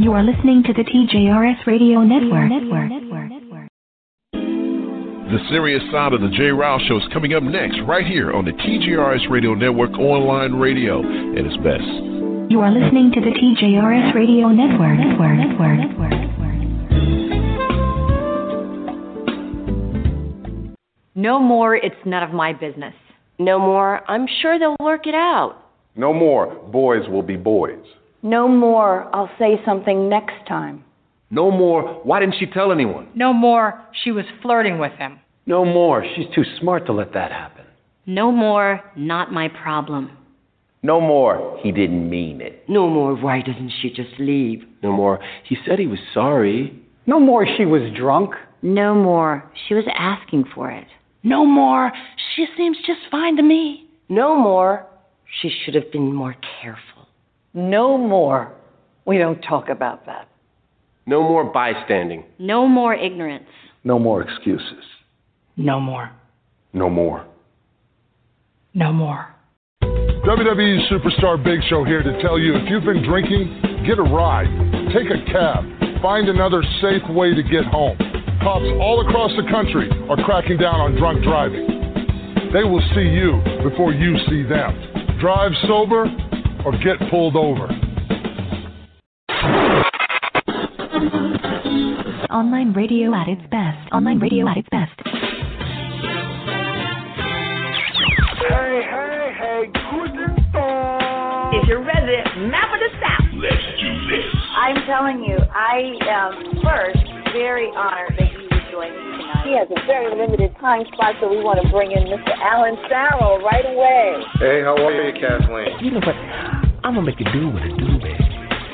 You are listening to the TJRS Radio Network. Network. The serious side of the J. Rouse Show is coming up next, right here on the TJRS Radio Network online radio at its best. You are listening to the TJRS Radio Network. Network. Network. Network. No more, it's none of my business. No more, I'm sure they'll work it out. No more, boys will be boys. No more, I'll say something next time. No more, why didn't she tell anyone? No more, she was flirting with him. No more, she's too smart to let that happen. No more, not my problem. No more, he didn't mean it. No more, why doesn't she just leave? No more, he said he was sorry. No more, she was drunk. No more, she was asking for it. No more, she seems just fine to me. No more, she should have been more careful. No more, we don't talk about that. No more bystanding. No more ignorance. No more excuses. No more. No more. No more. WWE Superstar Big Show here to tell you if you've been drinking, get a ride, take a cab, find another safe way to get home. Cops all across the country are cracking down on drunk driving. They will see you before you see them. Drive sober or get pulled over. Online radio at its best. Online radio at its best. Hey, hey, hey, guten Tag. If you're ready, map of the South. Let's do this. I'm telling you, I am first very honored that you would join me tonight. He has a very limited time spot, so we want to bring in Mr. Alan Farrell right away. Hey, how are you, Kathleen? You know what? I'm gonna make a do with a do, man.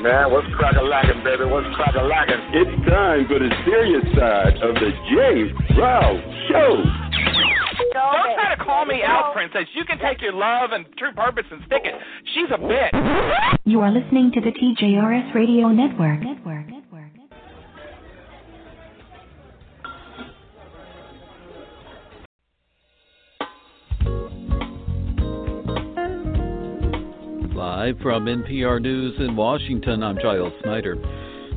Man, what's crack a lacking, baby? What's crack a lacking? It's time for the serious side of the J. Rouse Show. Don't try to call me out, princess. You can take your love and true purpose and stick it. She's a bitch. You are listening to the TJRS Radio Network. Network. Live from NPR News in Washington, I'm Giles Snyder.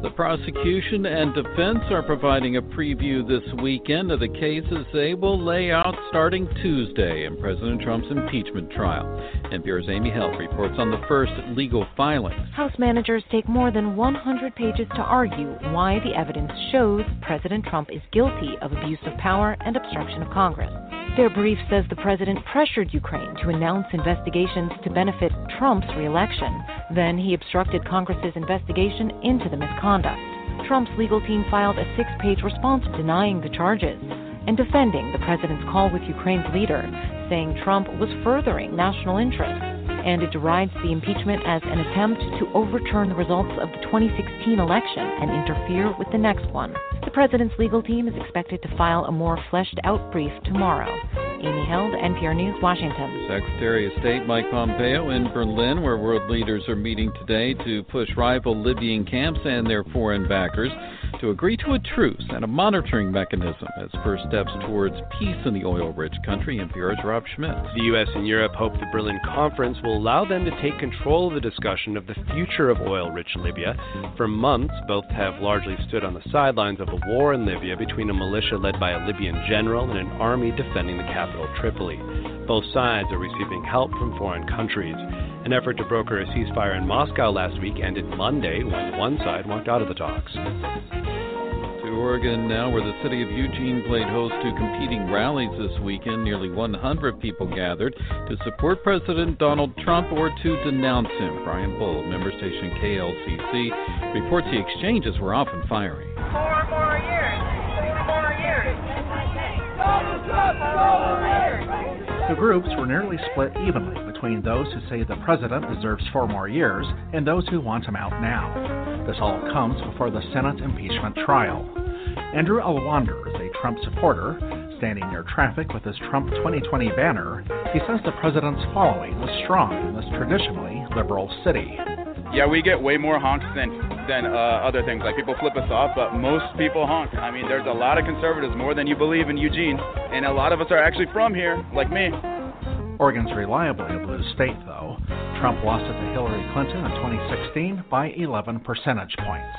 The prosecution and defense are providing a preview this weekend of the cases they will lay out starting Tuesday in President Trump's impeachment trial. NPR's Amy Held reports on the first legal filings. House managers take more than 100 pages to argue why the evidence shows President Trump is guilty of abuse of power and obstruction of Congress. Their brief says the president pressured Ukraine to announce investigations to benefit Trump's reelection. Then he obstructed Congress's investigation into the misconduct. Trump's legal team filed a six page response denying the charges and defending the president's call with Ukraine's leader, saying Trump was furthering national interests. And it derides the impeachment as an attempt to overturn the results of the 2016 election and interfere with the next one. The president's legal team is expected to file a more fleshed out brief tomorrow. Amy Held, NPR News, Washington. Secretary of State Mike Pompeo in Berlin, where world leaders are meeting today to push rival Libyan camps and their foreign backers to agree to a truce and a monitoring mechanism as first steps towards peace in the oil rich country. NPR's Rob Schmitz. The U.S. and Europe hope the Berlin conference will allow them to take control of the discussion of the future of oil rich Libya. For months, both have largely stood on the sidelines of a war in Libya between a militia led by a Libyan general and an army defending the capital, Tripoli. Both sides are receiving help from foreign countries. An effort to broker a ceasefire in Moscow last week ended Monday when one side walked out of the talks. To Oregon now, where the city of Eugene played host to competing rallies this weekend. Nearly 100 people gathered to support President Donald Trump or to denounce him. Brian Bull, member station KLCC, reports the exchanges were often fiery. The groups were nearly split evenly between those who say the president deserves four more years and those who want him out now. This all comes before the Senate impeachment trial. Andrew Elwander is a Trump supporter. Standing near traffic with his Trump 2020 banner, he says the president's following was strong in this traditionally liberal city. Yeah, we get way more honks than than uh, other things. Like people flip us off, but most people honk. I mean, there's a lot of conservatives, more than you believe in Eugene, and a lot of us are actually from here, like me. Oregon's reliably a blue state, though. Trump lost it to Hillary Clinton in 2016 by 11 percentage points.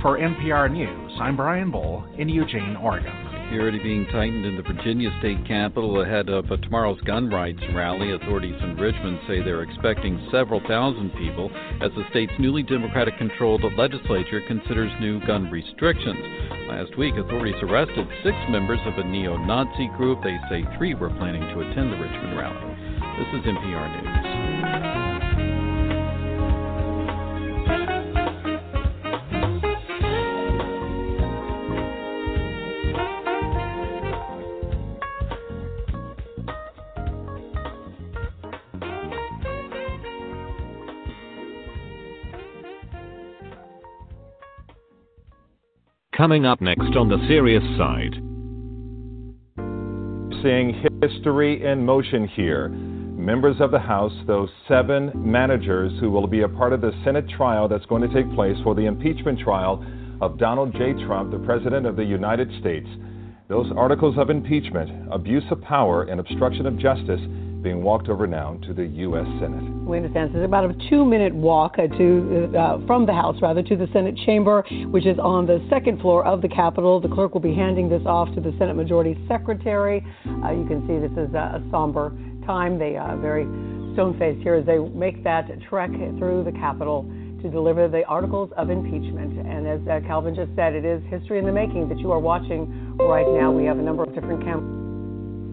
For NPR News, I'm Brian Bull in Eugene, Oregon. Security being tightened in the Virginia state capitol ahead of uh, tomorrow's gun rights rally. Authorities in Richmond say they're expecting several thousand people as the state's newly Democratic controlled legislature considers new gun restrictions. Last week, authorities arrested six members of a neo Nazi group. They say three were planning to attend the Richmond rally. This is NPR News. Coming up next on the serious side. Seeing history in motion here. Members of the House, those seven managers who will be a part of the Senate trial that's going to take place for the impeachment trial of Donald J. Trump, the President of the United States. Those articles of impeachment, abuse of power, and obstruction of justice being walked over now to the U.S. Senate. We understand it's about a two-minute walk uh, to uh, from the House, rather, to the Senate chamber, which is on the second floor of the Capitol. The clerk will be handing this off to the Senate Majority Secretary. Uh, you can see this is a, somber time. They are very stone-faced here as they make that trek through the Capitol to deliver the articles of impeachment. And as uh, Calvin just said, it is history in the making that you are watching right now. We have a number of different cameras.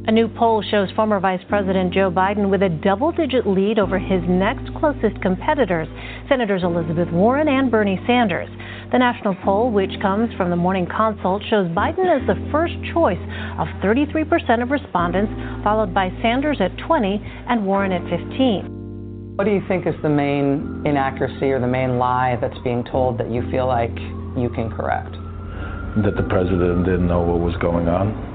A new poll shows former Vice President Joe Biden with a double digit lead over his next closest competitors, Senators Elizabeth Warren and Bernie Sanders. The national poll, which comes from the Morning Consult, shows Biden as the first choice of 33% of respondents, followed by Sanders at 20 and Warren at 15. What do you think is the main inaccuracy or the main lie that's being told that you feel like you can correct? That the president didn't know what was going on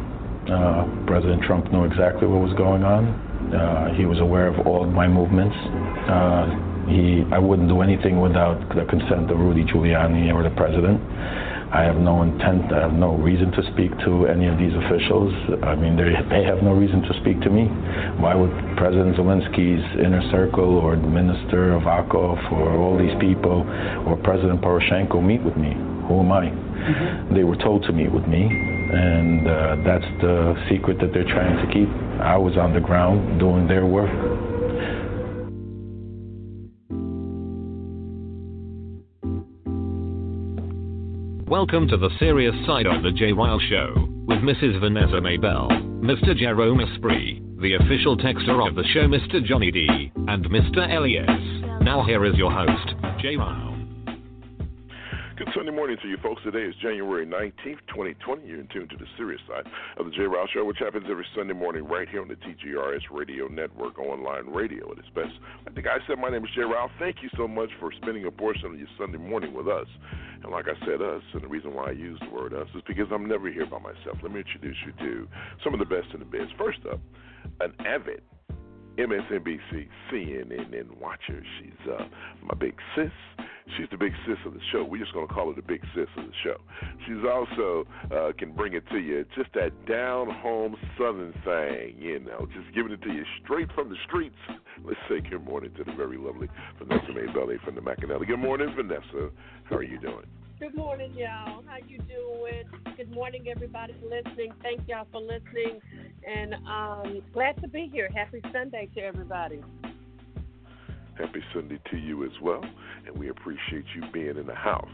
uh, President Trump knew exactly what was going on. Uh, he was aware of all of my movements. Uh, he, I wouldn't do anything without the consent of Rudy Giuliani or the president. I have no intent, I have no reason to speak to any of these officials. I mean, they, they have no reason to speak to me. Why would President Zelensky's inner circle or the Minister Avakov or all these people or President Poroshenko meet with me? Who am I? Mm-hmm. They were told to meet with me, and uh, that's the secret that they're trying to keep. I was on the ground doing their work. Welcome to the serious side of the Jay Ryle Show with Mrs. Vanessa Maybell, Mr. Jerome Esprit, the official texter of the show, Mr. Johnny D, and Mr. Elias. Now here is your host, Jay Ryle. Good Sunday morning to you folks. Today is January 19th, 2020. You're in tune to the serious side of the J. Ryle Show, which happens every Sunday morning right here on the TJRS Radio Network, online radio at its best. Like the guy said, my name is J. Ryle. Thank you so much for spending a portion of your Sunday morning with us. And like I said, us, and the reason why I use the word us is because I'm never here by myself. Let me introduce you to some of the best in the biz. First up, an avid MSNBC, CNN and watcher. She's uh, my big sis. She's the big sis of the show. We're just going to call her the big sis of the show. She's also uh, can bring it to you just that down home southern thing, you know, just giving it to you straight from the streets. Let's say good morning to the very lovely Vanessa Maybelly from the McAnally. Good morning, Vanessa. How are you doing? Good morning, y'all. How you doing? Good morning, everybody listening. Thank y'all for listening, and um, glad to be here. Happy Sunday to everybody. Happy Sunday to you as well, and we appreciate you being in the house.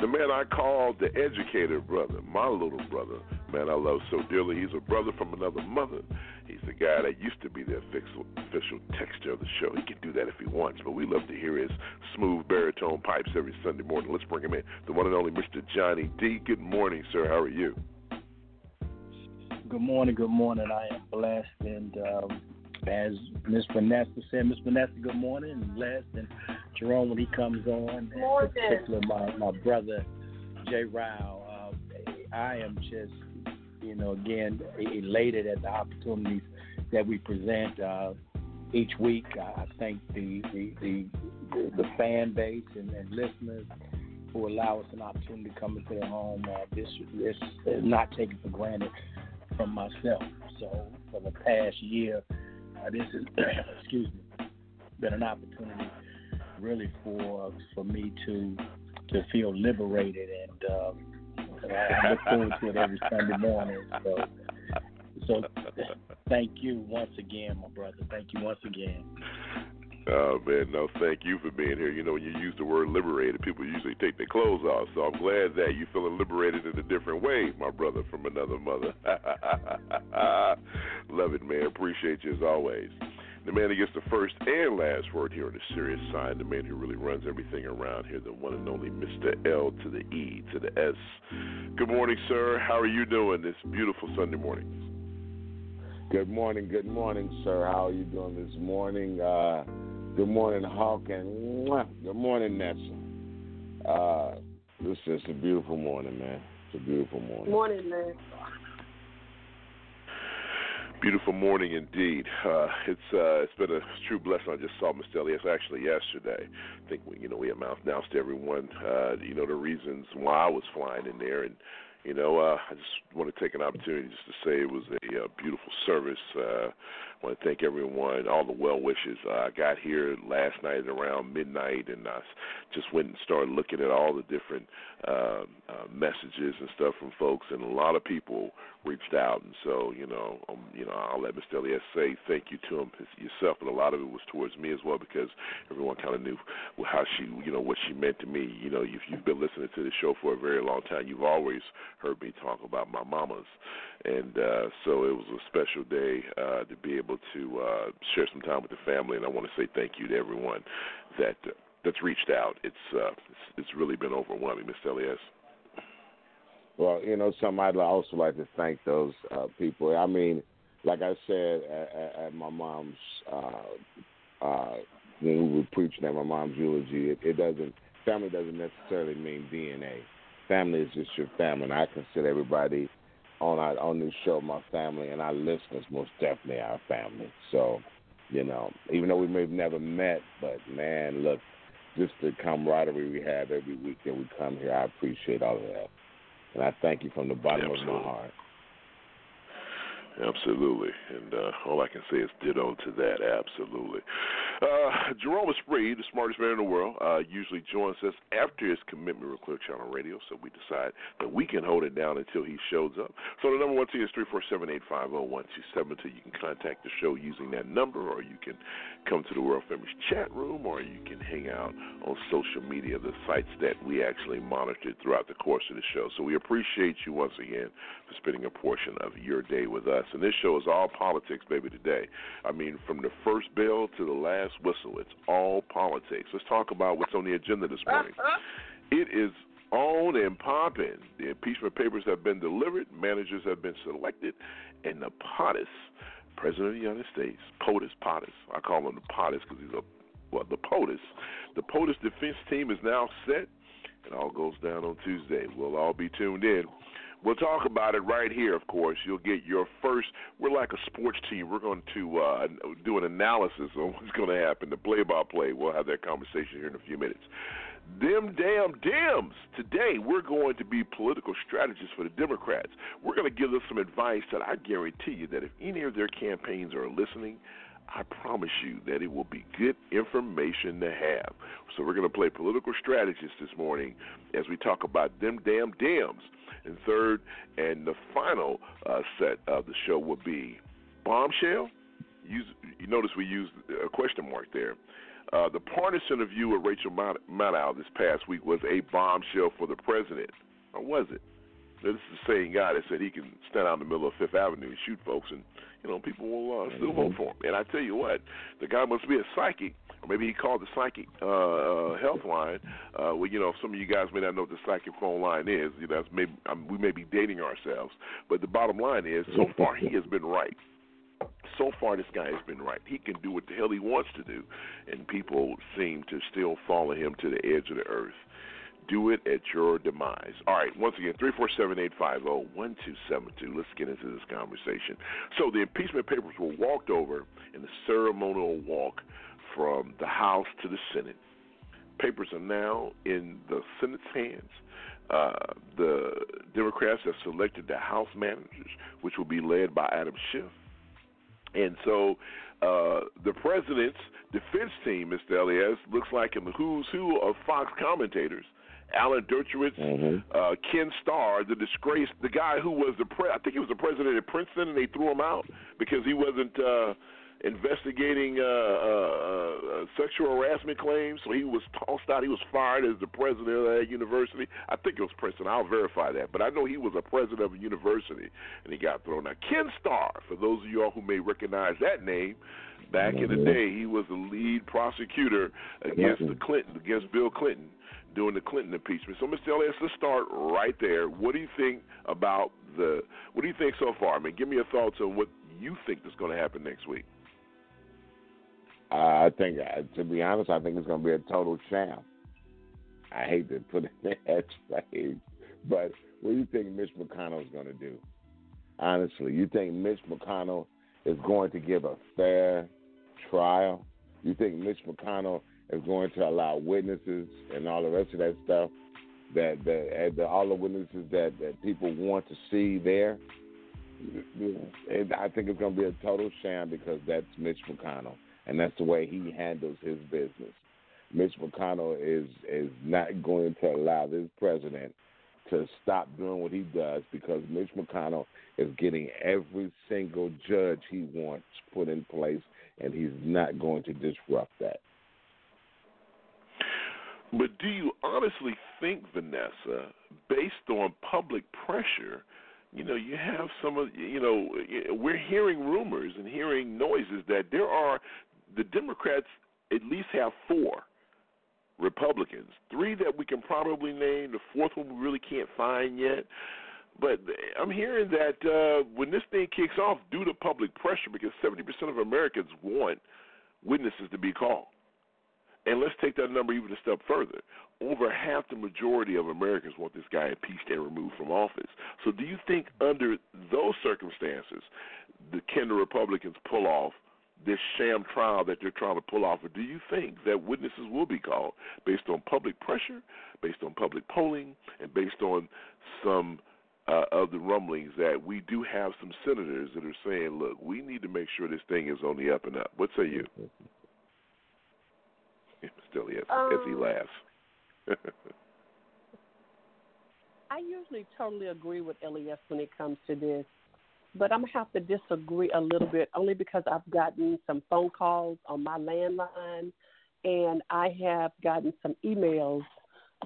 The man I call the educator brother, my little brother, man I love so dearly. He's a brother from another mother. He's the guy that used to be the official, official texture of the show. He can do that if he wants, but we love to hear his smooth baritone pipes every Sunday morning. Let's bring him in. The one and only Mr. Johnny D. Good morning, sir. How are you? Good morning. Good morning. I am blessed and um, as Miss Vanessa said, Miss Vanessa, good morning, and Les and Jerome when he comes on, good morning. in particular my, my brother Jay Ryle. Uh, I am just, you know, again elated at the opportunities that we present uh, each week. I thank the the, the, the fan base and, and listeners who allow us an opportunity to come into their home. Uh, this this is not taken for granted from myself. So for the past year, this is, excuse me, been an opportunity really for for me to to feel liberated, and um, I look forward to it every Sunday morning. So, so thank you once again, my brother. Thank you once again. Oh man, no, thank you for being here. You know, when you use the word liberated, people usually take their clothes off. So I'm glad that you're feeling liberated in a different way, my brother from another mother. Love it, man. Appreciate you as always. The man who gets the first and last word here on the serious side, the man who really runs everything around here, the one and only Mr. L to the E to the S. Good morning, sir. How are you doing this beautiful Sunday morning? Good morning, good morning, sir. How are you doing this morning? Uh, good morning, Hawk, and mwah, good morning, Nessa. Uh, this is a beautiful morning, man. It's a beautiful morning. Morning, man. Beautiful morning indeed. Uh, it's uh, it's been a true blessing. I just saw Mr. Elias actually yesterday. I think we, you know we announced to everyone uh, you know the reasons why I was flying in there, and you know uh, I just want to take an opportunity just to say it was a uh, beautiful service. Uh, I want to thank everyone, all the well wishes. Uh, I got here last night around midnight, and I just went and started looking at all the different uh, uh, messages and stuff from folks, and a lot of people reached out, and so you know, um, you know, I'll let Mr. Elias say thank you to him yourself, but a lot of it was towards me as well because everyone kind of knew how she, you know, what she meant to me. You know, if you've been listening to the show for a very long time, you've always heard me talk about my mamas, and uh, so it was a special day uh, to be able to uh, share some time with the family, and I want to say thank you to everyone that. Uh, that's reached out. It's uh, it's, it's really been overwhelming, Mr. Elias. Well, you know, something I'd also like to thank those uh, people. I mean, like I said at, at my mom's, uh, uh, when we were preaching at my mom's eulogy, it, it doesn't family doesn't necessarily mean DNA. Family is just your family, and I consider everybody on our on this show my family, and our listeners most definitely our family. So, you know, even though we may have never met, but man, look, just the camaraderie we have every week that we come here, I appreciate all of that. And I thank you from the bottom Absolutely. of my heart. Absolutely. And uh, all I can say is ditto to that. Absolutely. Uh, Jerome Esprit, the smartest man in the world, uh, usually joins us after his commitment with Clear Channel Radio, so we decide that we can hold it down until he shows up. So the number one you is 347 850 You can contact the show using that number, or you can come to the World Famous chat room, or you can hang out on social media, the sites that we actually monitored throughout the course of the show. So we appreciate you once again for spending a portion of your day with us. And this show is all politics, baby, today. I mean, from the first bell to the last whistle, it's all politics. Let's talk about what's on the agenda this morning. Uh-huh. It is on and popping. The impeachment papers have been delivered, managers have been selected, and the POTUS, President of the United States, POTUS, POTUS, I call him the POTUS because he's a, well, the POTUS. The POTUS defense team is now set. It all goes down on Tuesday. We'll all be tuned in. We'll talk about it right here, of course. You'll get your first. We're like a sports team. We're going to uh, do an analysis on what's going to happen, the play by play. We'll have that conversation here in a few minutes. Them damn Dems. Today, we're going to be political strategists for the Democrats. We're going to give them some advice that I guarantee you that if any of their campaigns are listening, I promise you that it will be good information to have. So we're going to play political strategists this morning as we talk about them damn Dems. And third, and the final uh, set of the show will be bombshell. Use, you notice we used a question mark there. Uh, the Parnas interview with Rachel Maddow this past week was a bombshell for the president, or was it? This is the same guy that said he can stand out in the middle of Fifth Avenue and shoot folks, and you know people will uh, still vote for him. And I tell you what, the guy must be a psychic, or maybe he called the psychic uh, uh, health line. Uh, well, you know, some of you guys may not know what the psychic phone line is. You know, that's maybe um, we may be dating ourselves, but the bottom line is, so far he has been right so far this guy has been right. He can do what the hell he wants to do, and people seem to still follow him to the edge of the earth. Do it at your demise. All right, once again, 347-850-1272. Let's get into this conversation. So the impeachment papers were walked over in a ceremonial walk from the House to the Senate. Papers are now in the Senate's hands. Uh, the Democrats have selected the House managers, which will be led by Adam Schiff. And so uh, the president's defense team, Mr. Elias, looks like in the who's who of Fox commentators. Alan Dershowitz, Mm-hmm. uh, Ken Starr, the disgrace, the guy who was the pre- I think he was the president at Princeton, and they threw him out because he wasn't uh, investigating uh, uh, uh, sexual harassment claims. So he was tossed out. He was fired as the president of that university. I think it was Princeton. I'll verify that, but I know he was a president of a university, and he got thrown out. Ken Starr, for those of y'all who may recognize that name. Back in the Mhm. day, he was the lead prosecutor against Mhm. the Clinton, against Bill Clinton during the Clinton impeachment. So, Mr. Elias, let's start right there. What do you think about the? What do you think so far? I mean, give me your thoughts on what you think is going to happen next week. I think, uh, to be honest, I think it's going to be a total sham. I hate to put it that way, but what do you think Mitch McConnell is going to do? Honestly, you think Mitch McConnell is going to give a fair trial? You think Mitch McConnell is going to allow witnesses and all the rest of that stuff that that the, all the witnesses that that people want to see there? I think it's going to be a total sham because that's Mitch McConnell, and that's the way he handles his business. Mitch McConnell is is not going to allow this president to stop doing what he does because Mitch McConnell is getting every single judge he wants put in place, and he's not going to disrupt that. But do you honestly think, Vanessa, based on public pressure, you know, you have some of, you know, we're hearing rumors and hearing noises that there are, the Democrats at least have four Republicans, three that we can probably name, the fourth one we really can't find yet. But I'm hearing that uh, when this thing kicks off, due to public pressure, because 70% of Americans want witnesses to be called. And let's take that number even a step further. Over half the majority of Americans want this guy impeached and removed from office. So, do you think under those circumstances, the, can the Republicans pull off this sham trial that they're trying to pull off? Or do you think that witnesses will be called based on public pressure, based on public polling, and based on some uh, of the rumblings that we do have some senators that are saying, look, we need to make sure this thing is on the up and up? What say you? Still, yes, as he Um, laughs. I usually totally agree with Elias when it comes to this, but I'm gonna have to disagree a little bit only because I've gotten some phone calls on my landline, and I have gotten some emails,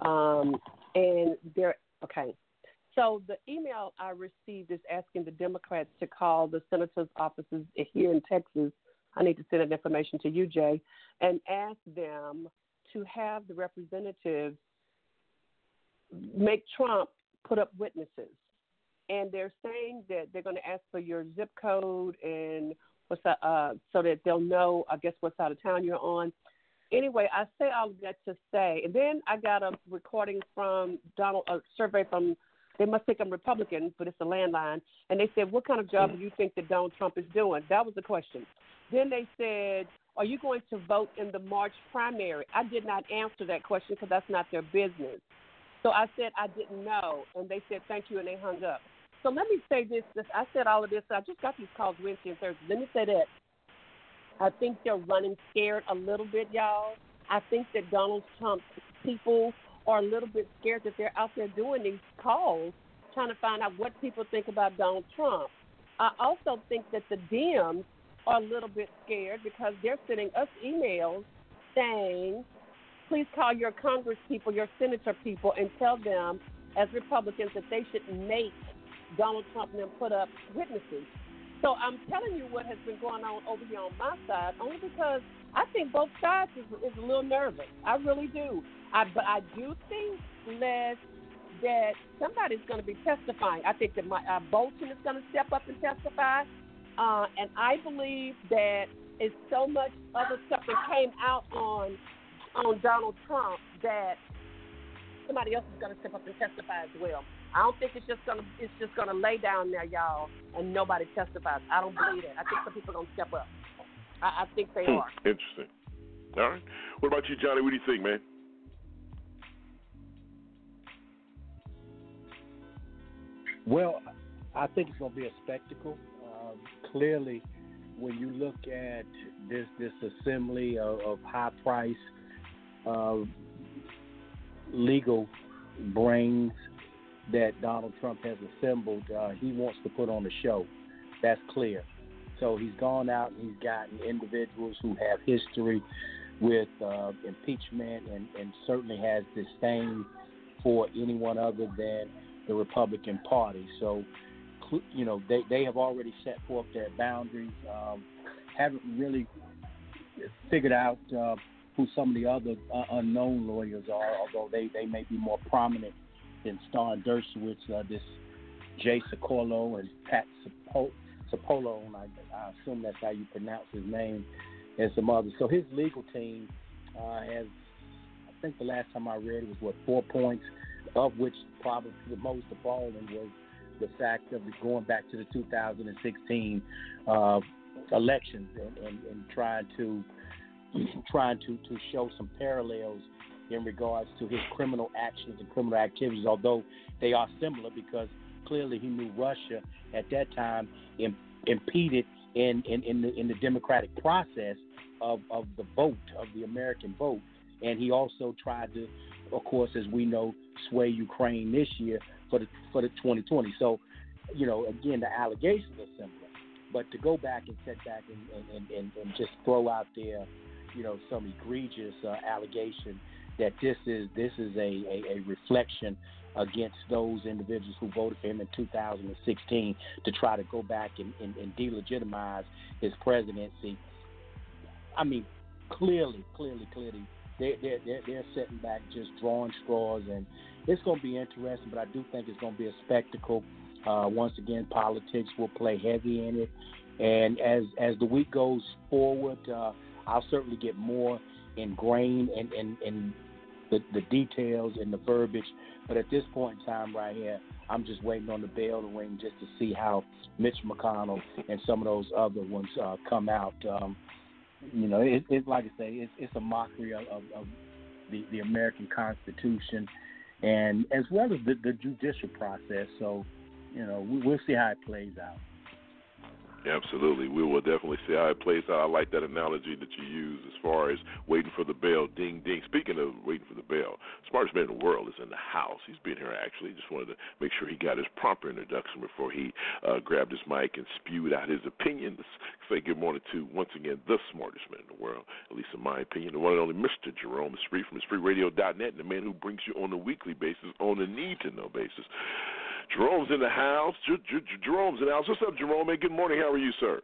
um, and they're okay. So the email I received is asking the Democrats to call the senators' offices here in Texas. I need to send that information to you, Jay, and ask them to have the representatives make Trump put up witnesses. And they're saying that they're going to ask for your zip code and what's that, uh, so that they'll know, I guess, what side of town you're on. Anyway, I say all of that to say, and then I got a recording from Donald, a survey from, they must think I'm Republican, but it's a landline. And they said, what kind of job do you think that Donald Trump is doing? That was the question. Then they said, are you going to vote in the March primary? I did not answer that question because that's not their business. So I said I didn't know, and they said thank you, and they hung up. So let me say this: this I said all of this. I just got these calls Wednesday and Thursday. Let me say that I think they're running scared a little bit, y'all. I think that Donald Trump's people are a little bit scared that they're out there doing these calls, trying to find out what people think about Donald Trump. I also think that the Dems are a little bit scared because they're sending us emails saying please call your Congress people, your senator people, and tell them, as Republicans, that they should make Donald Trump and them put up witnesses. So I'm telling you what has been going on over here on my side, only because I think both sides is, is a little nervous. I really do. I, but I do think, Les, that somebody's going to be testifying. I think that my, uh, Bolton is going to step up and testify. Uh, and I believe that it's so much other stuff that came out on on Donald Trump that somebody else is going to step up and testify as well. I don't think it's just going to it's just going to lay down there, y'all, and nobody testifies. I don't believe it. I think some people are going to step up. I, I think they Hmm, are. Interesting. All right. What about you, Johnny? What do you think, man? Well, I think it's going to be a spectacle. Um, clearly, when you look at this this assembly of, of high price uh, legal brains that Donald Trump has assembled, uh, he wants to put on a show. That's clear. So he's gone out and he's gotten individuals who have history with uh, impeachment and, and certainly has disdain for anyone other than the Republican Party. So, you know, they, they have already set forth their boundaries, um, haven't really figured out uh, who some of the other uh, unknown lawyers are, although they, they may be more prominent than Stan Dershowitz, uh, this Jay Sekulow and Pat Cipollone, and I, I assume that's how you pronounce his name, and some others. So his legal team uh, has, I think the last time I read it was what four points, of which probably the most appalling was the fact of going back to the 2016 uh, elections and, and, and trying to trying to, to show some parallels in regards to his criminal actions and criminal activities, although they are similar because clearly he knew Russia at that time impeded in, in, in, the, in the democratic process of, of the vote, of the American vote. And he also tried to, of course, as we know, sway Ukraine this year for the for the 2020. So, you know, again, the allegations are similar. But to go back and set back and, and, and, and just throw out there, you know, some egregious uh, allegation that this is this is a, a, a reflection against those individuals who voted for him in 2016 to try to go back and, and, and delegitimize his presidency. I mean, clearly, clearly, clearly, they're, they're, they're, they're sitting back just drawing straws, and it's going to be interesting, but I do think it's going to be a spectacle. Uh, once again, politics will play heavy in it. And as as the week goes forward, uh, I'll certainly get more ingrained in, in, in the, the details and the verbiage. But at this point in time, right here, I'm just waiting on the bell to ring just to see how Mitch McConnell and some of those other ones uh, come out. Um, you know, it, it's like I say, it's, it's a mockery of, of, of the, the American Constitution, and as well as the, the judicial process. So, you know, we, we'll see how it plays out. Absolutely. We will definitely see how it plays out. I like that analogy that you use as far as waiting for the bell, ding, ding. Speaking of waiting for the bell, smartest man in the world is in the house. He's been here actually. Just wanted to make sure he got his proper introduction before he uh, grabbed his mic and spewed out his opinion. Let's say good morning to, once again, the smartest man in the world, at least in my opinion, the one and only Mr. Jerome Spree from SpreeRadio.net, and the man who brings you on a weekly basis, on a need to know basis. Jerome's in the house. J- J- Jerome's in the house. What's up, Jerome? Hey, good morning. How are you, sir?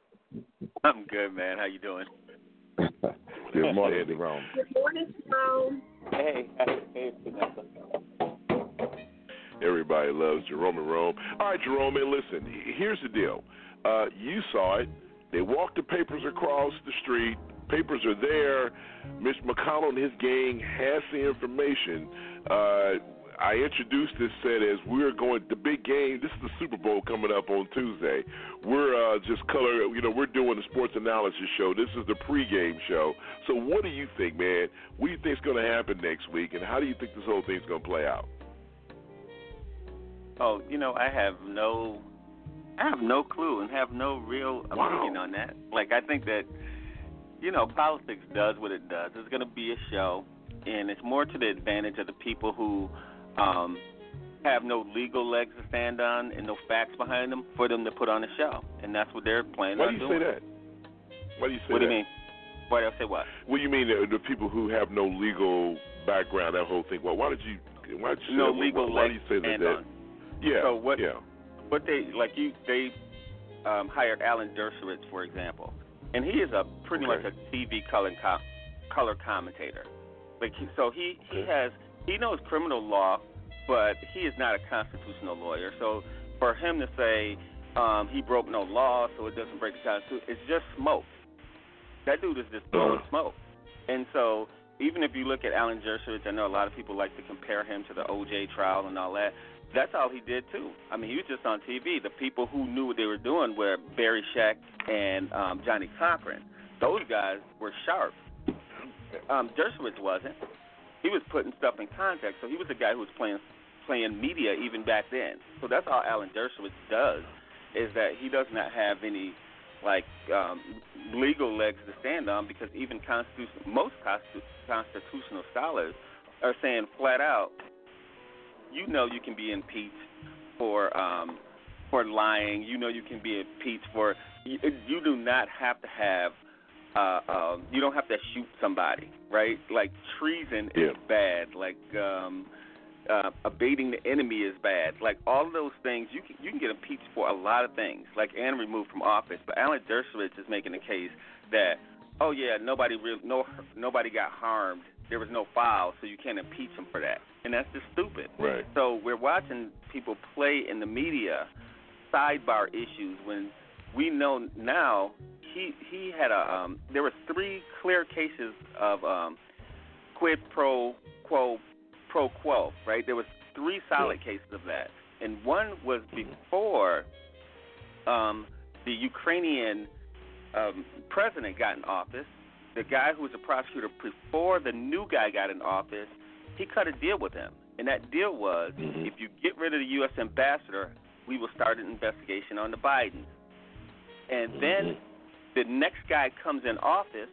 I'm good, man. How you doing? good morning, Jerome. Good morning, Jerome. Hey, hey, Vanessa. Everybody loves Jerome and Rome. All right, Jerome, and listen, here's the deal. Uh, you saw it. They walked the papers across the street. Papers are there. Mitch McConnell and his gang has the information. Uh, I introduced this set as we're going the big game. This is the Super Bowl coming up on Tuesday. We're uh, just color, you know, we're doing the sports analysis show. This is the pregame show. So, what do you think, man? What do you think is going to happen next week, and how do you think this whole thing's going to play out? Oh, you know, I have no, I have no clue and have no real opinion wow. on that. Like, I think that, you know, politics does what it does. It's going to be a show, and it's more to the advantage of the people who um, have no legal legs to stand on and no facts behind them for them to put on a show, and that's what they're planning Why on do you doing. say that? Why do you say what that? do you mean? Why do I say what? What do you mean the, the people who have no legal background? That whole thing. Well, why did you? Why did you no say legal? Why, why do legs you say that? stand that on. yeah. So what? Yeah. What they like you they um, hired Alan Dershowitz, for example, and he is a pretty Okay. much a TV color com- color commentator. Like he, so he he has he knows criminal law, but he is not a constitutional lawyer. So for him to say um, he broke no law, so it doesn't break the Constitution, it's just smoke. That dude is just blowing smoke. And so even if you look at Alan Dershowitz, I know a lot of people like to compare him to the O.J. trial and all that. That's all he did too. I mean, he was just on TV. The people who knew what they were doing were Barry Scheck and um, Johnny Cochran. Those guys were sharp. Um, Dershowitz wasn't. He was putting stuff in context. So he was the guy who was playing playing media even back then. So that's all Alan Dershowitz does, is that he does not have any like um, legal legs to stand on because even constitution, most constitu- constitutional scholars are saying flat out, you know, you can be impeached for um, for lying. You know, you can be impeached for. You, you do not have to have. Uh, um, you don't have to shoot somebody, right? Like treason Yeah. is bad. Like um, uh, abating the enemy is bad. Like all of those things, you can you can get impeached for a lot of things, like and removed from office. But Alan Dershowitz is making the case that oh yeah, nobody real no nobody got harmed. There was no foul, so you can't impeach him for that, and that's just stupid. Right. So we're watching people play in the media sidebar issues when we know now he he had a um there were three clear cases of um quid pro quo pro quo, right? There was three solid cases of that. And one was before um the Ukrainian um president got in office. The guy who was a prosecutor before the new guy got in office, he cut a deal with him. And that deal was if you get rid of the US ambassador, we will start an investigation on the Bidens. And then the next guy comes in office,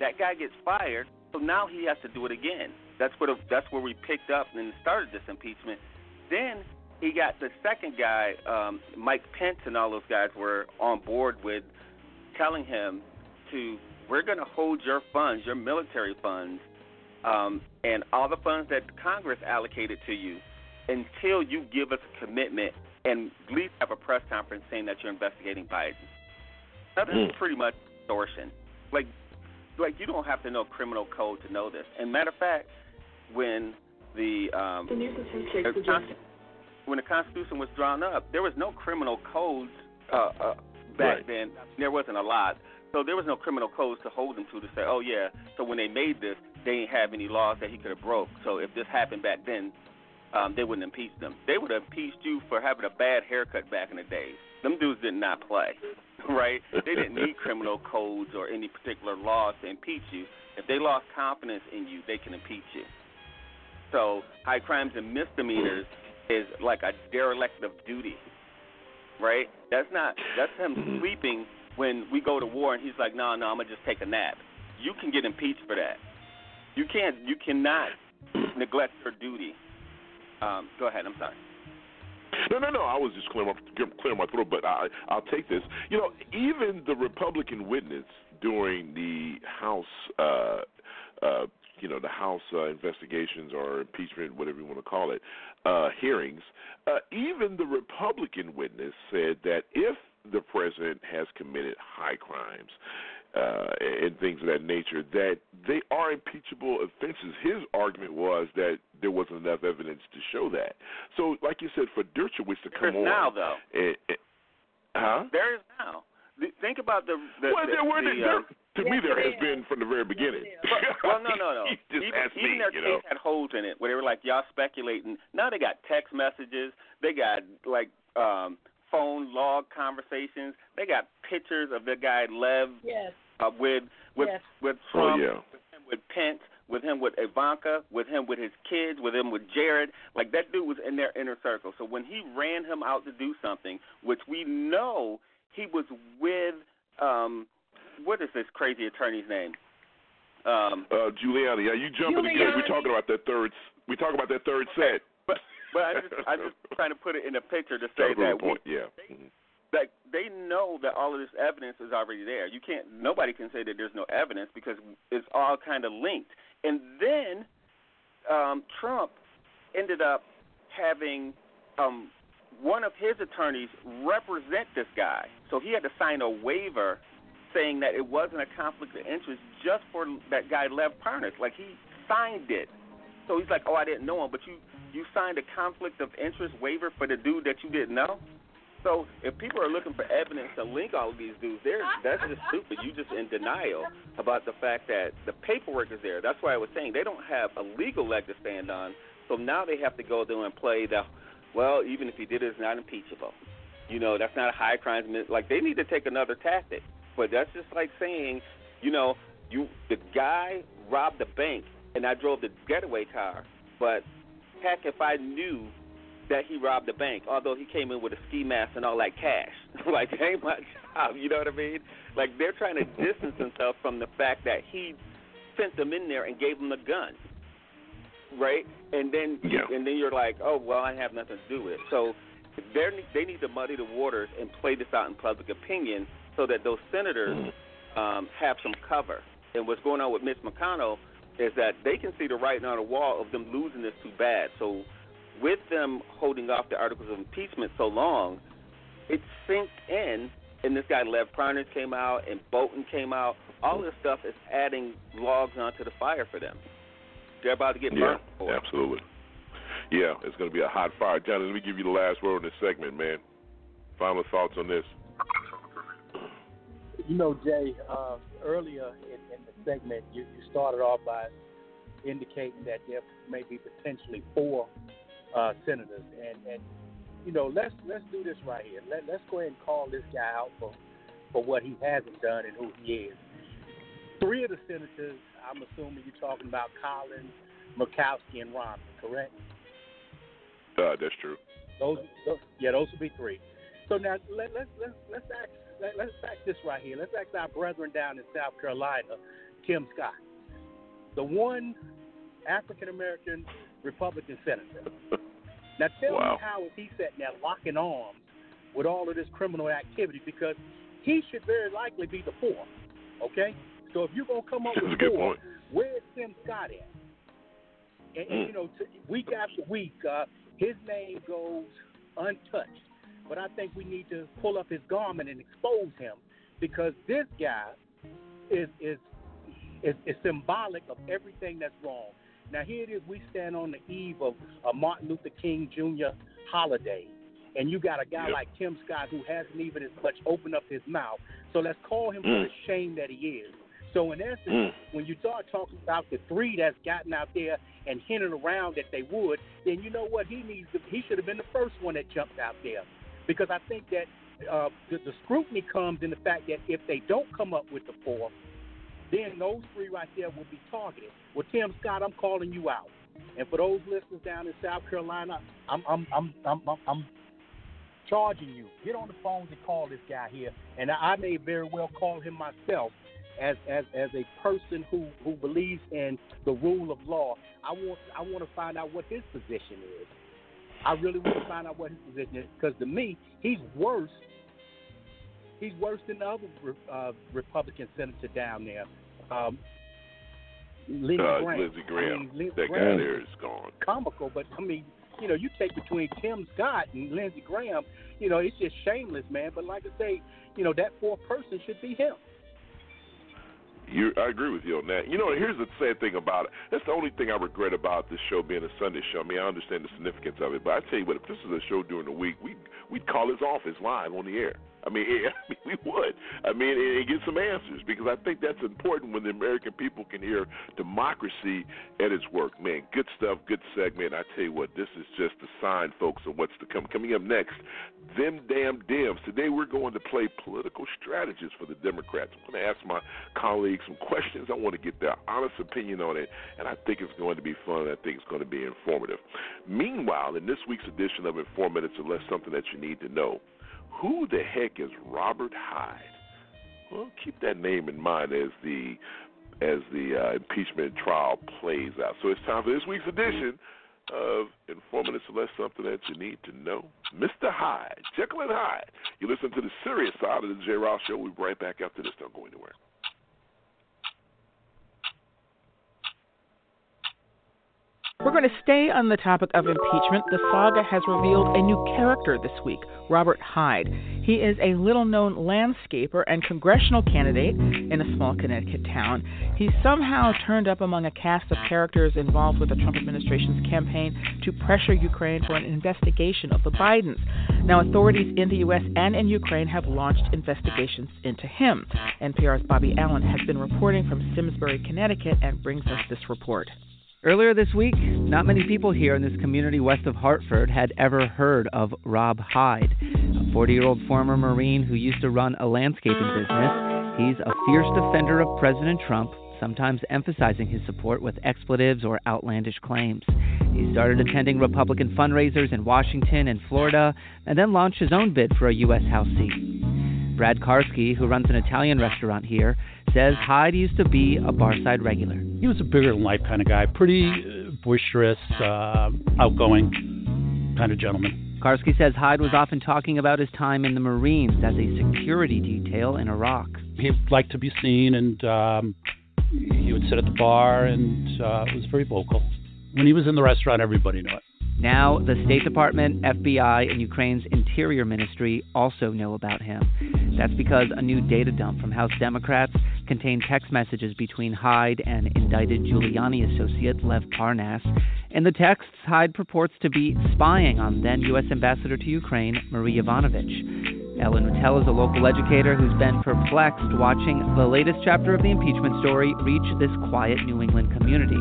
that guy gets fired, so now he has to do it again. That's what that's where we picked up and started this impeachment. Then he got the second guy, um, Mike Pence, and all those guys were on board with telling him to we're going to hold your funds, your military funds, um, and all the funds that Congress allocated to you until you give us a commitment and at least have a press conference saying that you're investigating Biden. Now, this is pretty much extortion. Like, like you don't have to know criminal code to know this. And matter of fact, when the um, the Consti- when the Constitution was drawn up, there was no criminal codes uh, uh, back Right. then. There wasn't a lot, so there was no criminal codes to hold him to to say, oh yeah. So when they made this, they didn't have any laws that he could have broke. So if this happened back then, um, they wouldn't impeach them. They would have impeached you for having a bad haircut back in the day. Them dudes did not play, right? They didn't need criminal codes or any particular laws to impeach you. If they lost confidence in you, they can impeach you. So high crimes and misdemeanors is like a derelict of duty, right? That's not. That's him sleeping when we go to war, and he's like, no, no, I'm gonna just take a nap. You can get impeached for that. You can't. You cannot neglect your duty. Um, go ahead. I'm sorry. No, no, no. I was just clearing my, clearing my throat, but I, I'll take this. You know, even the Republican witness during the House, uh, uh, you know, the House uh, investigations or impeachment, whatever you want to call it, uh, hearings, uh, even the Republican witness said that if the president has committed high crimes, uh, and things of that nature, that they are impeachable offenses. His argument was that there wasn't enough evidence to show that. So, like you said, for Dershowitz to come There's on, now though. and, and- huh? There is now. Think about the. the well, the, there were the, there, uh, to me there has been from the very beginning. well, no, no, no. Just even ask even me, their you case know. had holes in it where they were like, y'all speculating. Now they got text messages. They got like um phone log conversations. They got pictures of the guy Lev Yes. Uh, with with Yes. with Oh Trump, yeah. with him with Pence, with him with Ivanka, with him with his kids, with him with Jared. Like that dude was in their inner circle. So when he ran him out to do something, which we know he was with, um, what is this crazy attorney's name? Um, Uh, Giuliani, yeah, you jumping the gun. We're talking about that third. We talk about that third set. but but I just I just trying to put it in a picture to say that point. we, Yeah. Mhm. Like they know that all of this evidence is already there. You can't nobody can say that there's no evidence because it's all kind of linked. And then um, Trump ended up having um, one of his attorneys represent this guy, so he had to sign a waiver saying that it wasn't a conflict of interest just for that guy Lev Parnas. Like he signed it. So he's like, "Oh, I didn't know him," but you you signed a conflict of interest waiver for the dude that you didn't know. So if people are looking for evidence to link all of these dudes, there that's just stupid. You just in denial about the fact that the paperwork is there. That's why I was saying they don't have a legal leg to stand on. So now they have to go there and play the well, even if he did it, it's not impeachable. You know, that's not a high crime. Like they need to take another tactic. But that's just like saying, you know, you the guy robbed the bank and I drove the getaway car. But heck, if I knew that he robbed the bank, although he came in with a ski mask and all that cash. like, that ain't my job. You know what I mean? Like, they're trying to distance themselves from the fact that he sent them in there and gave them the gun. Right? And then Yeah. and then you're like, oh, well, I have nothing to do with it. So they they need to muddy the waters and play this out in public opinion so that those senators um, have some cover. And what's going on with Mitch McConnell is that they can see the writing on the wall of them losing this too bad. So with them holding off the articles of impeachment so long, it sinked in. And this guy Lev Parnas came out, and Bolton came out. All this stuff is adding logs onto the fire for them. They're about to get Yeah, burnt. for absolutely. Yeah, it's going to be a hot fire. Johnny, let me give you the last word on this segment, man. Final thoughts on this. You know, Jay, uh, earlier in, in the segment, you, you started off by indicating that there may be potentially four uh, senators, and, and you know, let's let's do this right here. Let, let's go ahead and call this guy out for for what he hasn't done and who he is. Three of the senators, I'm assuming you're talking about Collins, Murkowski, and Romney, correct? Uh, that's true. Those, those yeah, those would be three. So now let, let's let's let's ask let, let's ask this right here. Let's ask our brethren down in South Carolina, Tim Scott, the one African American Republican senator. Now tell Wow. me how is he sitting there locking arms with all of this criminal activity because he should very likely be the fourth. Okay, so if you're gonna come up That's with a good four, point. where's Tim Scott at? And, and you know, t- week after week, uh, his name goes untouched. But I think we need to pull up his garment and expose him because this guy is is is, is symbolic of everything that's wrong. Now here it is, we stand on the eve of a Martin Luther King Jr. holiday, and you got a guy Yep. like Tim Scott who hasn't even as much opened up his mouth. So let's call him for Mm. the shame that he is. So in essence, Mm. when you start talking about the three that's gotten out there and hinted around that they would, then you know what he needs. To, he should have been the first one that jumped out there, because I think that uh, the, the scrutiny comes in the fact that if they don't come up with the four, then those three right there will be targeted. Well, Tim Scott, I'm calling you out, and for those listeners down in South Carolina, I'm I'm I'm I'm, I'm, charging you. Get on the phones and call this guy here, and I I may very well call him myself as as as a person who who believes in the rule of law. I want I want to find out what his position is. I really want to find out what his position is because to me, he's worse. He's worse than the other uh, Republican senator down there. Um, Lindsey Uh, Graham. Lindsey Graham. I mean, Lindsey that guy there is gone. comical, but I mean, you know, you take between Tim Scott and Lindsey Graham, you know, it's just shameless, man. But like I say, you know, that fourth person should be him. You, I agree with you on that. You know, here's the sad thing about it. That's the only thing I regret about this show being a Sunday show. I mean, I understand the significance of it, but I tell you what, if this was a show during the week, we we'd call his office live on the air. I mean, I mean, we would. I mean, and, and get some answers because I think that's important when the American people can hear democracy at its work. Man, good stuff, good segment. I tell you what, this is just a sign, folks, of what's to come. Coming up next, them damn Dems. Today we're going to play political strategists for the Democrats. I'm going to ask my colleagues some questions. I want to get their honest opinion on it, and I think it's going to be fun. I think it's going to be informative. Meanwhile, in this week's edition of In Four Minutes or Less, something that you need to know. Who the heck is Robert Hyde? Well, keep that name in mind as the as the uh, impeachment trial plays out. So it's time for this week's edition of In Four Minutes or Less, something that you need to know. Mr. Hyde, Jekyll and Hyde. You listen to the serious side of the J. Rouse Show. We'll be right back after this. Don't go anywhere. We're going to stay on the topic of impeachment. The saga has revealed a new character this week, Robert Hyde. He is a little known landscaper and congressional candidate in a small Connecticut town. He somehow turned up among a cast of characters involved with the Trump administration's campaign to pressure Ukraine for an investigation of the Bidens. Now, authorities in the U.S. and in Ukraine have launched investigations into him. NPR's Bobby Allyn has been reporting from Simsbury, Connecticut, and brings us this report. Earlier this week, not many people here in this community west of Hartford had ever heard of Rob Hyde, a 40 year old former Marine who used to run a landscaping business. He's a fierce defender of President Trump sometimes emphasizing his support with expletives or outlandish claims. He started attending Republican fundraisers in Washington and Florida, and then launched his own bid for a U.S. House seat. Brad Karski, who runs an Italian restaurant here, says Hyde used to be a Barside regular. He was a bigger than life kind of guy, pretty uh, boisterous, uh, outgoing kind of gentleman. Karski says Hyde was often talking about his time in the Marines as a security detail in Iraq. He liked to be seen, and um, he would sit at the bar and uh, was very vocal. When he was in the restaurant, everybody knew it. Now, the State Department, FBI, and Ukraine's Interior Ministry also know about him. That's because a new data dump from House Democrats contained text messages between Hyde and indicted Giuliani associate Lev Parnas. In the texts, Hyde purports to be spying on then U.S. Ambassador to Ukraine, Marie Yovanovitch. Ellen Rattel is a local educator who's been perplexed watching the latest chapter of the impeachment story reach this quiet New England community.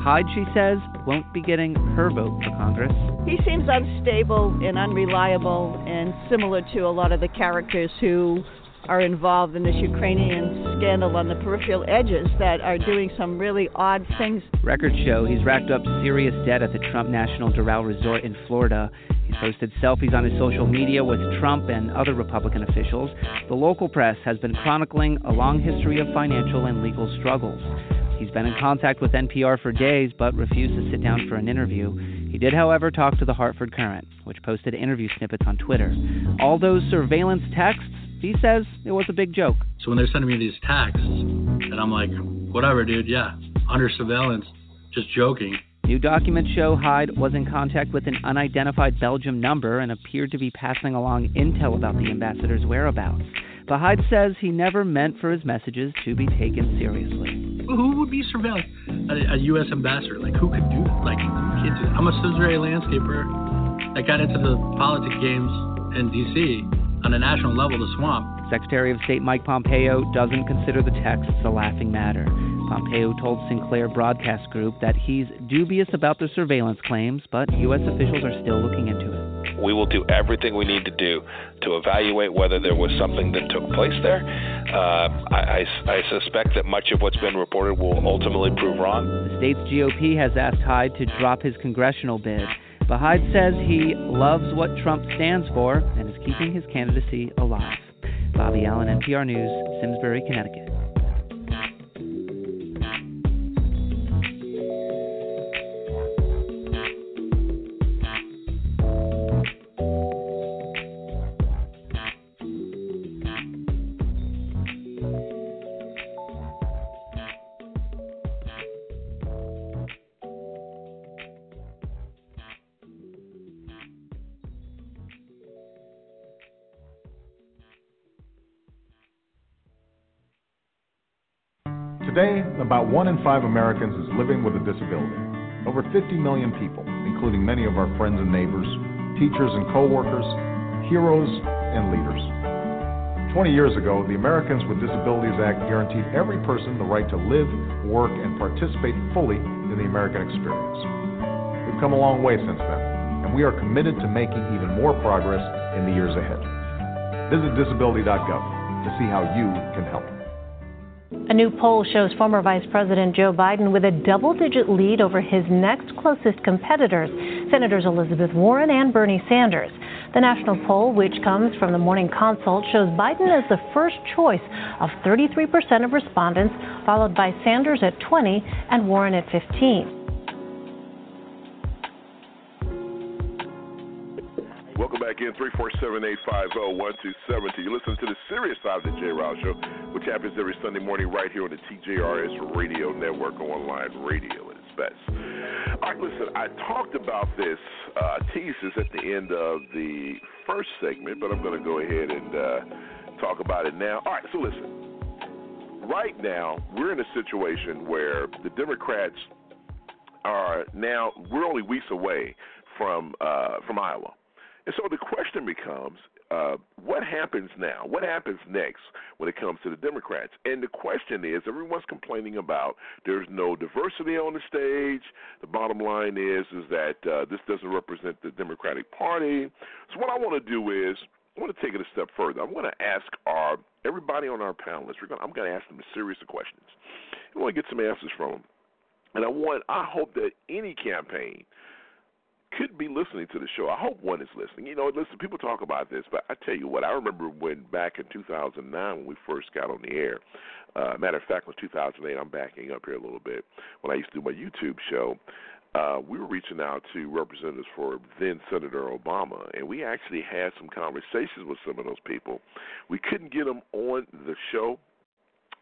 Hyde, she says, won't be getting her vote for Congress. He seems unstable and unreliable and similar to a lot of the characters who are involved in this Ukrainian scandal on the peripheral edges that are doing some really odd things. Records show he's racked up serious debt at the Trump National Doral Resort in Florida. He's posted selfies on his social media with Trump and other Republican officials. The local press has been chronicling a long history of financial and legal struggles. He's been in contact with NPR for days but refused to sit down for an interview. He did, however, talk to the Hartford Courant, which posted interview snippets on Twitter. All those surveillance texts he says it was a big joke. So when they're sending me these texts, and I'm like, whatever, dude, yeah, under surveillance, just joking. New documents show Hyde was in contact with an unidentified Belgium number and appeared to be passing along intel about the ambassador's whereabouts. But Hyde says he never meant for his messages to be taken seriously. Who would be surveilling a, a U.S. ambassador? Like, who could do that? Like, you can't do that. I'm a Cincinnati landscaper that got into the politics games in D.C on a national level the swamp. Secretary of State Mike Pompeo doesn't consider the texts a laughing matter. Pompeo told Sinclair Broadcast Group that he's dubious about the surveillance claims, but U.S. officials are still looking into it. We will do everything we need to do to evaluate whether there was something that took place there. Uh, I, I, I suspect that much of what's been reported will ultimately prove wrong. The state's GOP has asked Hyde to drop his congressional bid. But Hyde says he loves what Trump stands for and is keeping his candidacy alive. Bobby Allyn, NPR News, Simsbury, Connecticut. About one in five Americans is living with a disability. Over 50 million people, including many of our friends and neighbors, teachers and co-workers, heroes and leaders. 20 years ago, the Americans with Disabilities Act guaranteed every person the right to live, work, and participate fully in the American experience. We've come a long way since then, and we are committed to making even more progress in the years ahead. Visit disability.gov to see how you can help. A new poll shows former Vice President Joe Biden with a double digit lead over his next closest competitors, Senators Elizabeth Warren and Bernie Sanders. The national poll, which comes from the Morning Consult, shows Biden as the first choice of 33% of respondents, followed by Sanders at 20 and Warren at 15. Welcome back in, 347-850-1270. You listen to the serious side of the J. Rouse Show, which happens every Sunday morning right here on the TJRS Radio Network, online radio at its best. All right, listen, I talked about this, uh, teases at the end of the first segment, but I'm going to go ahead and uh, talk about it now. All right, so listen. Right now, we're in a situation where the Democrats are now, we're only weeks away from uh, from Iowa. And so the question becomes, uh, what happens now? What happens next when it comes to the Democrats? And the question is, everyone's complaining about there's no diversity on the stage. The bottom line is, is that uh, this doesn't represent the Democratic Party. So what I want to do is, I want to take it a step further. I want to ask our everybody on our panel list. We're gonna, I'm going to ask them a series of questions. I want to get some answers from them, and I want. I hope that any campaign could be listening to the show. I hope one is listening. You know, listen, people talk about this, but I tell you what, I remember when back in 2009 when we first got on the air. Uh, matter of fact, in 2008, I'm backing up here a little bit. When I used to do my YouTube show, uh, we were reaching out to representatives for then Senator Obama, and we actually had some conversations with some of those people. We couldn't get them on the show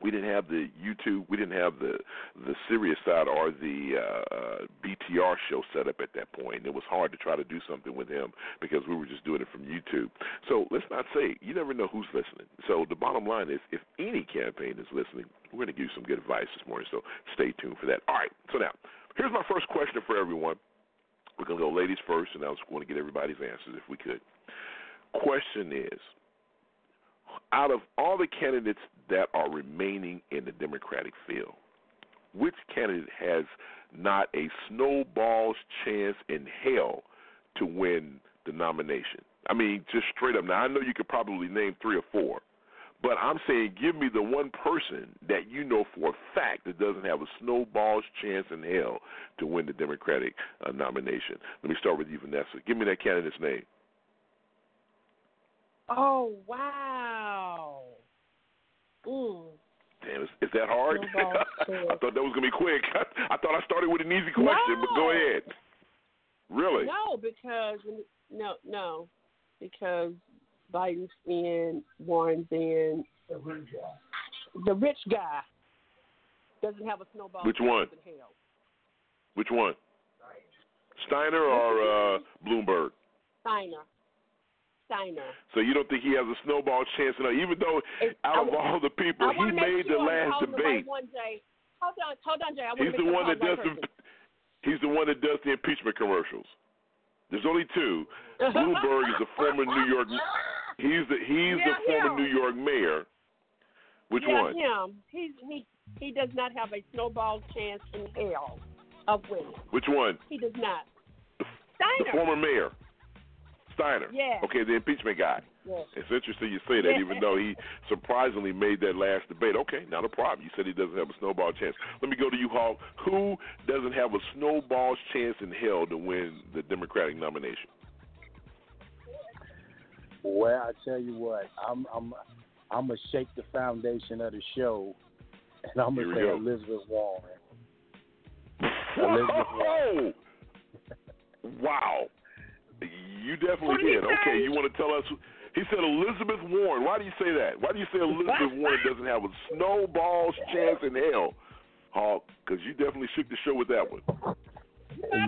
we didn't have the YouTube, we didn't have the the Sirius side or the uh, BTR show set up at that point. It was hard to try to do something with him because we were just doing it from YouTube. So let's not say you never know who's listening. So the bottom line is, if any campaign is listening, we're going to give you some good advice this morning. So stay tuned for that. All right. So now, here's my first question for everyone. We're going to go ladies first, and I was going to get everybody's answers if we could. Question is out of all the candidates that are remaining in the Democratic field, which candidate has not a snowball's chance in hell to win the nomination? I mean, just straight up. Now, I know you could probably name three or four, but I'm saying give me the one person that you know for a fact that doesn't have a snowball's chance in hell to win the Democratic uh, nomination. Let me start with you, Vanessa. Give me that candidate's name. Oh wow. Mm. Damn, is, is that hard? I thought that was gonna be quick. I thought I started with an easy question, no. but go ahead. Really? No, because no, no, because Biden's in, Warren's in. The rich guy. The rich guy doesn't have a snowball. Which one? Which one? Steiner or uh, Bloomberg? Steiner. Steiner. So you don't think he has a snowball chance? No, even though It's- out I of all the people, he made sure the last calling the debate. right one, Jay. Hold on, hold on, Jay. I He's the one that does the the. He's the one that does the impeachment commercials. There's only two. Bloomberg is a former New York. He's the he's Yeah, the former him. New York mayor. Which yeah, one? him. He's he he does not have a snowball chance in hell of winning. Which one? He does not. The Steiner. former mayor. Steiner. Yeah. Okay, the impeachment guy. Yes. It's interesting you say that, Yeah. even though he surprisingly made that last debate. Okay, not a problem. You said he doesn't have a snowball chance. Let me go to you, Hawk. Who doesn't have a snowball's chance in hell to win the Democratic nomination? Well, I tell you what, I'm I'm I'm gonna shake the foundation of the show, and I'm gonna say go. Elizabeth Warren. Elizabeth Warren. Wow. You definitely What did. Okay, you want to tell us? He said Elizabeth Warren. Why do you say that? Why do you say Elizabeth Warren doesn't have a snowball's chance in hell? Hawk, because you definitely shook the show with that one.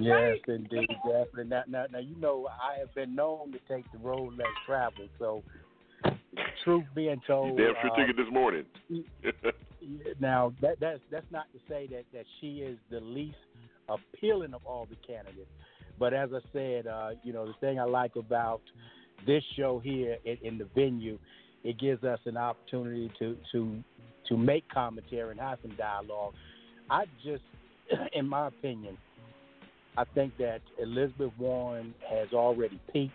Yes, indeed, definitely. Now, now, now, you know, I have been known to take the road less traveled. So, truth being told, Damn sure uh, took it this morning. now that that's that's not to say that that she is the least appealing of all the candidates. But as I said, uh, you know, the thing I like about this show here in, in the venue, it gives us an opportunity to to to make commentary and have some dialogue. I just, in my opinion, I think that Elizabeth Warren has already peaked.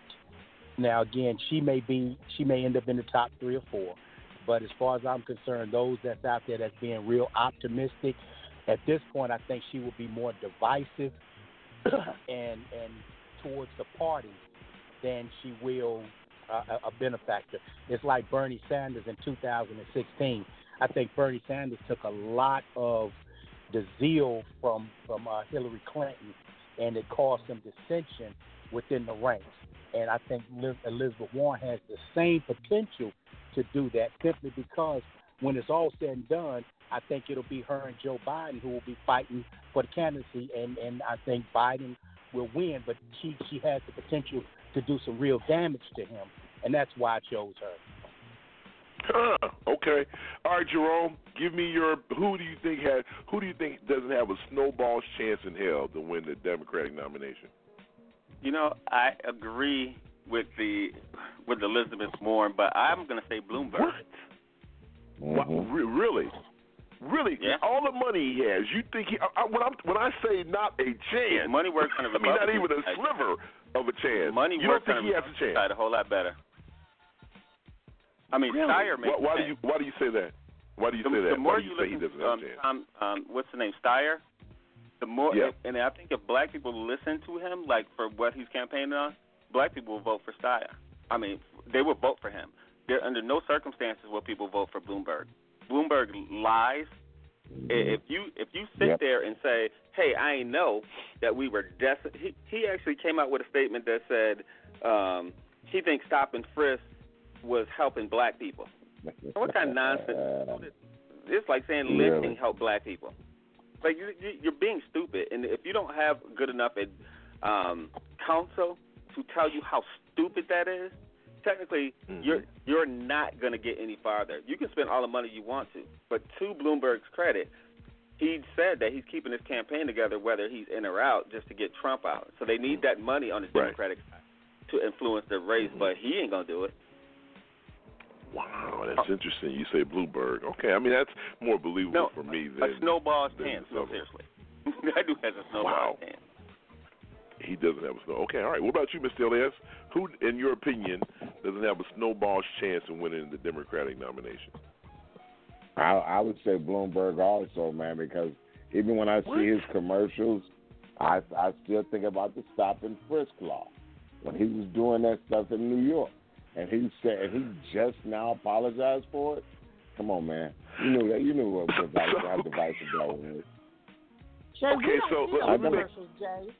Now, again, she may be she may end up in the top three or four, but as far as I'm concerned, those that's out there that's being real optimistic, at this point, I think she will be more divisive and and towards the party than she will uh, a- benefactor. It's like Bernie Sanders in 2016. I think Bernie Sanders took a lot of the zeal from from uh, Hillary Clinton, and it caused some dissension within the ranks. And I think Liz- Elizabeth Warren has the same potential to do that, simply because when it's all said and done, I think it'll be her and Joe Biden who will be fighting for the candidacy, and and I think Biden will win. But she she has the potential to do some real damage to him, and that's why I chose her. Huh, okay. All right, Jerome. Give me your. Who do you think has? Who do you think doesn't have a snowball's chance in hell to win the Democratic nomination? You know, I agree with the with Elizabeth Warren, but I'm going to say Bloomberg. What? Mm-hmm. Re- really? Really? Yeah. All the money he has, you think he? I, I- when, I'm, when I say not a chance, Money works on the I mean not even a sliver of a chance. Money you don't works think on he has a chance? a whole lot better. I mean, Really? Steyer makes Why, why do you Why do you say that? Why do you the, say that? The more why do you, you say he listen doesn't to have um, a chance? Tom, um, what's the name, Steyer, the more, Yeah. and I think if black people listen to him, like for what he's campaigning on, black people will vote for Steyer. I mean, they will vote for him. There, under no circumstances will people vote for Bloomberg. Bloomberg lies. If you if you sit Yep. there and say, "Hey, I ain't know that we were des-, he he actually came out with a statement that said um, he thinks stop and frisk was helping black people. What kind of nonsense? It's like saying Really? lifting help black people. Like you, you, you're being stupid, and if you don't have good enough um, counsel to tell you how stupid that is, technically mm-hmm. you're you're not going to get any farther. You can spend all the money you want to, but to Bloomberg's credit, he said that he's keeping his campaign together whether he's in or out, just to get Trump out. So they need mm-hmm. that money on the Democratic side to influence the race, mm-hmm. but he ain't gonna do it. Wow, that's interesting. You say Bloomberg. Okay, I mean that's more believable No, for me than a snowball's than chance. No, seriously, that dude has a snowball's Wow. chance. He doesn't have a snow. Okay, all right. What about you, Mr. Elias? Who, in your opinion, doesn't have a snowball's chance of winning the Democratic nomination? I, I would say Bloomberg also, man, because even when I see his commercials, I I still think about the stop and frisk law when he was doing that stuff in New York, and he said and he just now apologized for it. Come on, man, you knew that you knew what was how divisive that was. Jay, Okay, we so see let- those let me- commercials, Jay.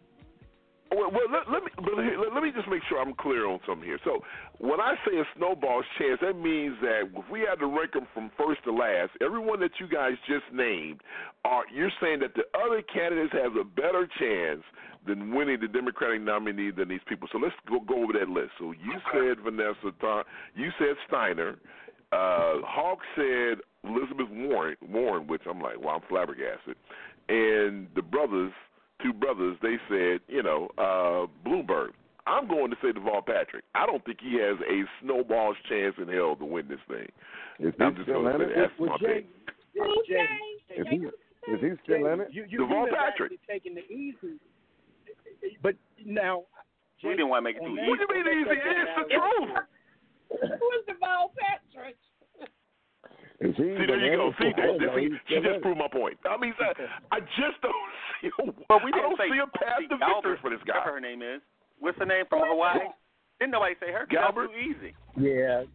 Well, well let, let me let, let me just make sure I'm clear on something here. So, when I say a snowball's chance, that means that if we had to rank them from first to last, everyone that you guys just named, are you're saying that the other candidates have a better chance than winning the Democratic nominee than these people. So let's go, go over that list. So you said Vanessa, you said Steiner, uh, Hawk said Elizabeth Warren, Warren, which I'm like, well, I'm flabbergasted, and the brothers two brothers, they said, you know, uh, Bloomberg. I'm going to say Deval Patrick. I don't think he has a snowball's chance in hell to win this thing. Is he I'm just still going in to it? say that's my Jay, pick. Jay, Is he is he still in it? you, you, Deval you've Patrick. taking the easy, but now. We didn't want to make it too easy. What do you mean easy? It's the truth. Who's Deval Patrick? Is See, there you go. See, I that, see, she just proved my point. I mean, I, I just don't see. A, But we didn't don't say see a path to victory for this guy. Whatever her name is. What's her name from Hawaii? Didn't nobody say her? 'cause Gabbard? Too easy. Yeah,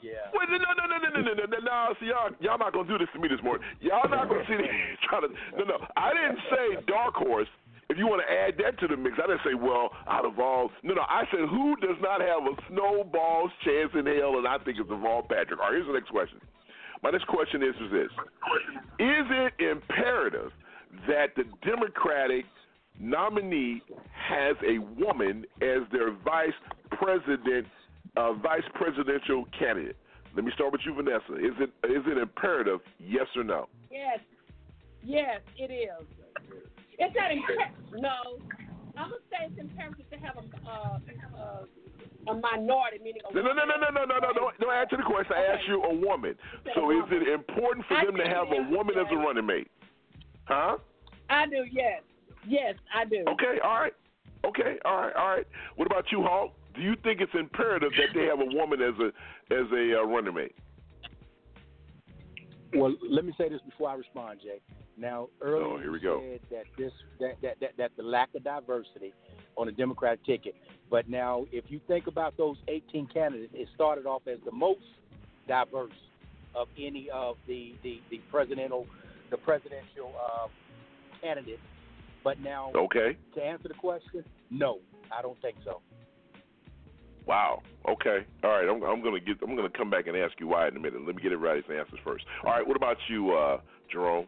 yeah. Wait, no, no, no, no, no, no, no, no, no. See, y'all, y'all not gonna do this to me this morning. Y'all not gonna sit here trying to. No, no. I didn't say dark horse. If you want to add that to the mix, I didn't say, well, out of all. No, no. I said, who does not have a snowball's chance in hell? And I think it's Deval Patrick. All right, here's the next question. My next question is, is this: Is it imperative that the Democratic nominee has a woman as their vice president, uh, vice presidential candidate? Let me start with you, Vanessa. Is it is it imperative? Yes or no? Yes, yes, it is. It's not imperative. No, I'm gonna say it's imperative to have a uh, uh, a minority, meaning a No, no, no, no, no, no, no, no. Don't, don't answer the question. I asked you a woman. So is it important for I them to have it a is, woman as a running mate? Huh? I do. Yes, yes, I do. Okay, all right. Okay, all right, all right. What about you, Hawk? Do you think it's imperative that they have a woman as a as a uh, running mate? Well, let me say this before I respond, Jay. Now, earlier Oh, here we you go. said that this that, that that that the lack of diversity on the Democratic ticket. But now, if you think about those 18 candidates, it started off as the most diverse of any of the the, the presidential the presidential uh, candidates. But now, Okay. to answer the question, no, I don't think so. Wow. Okay. All right. I'm, I'm gonna get. I'm gonna come back and ask you why in a minute. Let me get everybody's answers first. All right. What about you, uh, Jerome?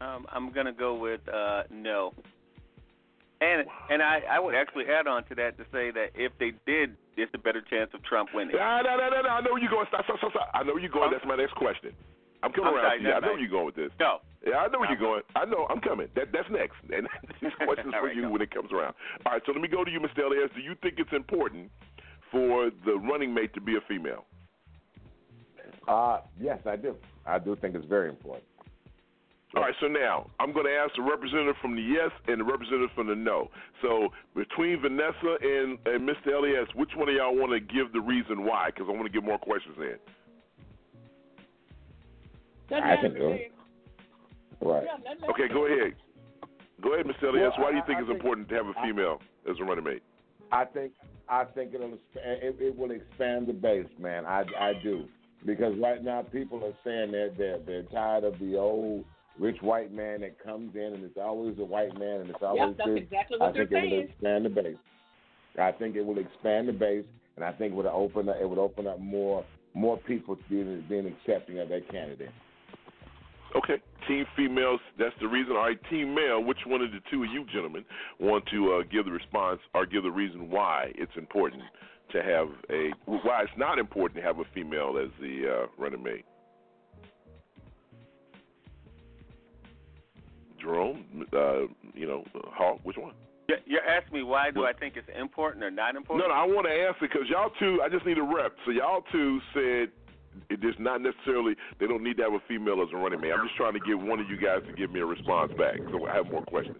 Um, I'm gonna go with uh, no. And and I, I would actually add on to that to say that if they did, it's a better chance of Trump winning. No, no, no, no, no. I know where you're going. Stop, stop, stop, stop. I know where you're going. That's my next question. I'm coming I'm around sorry, to you. I know no. where you're going with this. No. Yeah, I know where you're going. I know. I'm coming. That that's next. And these questions for right, you go. when it comes around. All right. So let me go to you, Mr. Elias. Do you think it's important for the running mate to be a female? Uh, yes, I do. I do think it's very important. All right, so now I'm going to ask the representative from the yes and the representative from the no. So between Vanessa and, and Mr. Elias, which one of y'all want to give the reason why? Because I want to get more questions in. I can do it. Right. Okay, go ahead. Go ahead, Mr. Elias. Well, why do you think I it's think- important to have a female as a running mate? I think I think it'll expand, it, it will expand the base, man. I I do because right now people are saying that they're they're tired of the old rich white man that comes in and it's always a white man and it's always that's this. exactly I what they're think it will expand the base. I think it will expand the base, and I think it would open up, it would open up more more people to being being accepting of that candidate. Okay, team females. That's the reason. All right, team male. Which one of the two of you gentlemen want to uh, give the response or give the reason why it's important to have a why it's not important to have a female as the uh, running mate? Jerome, uh, you know, Hawk. Which one? You're- asking me why do I think it's important or not important? No, no, I want to answer because y'all two. I just need a rep. So y'all two said it is not necessarily they don't need to have a female as a running mate. I'm just trying to get one of you guys to give me a response back. So I have more questions.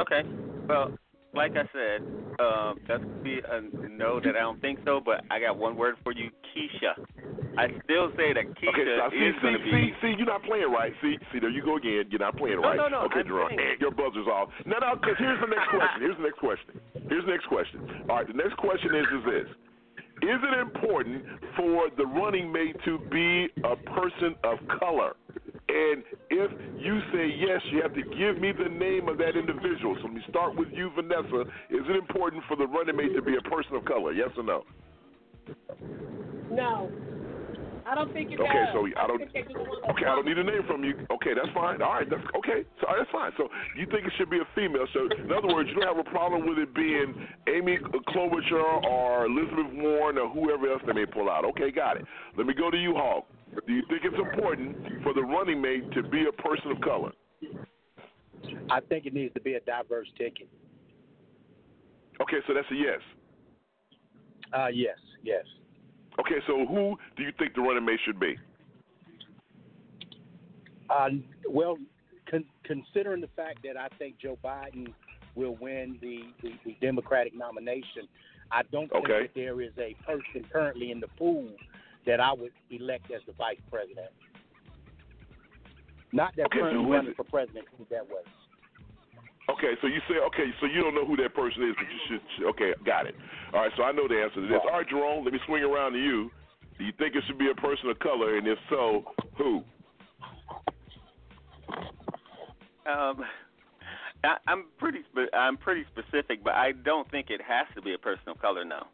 Okay. Well, like I said, um, that could be a no that I don't think so, but I got one word for you, Keisha. I still say that Keisha Okay, so see, is going to see, be. see, see, you're not playing right. See, see, there you go again. You're not playing No, right. no, no, Okay, Jerome, eh, your buzzer's off. No, no, because here's the next question. Here's the next question. Here's the next question. All right, the next question is is this. Is it important for the running mate to be a person of color? And if you say yes, you have to give me the name of that individual. So let me start with you, Vanessa. Is it important for the running mate to be a person of color? Yes or no? No, I don't think it Okay, does. so I don't. think they just want a Okay, I don't need a name from you. Okay, that's fine. All right, that's okay. So that's fine. So you think it should be a female? So in other words, you don't have a problem with it being Amy Klobuchar or Elizabeth Warren or whoever else they may pull out. Okay, got it. Let me go to you, Hawk. Do you think it's important for the running mate to be a person of color? I think it needs to be a diverse ticket. Okay, so that's a yes. Uh, yes, yes. Okay, so who do you think the running mate should be? Uh, well, con- considering the fact that I think Joe Biden will win the, the, the Democratic nomination, I don't think Okay. that there is a person currently in the pool that I would elect as the vice president. Not that Okay, so currently who is running it? for president who that was. Okay, so you say okay, so you don't know who that person is, but you should. should- Okay, got it. All right, so I know the answer to this. All right, Jerome, let me swing around to you. Do you think it should be a person of color, and if so, who? Um, I, I'm pretty. Spe- I'm pretty specific, but I don't think it has to be a person of color. No.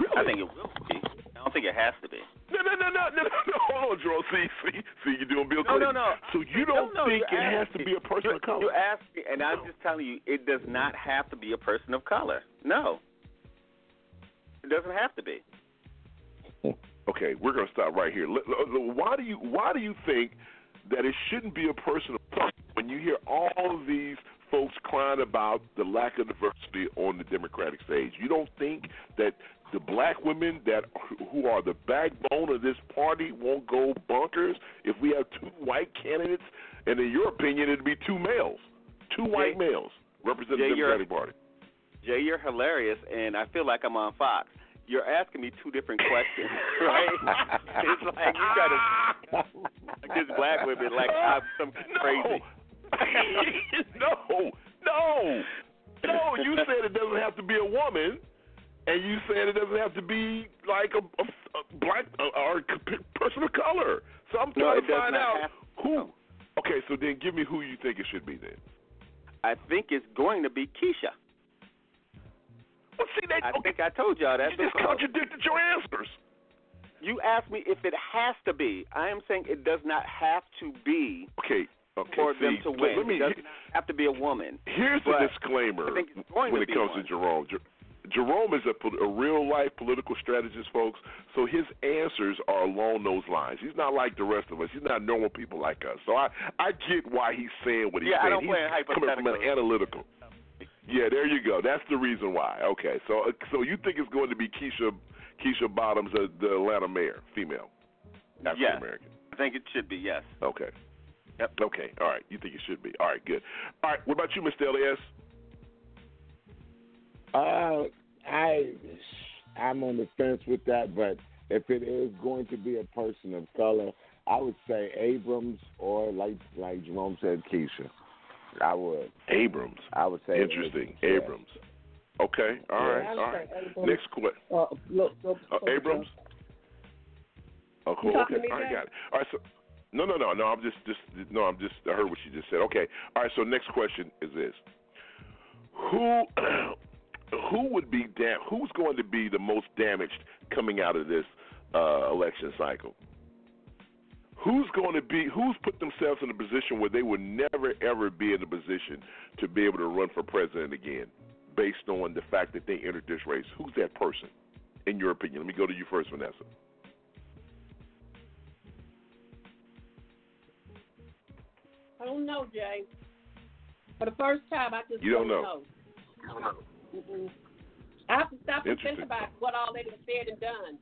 Really? I think it will be. I don't think it has to be. No, no, no, no, no, no, no. Hold on, Jerome. See, see, see, you're doing Bill No, Clinton. no, no. So you don't No, no, think it has to be a person you, of color? You asked me, and I'm just telling you, it does not have to be a person of color. No. It doesn't have to be. Okay, we're gonna stop right here. Let- let- Why do you why do you think that it shouldn't be a person of color when you hear all of these folks crying about the lack of diversity on the Democratic stage? You don't think that the black women that who are the backbone of this party won't go bonkers if we have two white candidates, and in your opinion, it'd be two males, two white males representing Jay, the Democratic Party. Jay, you're hilarious, and I feel like I'm on Fox. You're asking me two different questions, right? it's like you got to against black women like I'm some crazy. no, no, no. You said it doesn't have to be a woman, and you said it doesn't have to be like a, a, a black or a person of color. So I'm trying it to find out have- who. Okay, so then give me who you think it should be then. I think it's going to be Keisha. Well, see, that, I think I told y'all that. You just contradicted your answers. You asked me if it has to be. I am saying it does not have to be Okay, okay. for see, them to win. Let, me. it does not have to be a woman. Here's But the disclaimer it's going when it comes one. to Jerome. Jer- Jerome is a, a real life political strategist, folks. So his answers are along those lines. He's not like the rest of us. He's not normal people like us. So I I get why he's saying what he's Yeah, I saying. don't play he's coming from an analytical. Yeah, there you go. That's the reason why. Okay, so uh, so you think it's going to be Keisha Keisha Bottoms, uh, the Atlanta mayor, female, African Yes. American. I think it should be yes. Okay. Yep. Okay. All right. You think it should be. All right. Good. All right. What about you, Mr. Elias? Uh, I I'm on the fence with that, but if it is going to be a person of color, I would say Abrams or like like Jerome said, Keisha. I would. Abrams. I would say Interesting. Yeah. Abrams. Okay. All Yeah, right. I All would right. say Abrams. Next question. Uh, look, look, Uh, Abrams. Oh, cool. You Okay. talking to All right. Got it. All right. So. No, no, no, no. I'm just, just, no. I'm just. I heard what you just said. Okay. All right. So next question is this: Who, who would be dam- Who's going to be the most damaged coming out of this uh, election cycle? Who's going to be? Who's put themselves in a position where they will never ever be in a position to be able to run for president again, based on the fact that they entered this race? Who's that person, in your opinion? Let me go to you first, Vanessa. I don't know, Jay. For the first time, I just You don't don't know. Mm-mm. I have to stop and think about what all they have said and done.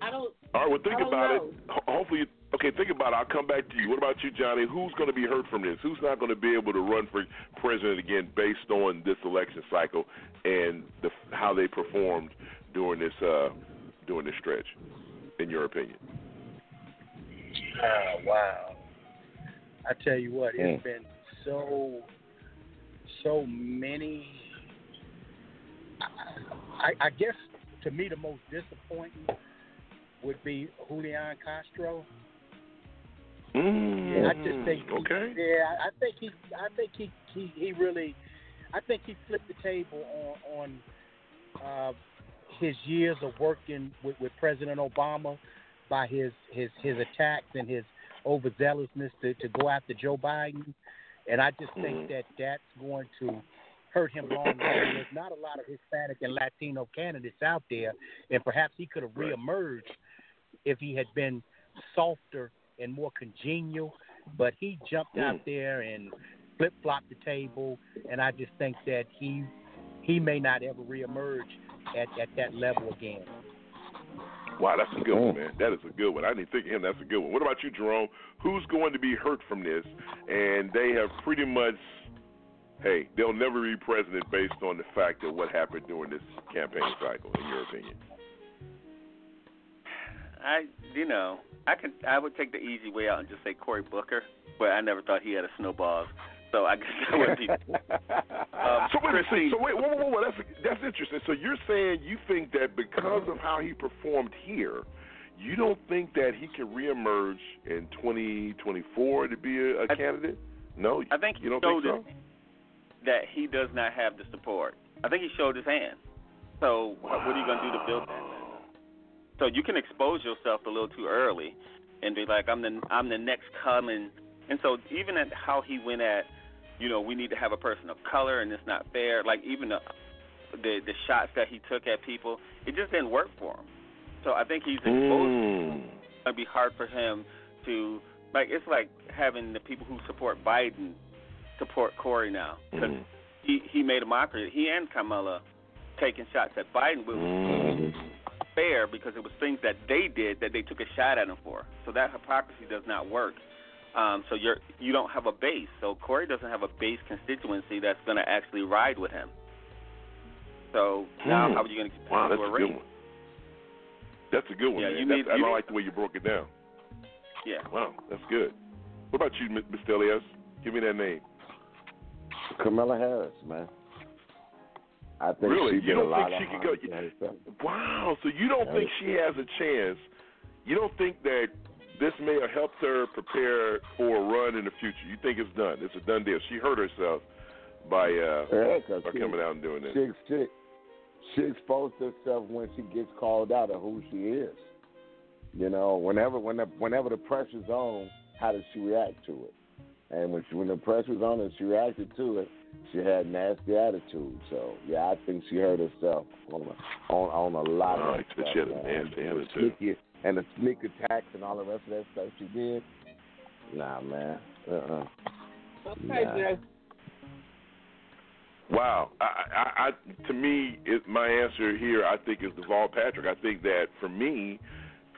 I don't. All right, well, think about know. it. Hopefully, okay, think about it. I'll come back to you. What about you, Johnny? Who's going to be hurt from this? Who's not going to be able to run for president again based on this election cycle and the, how they performed during this uh, during this stretch? In your opinion? Oh wow! I tell you what, it's Mm. been so so many. I, I guess to me the most disappointing would be Julian Castro. Mm, I just think he- okay. yeah, I think he I think he he, he really I think he flipped the table on on uh, his years of working with, with President Obama by his his his attacks and his overzealousness to, to go after Joe Biden, and I just think that that's going to hurt him long run. There's not a lot of Hispanic and Latino candidates out there, and perhaps he could have reemerged if he had been softer and more congenial. But he jumped out mm. there and flip flopped the table, and I just think that he he may not ever reemerge at at that level again. Wow, that's a good one, mm. man. That is a good one. I didn't think of him. That's a good one. What about you, Jerome? Who's going to be hurt from this? And they have pretty much, hey, they'll never be president based on the fact of what happened during this campaign cycle, in your opinion. I, you know, I could, I would take the easy way out and just say Cory Booker, but I never thought he had a snowball. So I guess that would be. um, so wait, minute, Chrissy- so wait, whoa, whoa, whoa, that's that's interesting. So you're saying you think that because of how he performed here, you don't think that he can reemerge in 2024 to be a, a candidate? No, I think you don't think so. That he does not have the support. I think he showed his hand. So what what are you going to do to build that? So you can expose yourself a little too early, and be like, I'm the I'm the next coming. And so even at how he went at, you know, we need to have a person of color, and it's not fair. Like even the the, the shots that he took at people, it just didn't work for him. So I think he's exposed. Mm. It's gonna be hard for him to like. It's like having the people who support Biden support Cory now because Mm. he he made a mockery. He and Kamala taking shots at Biden, was fair because it was things that they did that they took a shot at him for. So that hypocrisy does not work. Um, so you're you don't have a base. So Cory doesn't have a base constituency that's going to actually ride with him. So now Hmm. how are you going to get Wow, that's a good one. That's a good one, Yeah, man. you need- I you don't need- like the way you broke it down. Yeah. Wow, that's good. What about you, Mr. Elias? Give me that name. Kamala Harris, man. I think Really? she You did don't a lot think of she could go- Wow, so you don't think she has a chance? You don't think that this may have helped her prepare for a run in the future? You think it's done? It's a done deal. She hurt herself by uh Yeah, by she- coming out and doing this. She, she, she exposed herself when she gets called out of who she is. You know, whenever when the, whenever the pressure's on, how does she react to it? And when she, when the pressure's on and she reacted to it, she had nasty attitude. So yeah, I think she hurt herself on a, on on a lot All of right, but stuff. she had a man. nasty And the attitude. sneaky and the sneak attacks and all the rest of that stuff she did. Nah, man. Uh uh Okay, Nah. Jay. Wow. I, I, I to me, it, my answer here, I think, is Deval Patrick. I think that for me,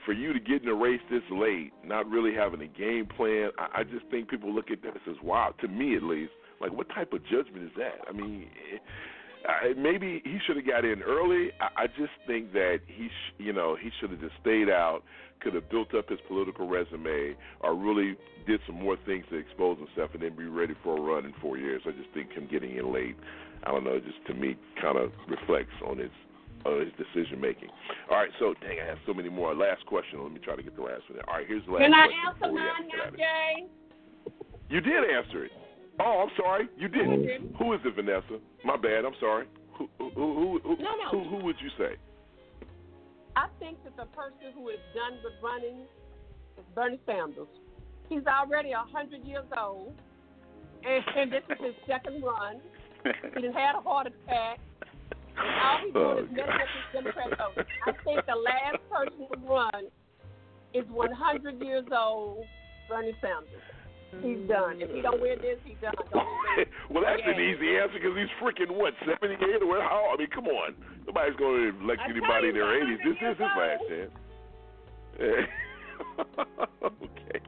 for you to get in the race this late, not really having a game plan, I, I just think people look at this as wow. To me, at least, like what type of judgment is that? I mean. Uh, maybe he should have got in early. I, I just think that he, sh- you know, he should have just stayed out, could have built up his political resume, or really did some more things to expose himself, and then be ready for a run in four years. I just think him getting in late, I don't know, just to me kind of reflects on his uh, his decision making. All right, so dang, I have so many more. Last question. Let me try to get the last one. All right, here's the last. Can I answer mine now, Jay? You did answer it. Oh, I'm sorry. You didn't. did Who is it, Vanessa? My bad. I'm sorry. Who who who who, no, no. who, who would you say? I think that the person who is done with running is Bernie Sanders. He's already a hundred years old, and, and this is his second run. He had a heart attack. All he's doing Oh, is messing up his Democrat vote. Oh, I think the last person to run is 100 years old, Bernie Sanders. He's done. If he don't win this, he's done. Well, that's an easy answer because he's freaking what, 78 or what? How? I mean, come on. Nobody's going to elect anybody in their 80s. This is his last chance. okay.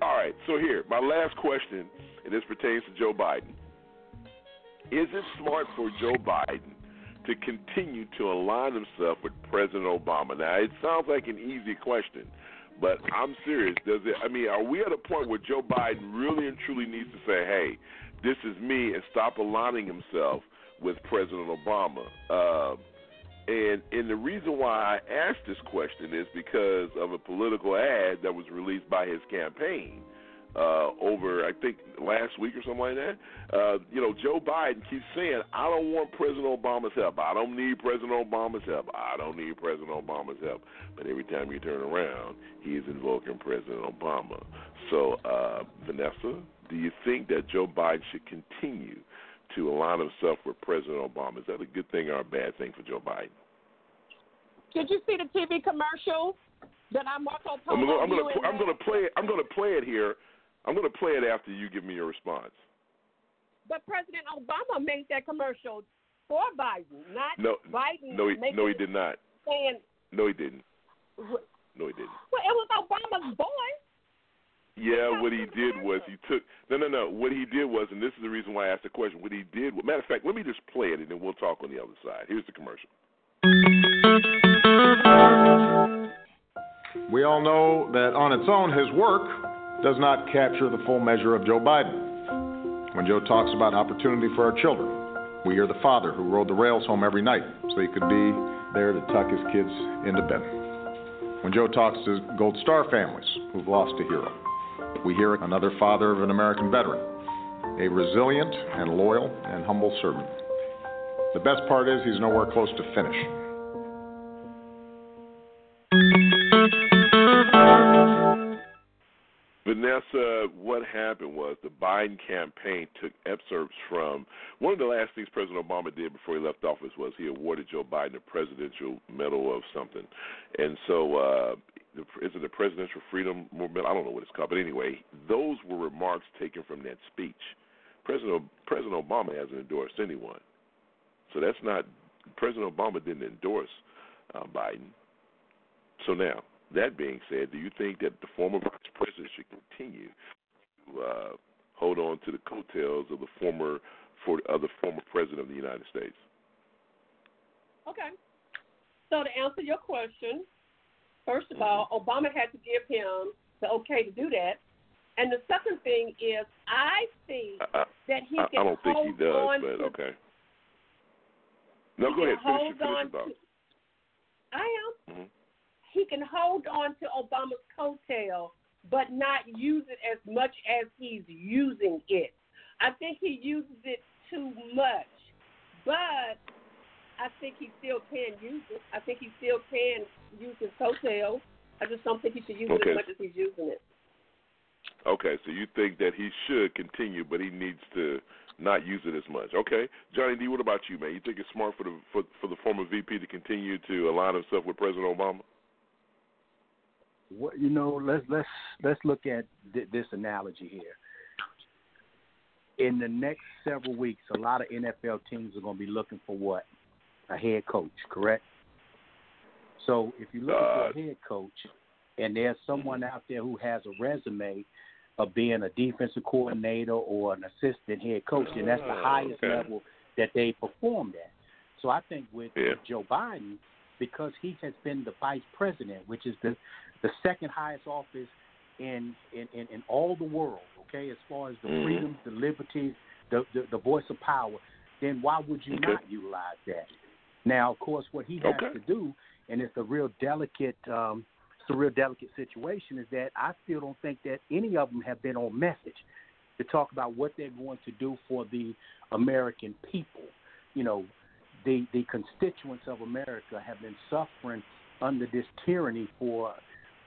All right. So here, my last question, and this pertains to Joe Biden. Is it smart for Joe Biden to continue to align himself with President Obama? Now, it sounds like an easy question, but I'm serious. Does it? I mean, are we at a point where Joe Biden really and truly needs to say, "Hey, this is me," and stop aligning himself with President Obama? Uh, and and the reason why I asked this question is because of a political ad that was released by his campaign uh, over, I think, last week or something like that. Uh, you know, Joe Biden keeps saying, I don't want President Obama's help. I don't need President Obama's help. I don't need President Obama's help. But every time you turn around, he is invoking President Obama. So, uh, Vanessa, do you think that Joe Biden should continue to align himself with President Obama? Is that a good thing or a bad thing for Joe Biden? Did you see the TV commercial that I Marco Polo? I'm gonna, I'm gonna, I'm gonna play. I'm gonna play it here. I'm gonna play it after you give me your response. But President Obama made that commercial for Biden, not No, Biden. no, he, no, he did not. Saying, No, he didn't. No, he didn't. Well, it was Obama's boy. Yeah, what he did was he took no, no, no. What he did was, and this is the reason why I asked the question. What he did, matter of fact, let me just play it and then we'll talk on the other side. Here's the commercial. We all know that on its own, his work does not capture the full measure of Joe Biden. When Joe talks about opportunity for our children, we hear the father who rode the rails home every night so he could be there to tuck his kids into bed. When Joe talks to Gold Star families who've lost a hero, we hear another father of an American veteran, a resilient and loyal and humble servant. The best part is he's nowhere close to finish. Vanessa, what happened was the Biden campaign took excerpts from one of the last things President Obama did before he left office was he awarded Joe Biden a presidential medal of something, and so uh, the, is it the Presidential Freedom Medal? I don't know what it's called, but anyway, those were remarks taken from that speech. President President Obama hasn't endorsed anyone, so that's not President Obama didn't endorse uh, Biden. So now, that being said, do you think that the former vice president should continue to uh, hold on to the coattails of the former for of the former president of the United States? Okay. So to answer your question, first of all, Obama had to give him the okay to do that. And the second thing is, I think I, that he I, can I don't think he does, on but to, okay. No, go ahead. Finish, hold finish on to, I am. Mhm. He can hold on to Obama's coattail, but not use it as much as he's using it. I think he uses it too much, but I think he still can use it. I think he still can use his coattail. I just don't think he should use it as much as he's using it. Okay, so you think that he should continue, but he needs to not use it as much. Okay, Johnny D, what about you, man? You think it's smart for the for, for the former VP to continue to align himself with President Obama? What you know? Let's let's let's look at th- this analogy here. In the next several weeks, a lot of NFL teams are going to be looking for what a head coach, correct? So if you're looking for Uh, a head coach, and there's someone out there who has a resume of being a defensive coordinator or an assistant head coach, and that's the Oh, highest okay. level that they performed at. So I think with, Yeah. with Joe Biden, because he has been the vice president, which is the the second highest office in in, in, in all the world, okay, as far as the Mhm. freedoms, the liberties, the, the the voice of power, then why would you Okay. not utilize that? Now, of course, what he has Okay. to do, and it's a real delicate, um, it's a real delicate situation, is that I still don't think that any of them have been on message to talk about what they're going to do for the American people. You know, the the constituents of America have been suffering under this tyranny for,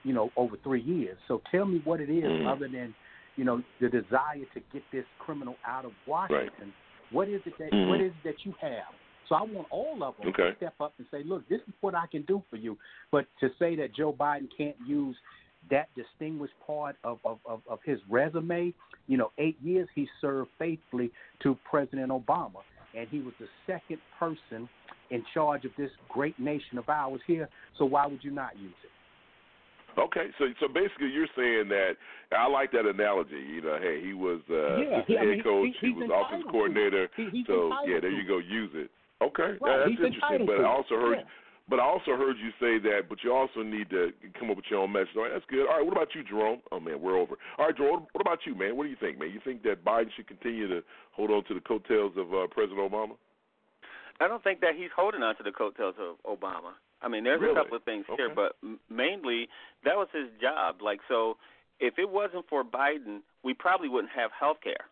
you know, over three years. So tell me what it is Mhm. other than, you know, the desire to get this criminal out of Washington. What is it that Mhm. what is it that you have? So I want all of them Okay. to step up and say, look, this is what I can do for you. But to say that Joe Biden can't use that distinguished part of, of, of, of his resume, you know, eight years he served faithfully to President Obama. And he was the second person in charge of this great nation of ours here. So why would you not use it? Okay, so so basically you're saying that I like that analogy. You know, hey, he was uh, Yeah, he- I head mean, coach, he- he, was entitled offensive to. coordinator. He- so yeah, there you go. Use it. Okay, Right, that's interesting. But I also heard, Yeah. but I also heard you say that. But you also need to come up with your own message. All right, that's good. All right, what about you, Jerome? Oh man, we're over. All right, Jerome, what about you, man? What do you think, man? You think that Biden should continue to hold on to the coattails of uh, President Obama? I don't think that he's holding on to the coattails of Obama. I mean, there's Really? a couple of things here, but mainly that was his job. Like, so if it wasn't for Biden, we probably wouldn't have health care.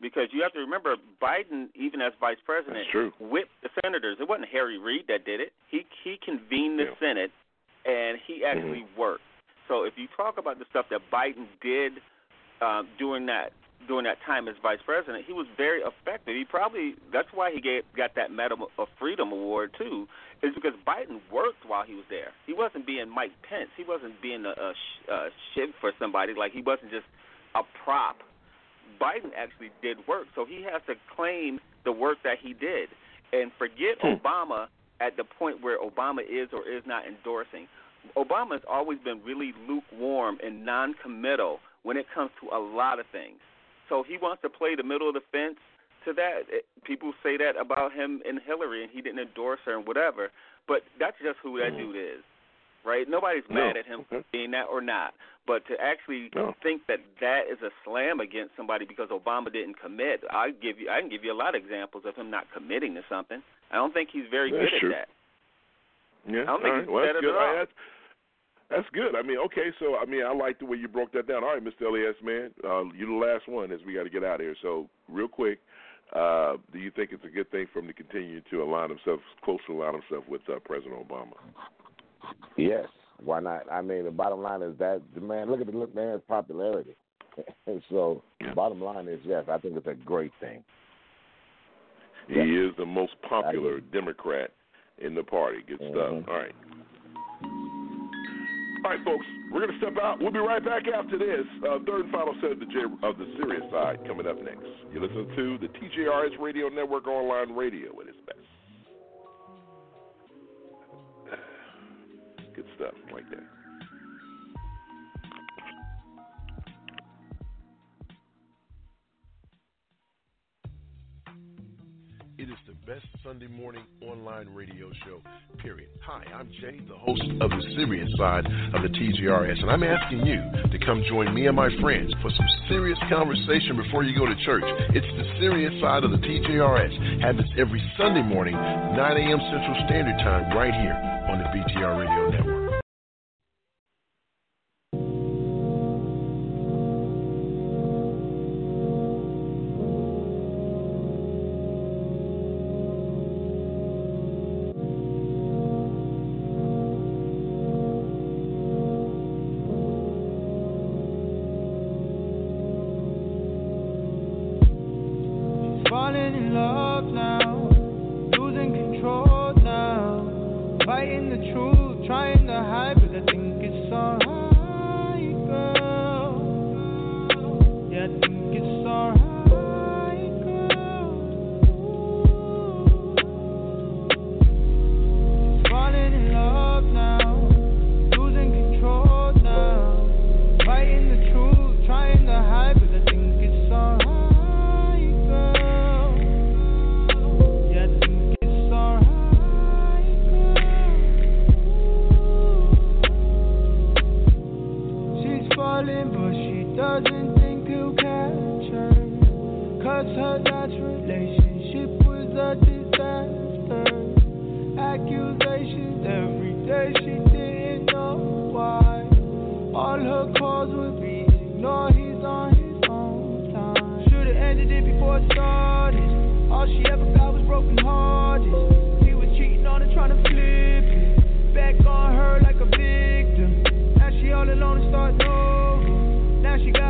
Because you have to remember, Biden, even as vice president, whipped the senators. It wasn't Harry Reid that did it. He he convened the Yeah. Senate, and he actually worked. So if you talk about the stuff that Biden did um, during that during that time as vice president, he was very effective. He probably that's why he gave, got that Medal of Freedom award too, is because Biden worked while he was there. He wasn't being Mike Pence. He wasn't being a, a, sh- a shiv for somebody. Like he wasn't just a prop. Biden actually did work, so he has to claim the work that he did, and forget Hmm. Obama at the point where Obama is or is not endorsing. Obama has always been really lukewarm and non-committal when it comes to a lot of things. So he wants to play the middle of the fence to that. It, people say that about him and Hillary, and he didn't endorse her and whatever. But that's just who that dude is, right? Nobody's. No. mad at him for being that or not. But to actually No. think that that is a slam against somebody because Obama didn't commit, I give you, I can give you a lot of examples of him not committing to something. I don't think he's very That's good true. at that. Yeah, I don't think right. he's well, good. at All all. right, that's, that's good. I mean, okay, so I mean, I like the way you broke that down. All right, Mr. Elias, man, uh, you're the last one as we got to get out of here. So, real quick, uh, do you think it's a good thing for him to continue to align himself, closely align himself with uh, President Obama? Yes. Why not? I mean, the bottom line is that the man. Look at the look man's popularity. so, bottom line is yes. I think it's a great thing. He is the most popular Democrat in the party. Good Mhm. stuff. All right. All right, folks, we're going to step out. We'll be right back after this. Uh, third and final set of the, J- of the serious side coming up next. You listen to the TJRS Radio Network online radio at its best. Good stuff like that. It is the best Sunday morning online radio show, period. Hi, I'm Jay, the host of the serious side of the TJRS, and I'm asking you to come join me and my friends for some serious conversation before you go to church. It's the serious side of the TJRS. Have every Sunday morning, 9 a.m. Central Standard Time, right here on the BTR Radio Network. Past relationship was a disaster. Accusations every day, she didn't know why. All her calls would be ignored, he's on his own time. Should've ended it before it started. All she ever got was broken hearted. He was cheating on her, trying to flip it. Back on her like a victim. Now she all alone and starting over. Now she got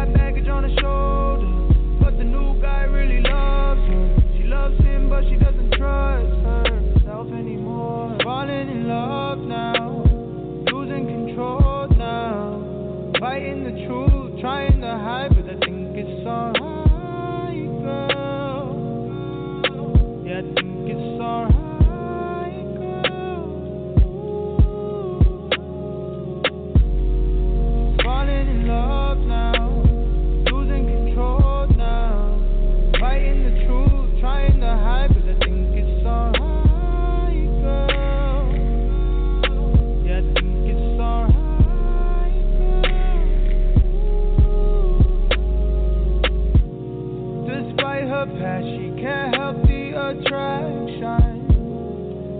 past, she can't help the attraction.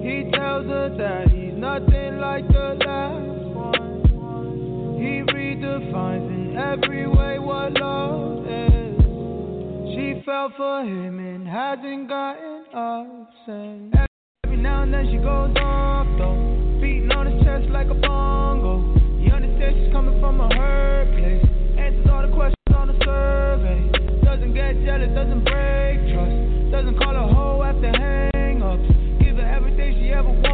He tells her that he's nothing like the last one. He redefines in every way what love is. She fell for him and hasn't gotten up since. Every now and then she goes off though, beating on his chest like a bongo. He understands she's coming from a hurt place. Answers all the questions get jealous, doesn't break trust. Doesn't call a hoe after hang ups. Give her everything she ever wanted.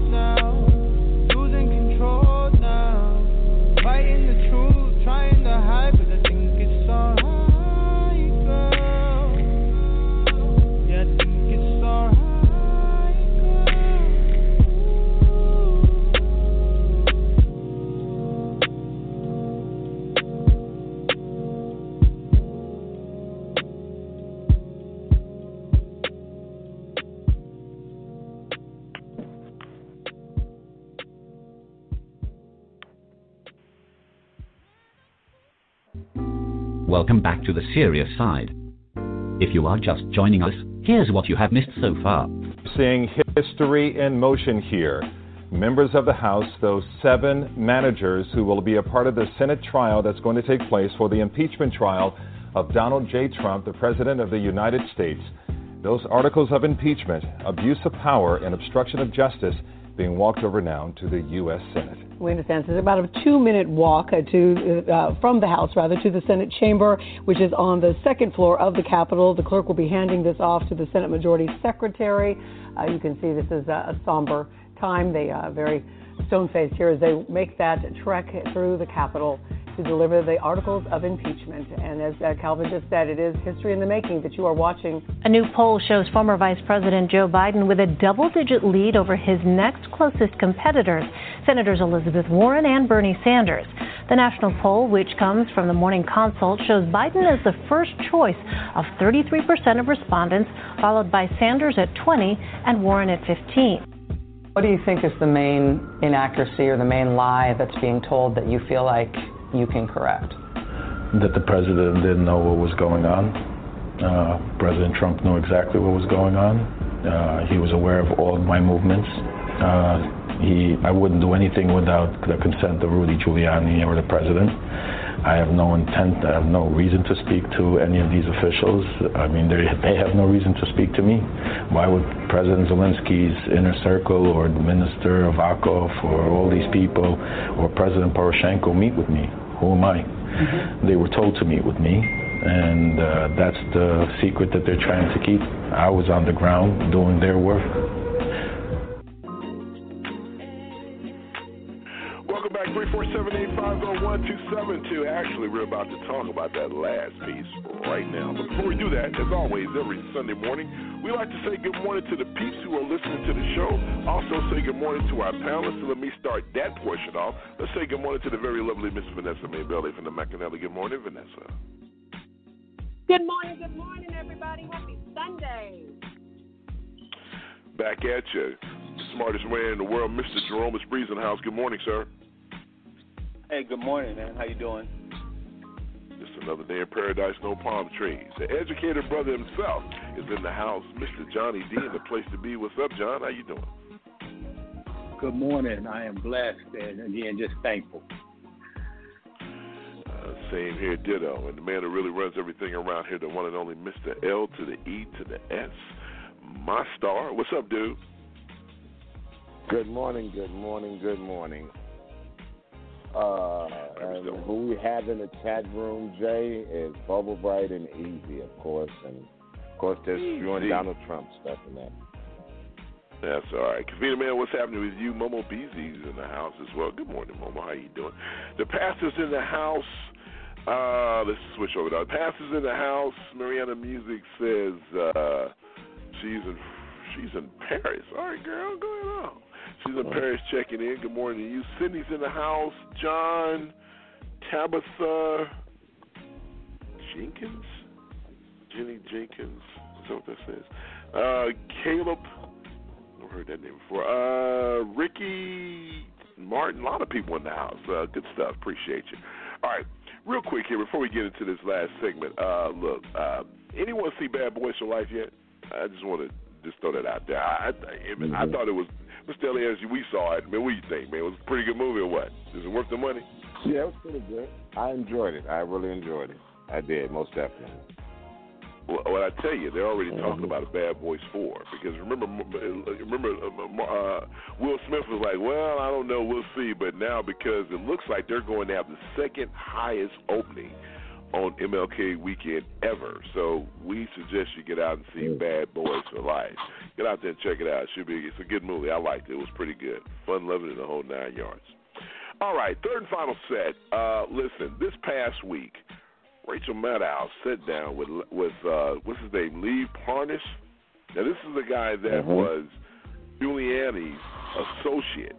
Now, losing control now. Fighting the truth, trying to hide, but I Welcome back to the serious side. If you are just joining us, here's what you have missed so far. Seeing history in motion here. Members of the House, those seven managers who will be a part of the Senate trial that's going to take place for the impeachment trial of Donald J. Trump, the President of the United States. Those articles of impeachment, abuse of power, and obstruction of justice being walked over now to the U.S. Senate. We understand it's about a two-minute walk uh, to uh, from the House, rather, to the Senate chamber, which is on the second floor of the Capitol. The clerk will be handing this off to the Senate Majority Secretary. Uh, you can see this is a, a somber time. They are very stone-faced here as they make that trek through the Capitol to deliver the articles of impeachment. And as uh, Calvin just said, it is history in the making that you are watching. A new poll shows former Vice President Joe Biden with a double digit lead over his next closest competitors, Senators Elizabeth Warren and Bernie Sanders. The national poll, which comes from the Morning Consult, shows Biden as the first choice of 33% of respondents, followed by Sanders at 20 and Warren at 15. What do you think is the main inaccuracy or the main lie that's being told that you feel like you can correct? That the president didn't know what was going on. Uh, president Trump knew exactly what was going on. Uh, he was aware of all of my movements. Uh, he, I wouldn't do anything without the consent of Rudy Giuliani or the president. I have no intent, I have no reason to speak to any of these officials. I mean, they, they have no reason to speak to me. Why would President Zelensky's inner circle or the Minister of Avakov or all these people or President Poroshenko meet with me? Who am I? Mm-hmm. They were told to meet with me, and uh, that's the secret that they're trying to keep. I was on the ground doing their work. Welcome back, 347-850-1272. Actually, we're about to talk about that last piece right now. But before we do that, as always, every Sunday morning, we like to say good morning to the peeps who are listening to the show. Also say good morning to our panelists. So let me start that portion off. Let's say good morning to the very lovely Miss Vanessa Maybelle from the McAnally. Good morning, Vanessa. Good morning, good morning, everybody. Happy Sunday. Back at you. The smartest man in the world, Mr. Jerome Espree's in house. Good morning, sir. Hey, good morning, man. How you doing? Just another day in paradise, no palm trees. The educated brother himself is in the house, Mr. Johnny D, in the place to be. What's up, John? How you doing? Good morning. I am blessed and again just thankful. Uh, same here, ditto. And the man who really runs everything around here, the one and only Mr. L to the E to the S, my star. What's up, dude? Good morning, good morning, good morning. Uh, and who we have in the chat room, Jay, is Bubble Bright and Easy, of course, and of course there's you and Donald Trump stuff in that. That's all right. Kavita man, what's happening with you? Momo Beezy's in the house as well. Good morning, Momo. How you doing? The pastor's in the house. Uh, let's switch over. now. The pastor's in the house. Mariana Music says uh, she's in she's in Paris. All right, girl, going on. She's in Paris checking in. Good morning to you. Sydney's in the house. John, Tabitha, Jenkins, Jenny Jenkins. Is that what that says? Uh, Caleb. I've heard that name before. Uh, Ricky Martin. A lot of people in the house. Uh, good stuff. Appreciate you. All right. Real quick here before we get into this last segment. Uh, look, uh, anyone see Bad Boys for Life yet? I just want to just throw that out there. I, I, I, I thought it was Mr. Elias, we saw it. Man, what do you think, man? It was a pretty good movie or what? Is it worth the money? Yeah, it was pretty good. I enjoyed it. I really enjoyed it. I did, most definitely. Well, well I tell you, they're already mm-hmm. talking about a Bad Boys Four because remember, remember, uh, Will Smith was like, "Well, I don't know, we'll see." But now, because it looks like they're going to have the second highest opening on MLK weekend ever. So we suggest you get out and see mm. Bad Boys for Life. Get out there and check it out. It should be it's a good movie. I liked it. It was pretty good. Fun loving in the whole nine yards. All right, third and final set. Uh, listen, this past week, Rachel Maddow sat down with with uh, what's his name, Lev Parnas. Now this is the guy that mm-hmm. was Giuliani's associate.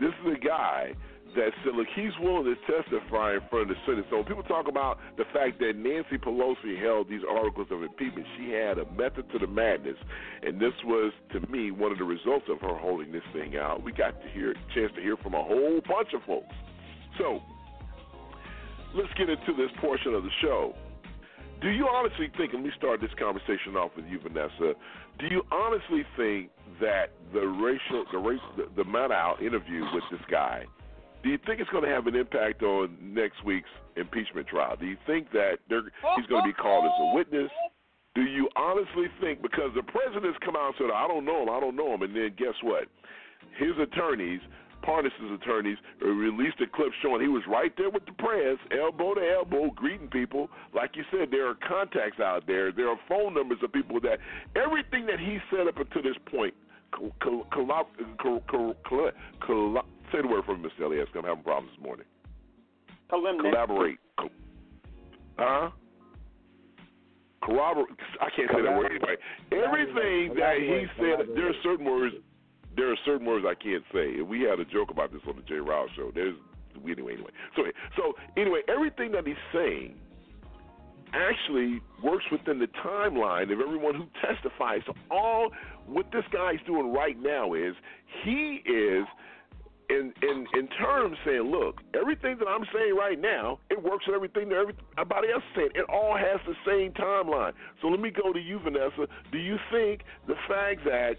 This is the guy that said, look, he's willing to testify in front of the Senate. So when people talk about the fact that Nancy Pelosi held these articles of impeachment, she had a method to the madness, and this was, to me, one of the results of her holding this thing out. We got to hear chance to hear from a whole bunch of folks. So let's get into this portion of the show. Do you honestly think, and let me start this conversation off with you, Vanessa. Do you honestly think that the racial, the race, the, the Maddow interview with this guy do you think it's going to have an impact on next week's impeachment trial? Do you think that he's going to be called as a witness? Do you honestly think because the president's come out and said, "I don't know him, I don't know him," and then guess what? His attorneys, Parnas's attorneys, released a clip showing he was right there with the press, elbow to elbow, greeting people. Like you said, there are contacts out there. There are phone numbers of people that everything that he said up until this point, Say the word for me, Mr. Elias. I'm having problems this morning. Collaborate. Co- huh? Corroborate. I can't say that word anyway. Everything that he said, there are certain words. There are certain words I can't say. We had a joke about this on the Jay Ryle show. There's anyway, anyway. So, so anyway, everything that he's saying actually works within the timeline of everyone who testifies. So all what this guy's doing right now is he is in in in terms saying, look, everything that I'm saying right now, it works with everything that everybody else said. It all has the same timeline. So let me go to you, Vanessa. Do you think the fact that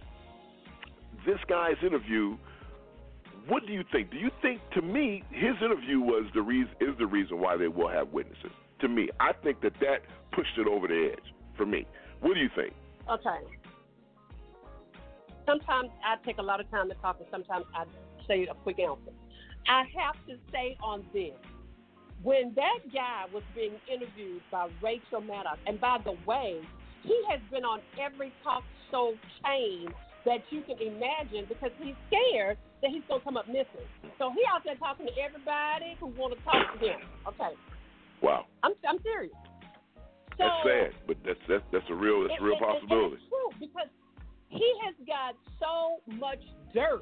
this guy's interview what do you think? Do you think to me his interview was the reason is the reason why they will have witnesses? To me, I think that that pushed it over the edge for me. What do you think? Okay. Sometimes I take a lot of time to talk, and sometimes I say a quick answer. I have to say on this. When that guy was being interviewed by Rachel Maddow, and by the way, he has been on every talk show chain that you can imagine because he's scared that he's gonna come up missing. So he out there talking to everybody who want to talk to him. Okay. Wow. I'm I'm serious. So, that's sad, but that's that's that's a real that's a real it, possibility. It, it's true because he has got so much dirt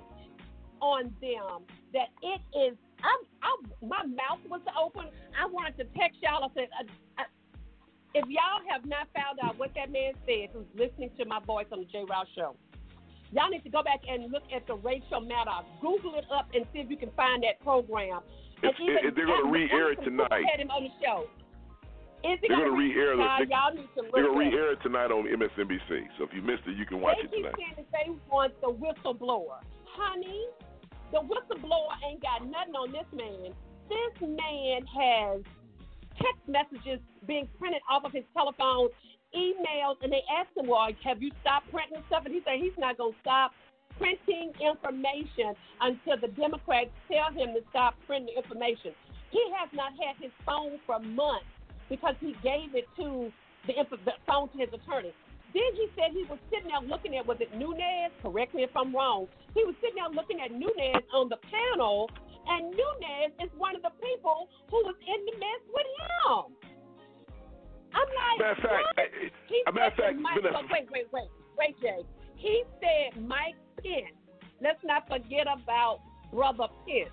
on them that it is. I'm, I'm, my mouth was open. I wanted to text y'all. I said, I, I, if y'all have not found out what that man said, who's listening to my voice on the J. Rouse show, y'all need to go back and look at the Rachel Maddow. Google it up and see if you can find that program. If, if they're going to re-air it tonight. Had him on the show. Is they're going to re-air it. They're, they're going to re-air it tonight on MSNBC. So if you missed it, you can watch they it tonight. They they want the whistleblower, honey. The whistleblower ain't got nothing on this man. This man has text messages being printed off of his telephone, emails, and they asked him, "Well, have you stopped printing stuff?" And he said he's not going to stop printing information until the Democrats tell him to stop printing information. He has not had his phone for months because he gave it to the, the phone to his attorney. Then he said he was sitting there looking at, was it Nunes? Correct me if I'm wrong. He was sitting there looking at Nunes on the panel, and Nunes is one of the people who was in the mess with him. I'm like, matter of fact, eh, eh, he a matter of fact, Mike, oh, wait, wait, wait, wait, Jay. He said Mike Pence. Let's not forget about Brother Pence.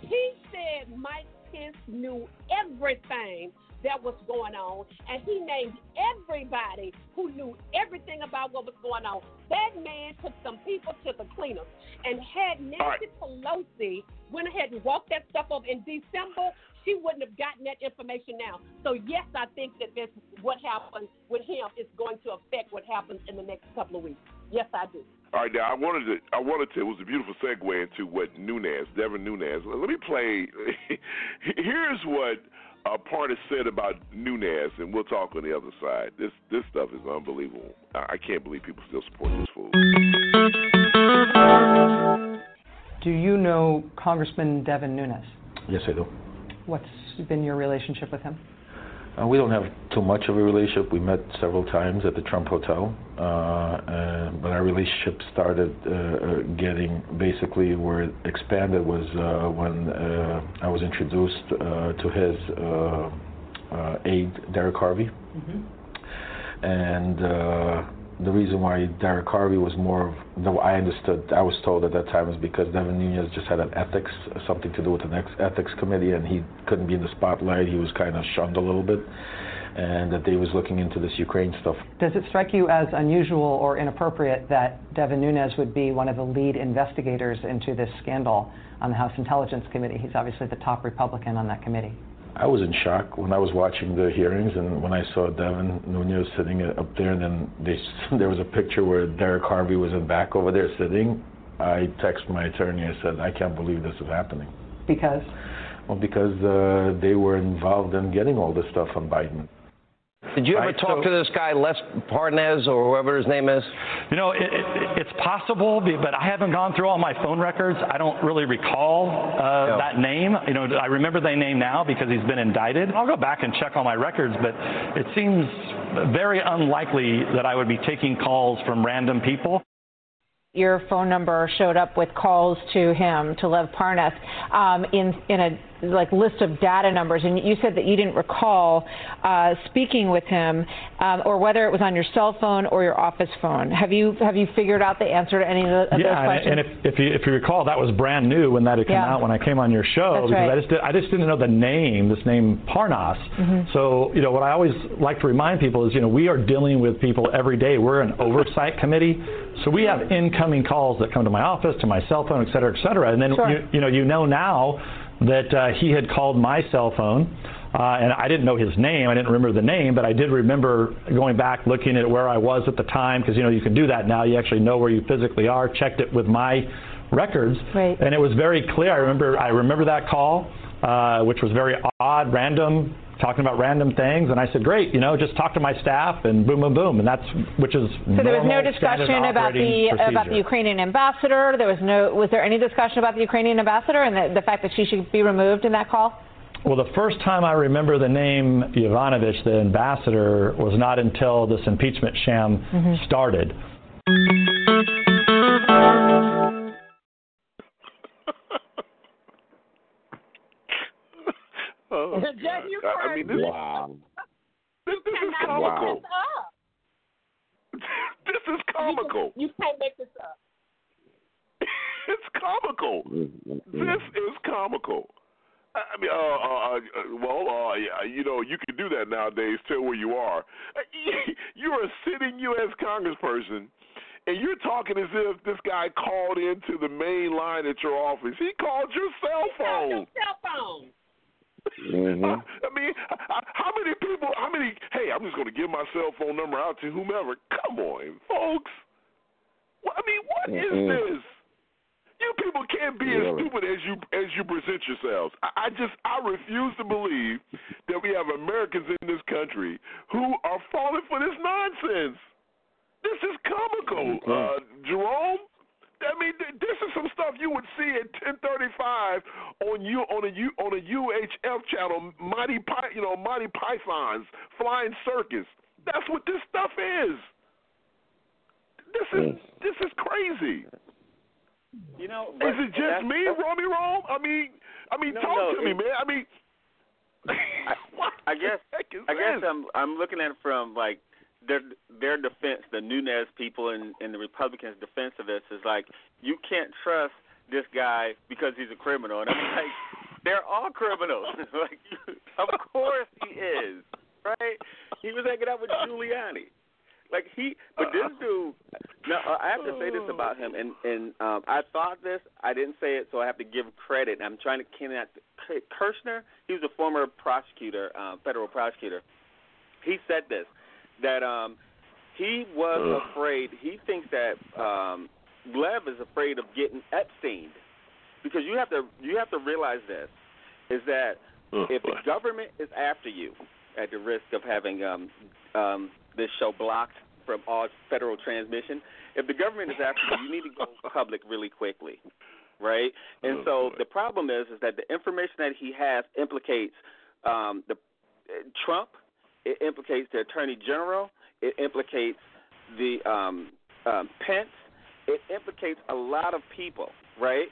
He said Mike Pence knew everything that was going on, and he named everybody who knew everything about what was going on. That man took some people to the cleaners and had Nancy right. Pelosi went ahead and walked that stuff up in December. She wouldn't have gotten that information now. So yes, I think that this what happens with him is going to affect what happens in the next couple of weeks. Yes, I do. All right, now I wanted to. I wanted to. It was a beautiful segue into what Nunes, Devin Nunes. Let me play. Here's what uh, Parnas said about Nunes, and we'll talk on the other side. This this stuff is unbelievable. I, I can't believe people still support this fool. Do you know Congressman Devin Nunes? Yes, I do. What's been your relationship with him? Uh, we don't have too much of a relationship. We met several times at the Trump Hotel, uh, and, but our relationship started uh, uh getting basically where it expanded was uh, when uh, I was introduced to his aide, Derek Harvey, mm-hmm. and the reason why Derek Harvey was more of, I understood, I was told at that time is because Devin Nunes just had an ethics, something to do with the next ethics committee, and he couldn't be in the spotlight. He was kind of shunned a little bit, and that they was looking into this Ukraine stuff. Does it strike you as unusual or inappropriate that Devin Nunes would be one of the lead investigators into this scandal on the House Intelligence Committee? He's obviously the top Republican on that committee. I was in shock when I was watching the hearings and when I saw Devin Nunes sitting up there, and then they, there was a picture where Derek Harvey was in back over there sitting. I texted my attorney. I said, I can't believe this is happening. Because? Well, because uh, they were involved in getting all this stuff on Biden. Did you ever right, talk so, to this guy, Les Parnas, or whoever his name is? You know, it, it, it's possible, but I haven't gone through all my phone records. I don't really recall uh, that name. You know, I remember the name now because he's been indicted. I'll go back and check all my records, but it seems very unlikely that I would be taking calls from random people your phone number showed up with calls to him to Lev Parnas um, in in a like list of data numbers, and you said that you didn't recall uh, speaking with him, um, or whether it was on your cell phone or your office phone. Have you have you figured out the answer to any of, the, of yeah, those questions? and if, if you if you recall, that was brand new when that had come Yeah. out when I came on your show That's because right. I just did, I just didn't know the name, this name Parnas. Mhm. So you know what I always like to remind people is you know we are dealing with people every day. We're an oversight committee, so we have incoming calls that come to my office, to my cell phone, et cetera, et cetera. And then Sure. you, you know you know now that uh, he had called my cell phone. Uh, and I didn't know his name. I didn't remember the name, but I did remember going back, looking at where I was at the time, because you know you can do that now. You actually know where you physically are. Checked it with my records, Right. and it was very clear. I remember. I remember that call, uh, which was very odd, random, talking about random things. And I said, great, you know, just talk to my staff, and boom, boom, boom, and that's which is So there was no discussion about the operating about the. Ukrainian ambassador. There was no. Was there any discussion about the Ukrainian ambassador and the, the fact that she should be removed in that call? Well, the first time I remember the name Yovanovitch, the ambassador, was not until this impeachment sham Mhm. started. Oh, Jay, you I, I mean, this, Wow. this, this is comical. this up. this is comical. You can't make this up. it's comical. This is comical. I I mean, uh, uh, uh, well, uh, yeah, you know, you can do that nowadays. Tell where you are. You're a sitting U.S. Congressperson, and you're talking as if this guy called into the main line at your office. He called your cell phone. He called Your cell phone. Mm-hmm. I mean, how many people? How many? Hey, I'm just going to give my cell phone number out to whomever. Come on, folks. What- I mean, what is Mm-mm. this? You people can't be as stupid as you as you present yourselves. I, I just I refuse to believe that we have Americans in this country who are falling for this nonsense. This is comical, uh, Jerome. I mean, th- this is some stuff you would see at 10:35 on you on a U on a UHF channel, Mighty Py, you know, Monty Python's flying circus. That's what this stuff is. This is mm. this is crazy. You know, Is it just me, Romy Rome? I mean, I mean, No, talk no, to me, man. I mean, I guess heck is I guess this? I'm I'm looking at it from like their their defense, the Nunes people and, and the Republicans' defense of this is like you can't trust this guy because he's a criminal, and I'm like they're all criminals. like of course he is, right? He was hanging out with Giuliani. Like he, but this dude. Now uh, I have to say this about him, and and um, I thought this. I didn't say it, so I have to give credit. I'm trying to connect Kirschner. He was a former prosecutor, uh, federal prosecutor. He said this that um, he was afraid. He thinks that um, Lev is afraid of getting Epstein because you have to you have to realize this is that if the government is after you at the risk of having um, um, this show blocked from all federal transmission, if the government is after you, you need to go public really quickly, right? And so the problem is is that the information that he has implicates um, the uh, Trump, it implicates the Attorney General, it implicates the um, um, Pence, it implicates a lot of people, right?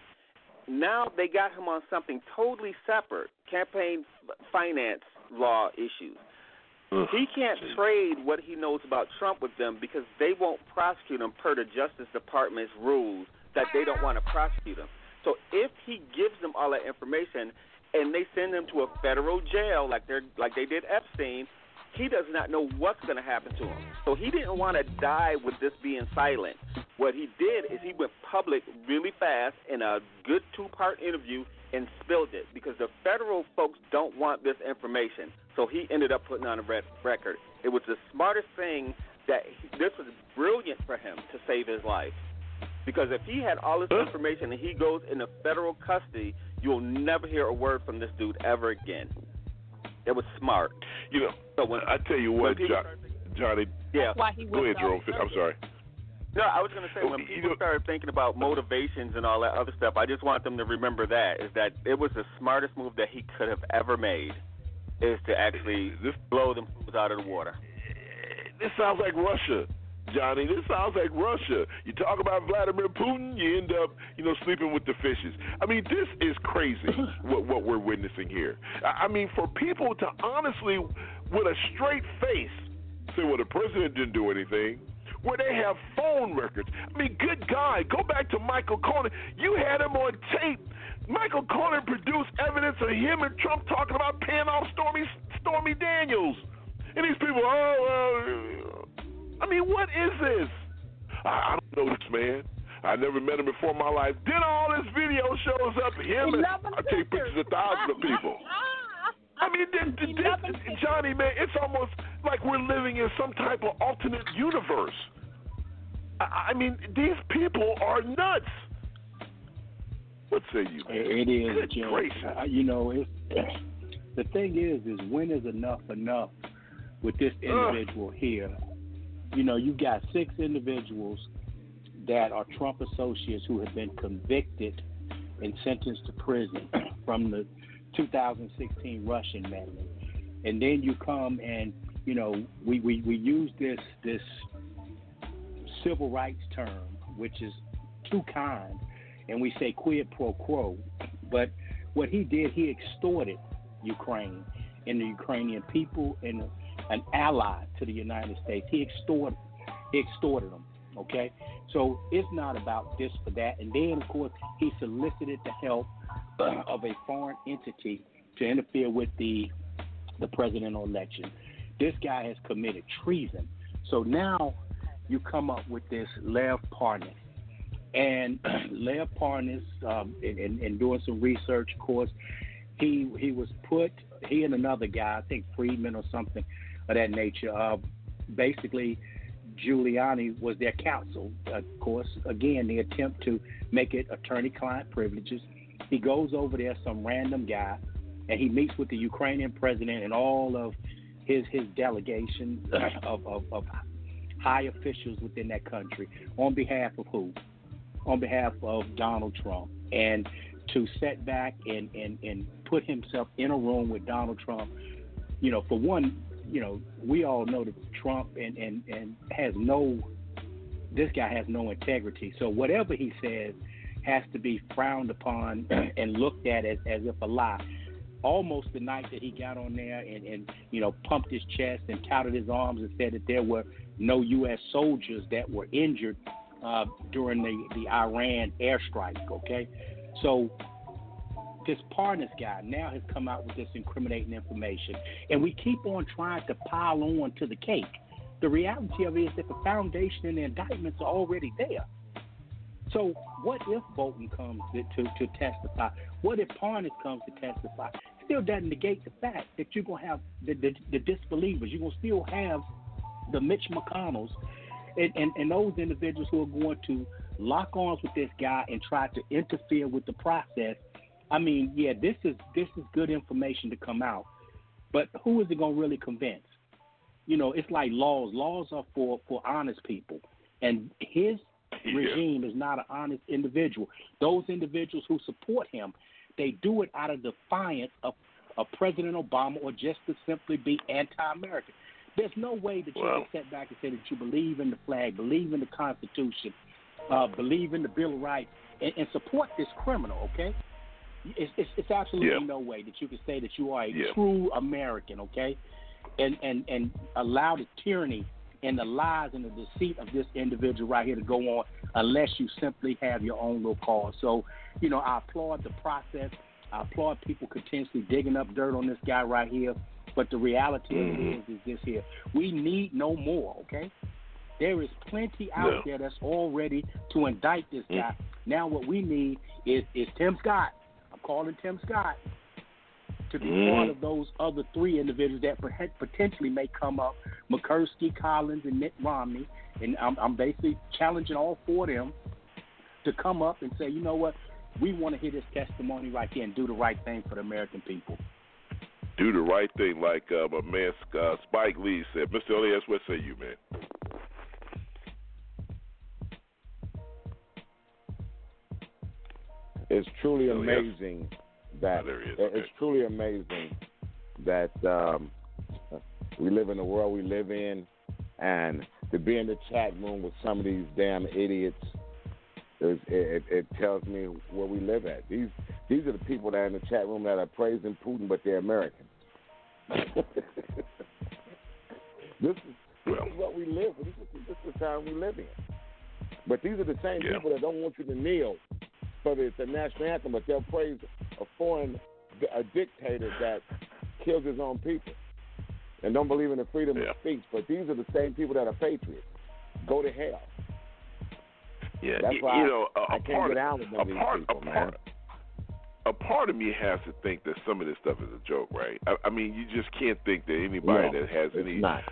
Now they got him on something totally separate, campaign finance law issues. He can't trade what he knows about Trump with them because they won't prosecute him per the Justice Department's rules that they don't want to prosecute him. So if he gives them all that information and they send him to a federal jail like they're like they did Epstein, he does not know what's going to happen to him. So he didn't want to die with this being silent. What he did is he went public really fast in a good two-part interview and spilled it because the federal folks don't want this information. So he ended up putting on a red record. It was the smartest thing that he, this was brilliant for him to save his life. Because if he had all this information and he goes into federal custody, you'll never hear a word from this dude ever again. It was smart. You know, so when, I tell you what, people Jo- Johnny. Yeah. Go ahead, Jerome. I'm sorry. No, I was going to say when oh, You people started thinking about motivations and all that other stuff, I just want them to remember that is that it was the smartest move that he could have ever made, is to actually just blow them fools out of the water. This sounds like Russia, Johnny. This sounds like Russia. You talk about Vladimir Putin, you end up, you know, sleeping with the fishes. I mean, this is crazy what what we're witnessing here. I I mean, for people to honestly, with a straight face, say, "Well, the president didn't do anything." Where they have phone records. I mean, good God, go back to Michael Cohen. You had him on tape. Michael Cohen produced evidence of him and Trump talking about paying off Stormy Stormy Daniels. And these people, oh, well, I mean, what is this? I, I don't know this man. I never met him before in my life. Then all this video shows up him and I take pictures of thousands of people. I mean, th- th- this, Johnny, man, it's almost like we're living in some type of alternate universe. I, I mean, these people are nuts. What say you? Man? It is, Good Jim. gracious. Uh, you know, it's, the thing is, is when is enough enough with this individual here? You know, you've got six individuals that are Trump associates who have been convicted and sentenced to prison from the 2016 Russian medley, and then you come and you know we, we, we use this this civil rights term, which is too kind, and we say quid pro quo. But what he did, he extorted Ukraine and the Ukrainian people and an ally to the United States. He extorted, he extorted them. Okay, so it's not about this or that. And then, of course, he solicited the help of a foreign entity to interfere with the the presidential election. This guy has committed treason. So now you come up with this Lev Parnas. And Lev Parnas, um, in, in, in doing some research, of course, he he was put, he and another guy, I think Friedman or something of that nature, uh, basically Giuliani was their counsel. Of course, again, the attempt to make it attorney-client privileges. He goes over there, some random guy, and he meets with the Ukrainian president and all of his his delegation of, of, of high officials within that country on behalf of who? On behalf of Donald Trump. And to set back and, and, and put himself in a room with Donald Trump, you know, for one, you know, we all know that Trump and, and, and has no this guy has no integrity. So whatever he says has to be frowned upon and looked at as, as if a lie. Almost the night that he got on there and, and you know pumped his chest and touted his arms and said that there were no U.S. soldiers that were injured uh, during the the Iran airstrike. Okay, so this Parnas guy now has come out with this incriminating information, and we keep on trying to pile on to the cake. The reality of it is that the foundation and the indictments are already there. So what if Bolton comes to, to, to testify? What if Parnas comes to testify? Still doesn't negate the fact that you're gonna have the, the, the disbelievers. You're gonna still have the Mitch McConnells and, and, and those individuals who are going to lock arms with this guy and try to interfere with the process I mean, yeah, this is this is good information to come out, but who is it going to really convince? You know, it's like laws. Laws are for for honest people, and his yeah. regime is not an honest individual. Those individuals who support him, they do it out of defiance of, of President Obama or just to simply be anti-American. There's no way that you well, can sit back and say that you believe in the flag, believe in the Constitution, uh, believe in the Bill of Rights, and, and support this criminal. Okay, it's, it's, it's absolutely yeah. no way that you can say that you are a yeah. true American, okay? And and and allow the tyranny and the lies and the deceit of this individual right here to go on unless you simply have your own little cause. So, you know, I applaud the process. I applaud people continuously digging up dirt on this guy right here. But the reality mm-hmm. of it mm-hmm. is, is this here. We need no more, okay? There is plenty out no. there that's all ready to indict this guy. Mm-hmm. Now what we need is, is Tim Scott calling Tim Scott to be mm. one of those other three individuals that potentially may come up Murkowski, Collins, and Mitt Romney. And I'm, I'm basically challenging all four of them to come up and say, you know what, we want to hear this testimony right here and do the right thing for the American people. Do the right thing, like uh, my man uh, Spike Lee said. Mr. Elias, what say you, man? It's truly oh, amazing yes. that oh, it's okay. truly amazing that um, we live in the world we live in, and to be in the chat room with some of these damn idiots. It, it, it tells me where we live at. These these are the people that are in the chat room that are praising Putin, but they're Americans. this is this is what we live. This is this is the time we live in. But these are the same yeah. people that don't want you to kneel for the, the national anthem, but they'll praise a foreign a dictator that kills his own people and don't believe in the freedom yeah. of speech. But these are the same people that are patriots. Go to hell. Yeah, that's you, why you know, a, I can't part, get down with a part, people, a man. part, a part of me has to think that some of this stuff is a joke, right? I, I mean, you just can't think that anybody no, that has any not.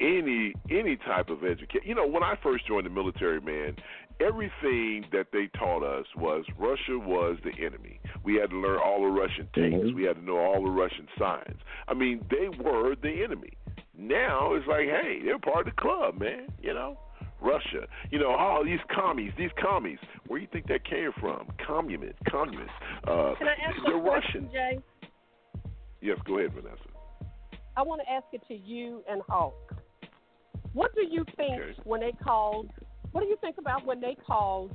any any type of education. You know, when I first joined the military, man, everything that they taught us was Russia was the enemy. We had to learn all the Russian tanks. Mm-hmm. We had to know all the Russian signs. I mean, they were the enemy. Now it's like, hey, they're part of the club, man. You know, Russia. You know, all oh, these commies, these commies. Where do you think that came from? Communist, communist. Uh, Can I ask the a Russian. question, Jay? Yes, go ahead, Vanessa. I want to ask it to you and Hawk. What do you think Okay. when they called? What do you think about when they called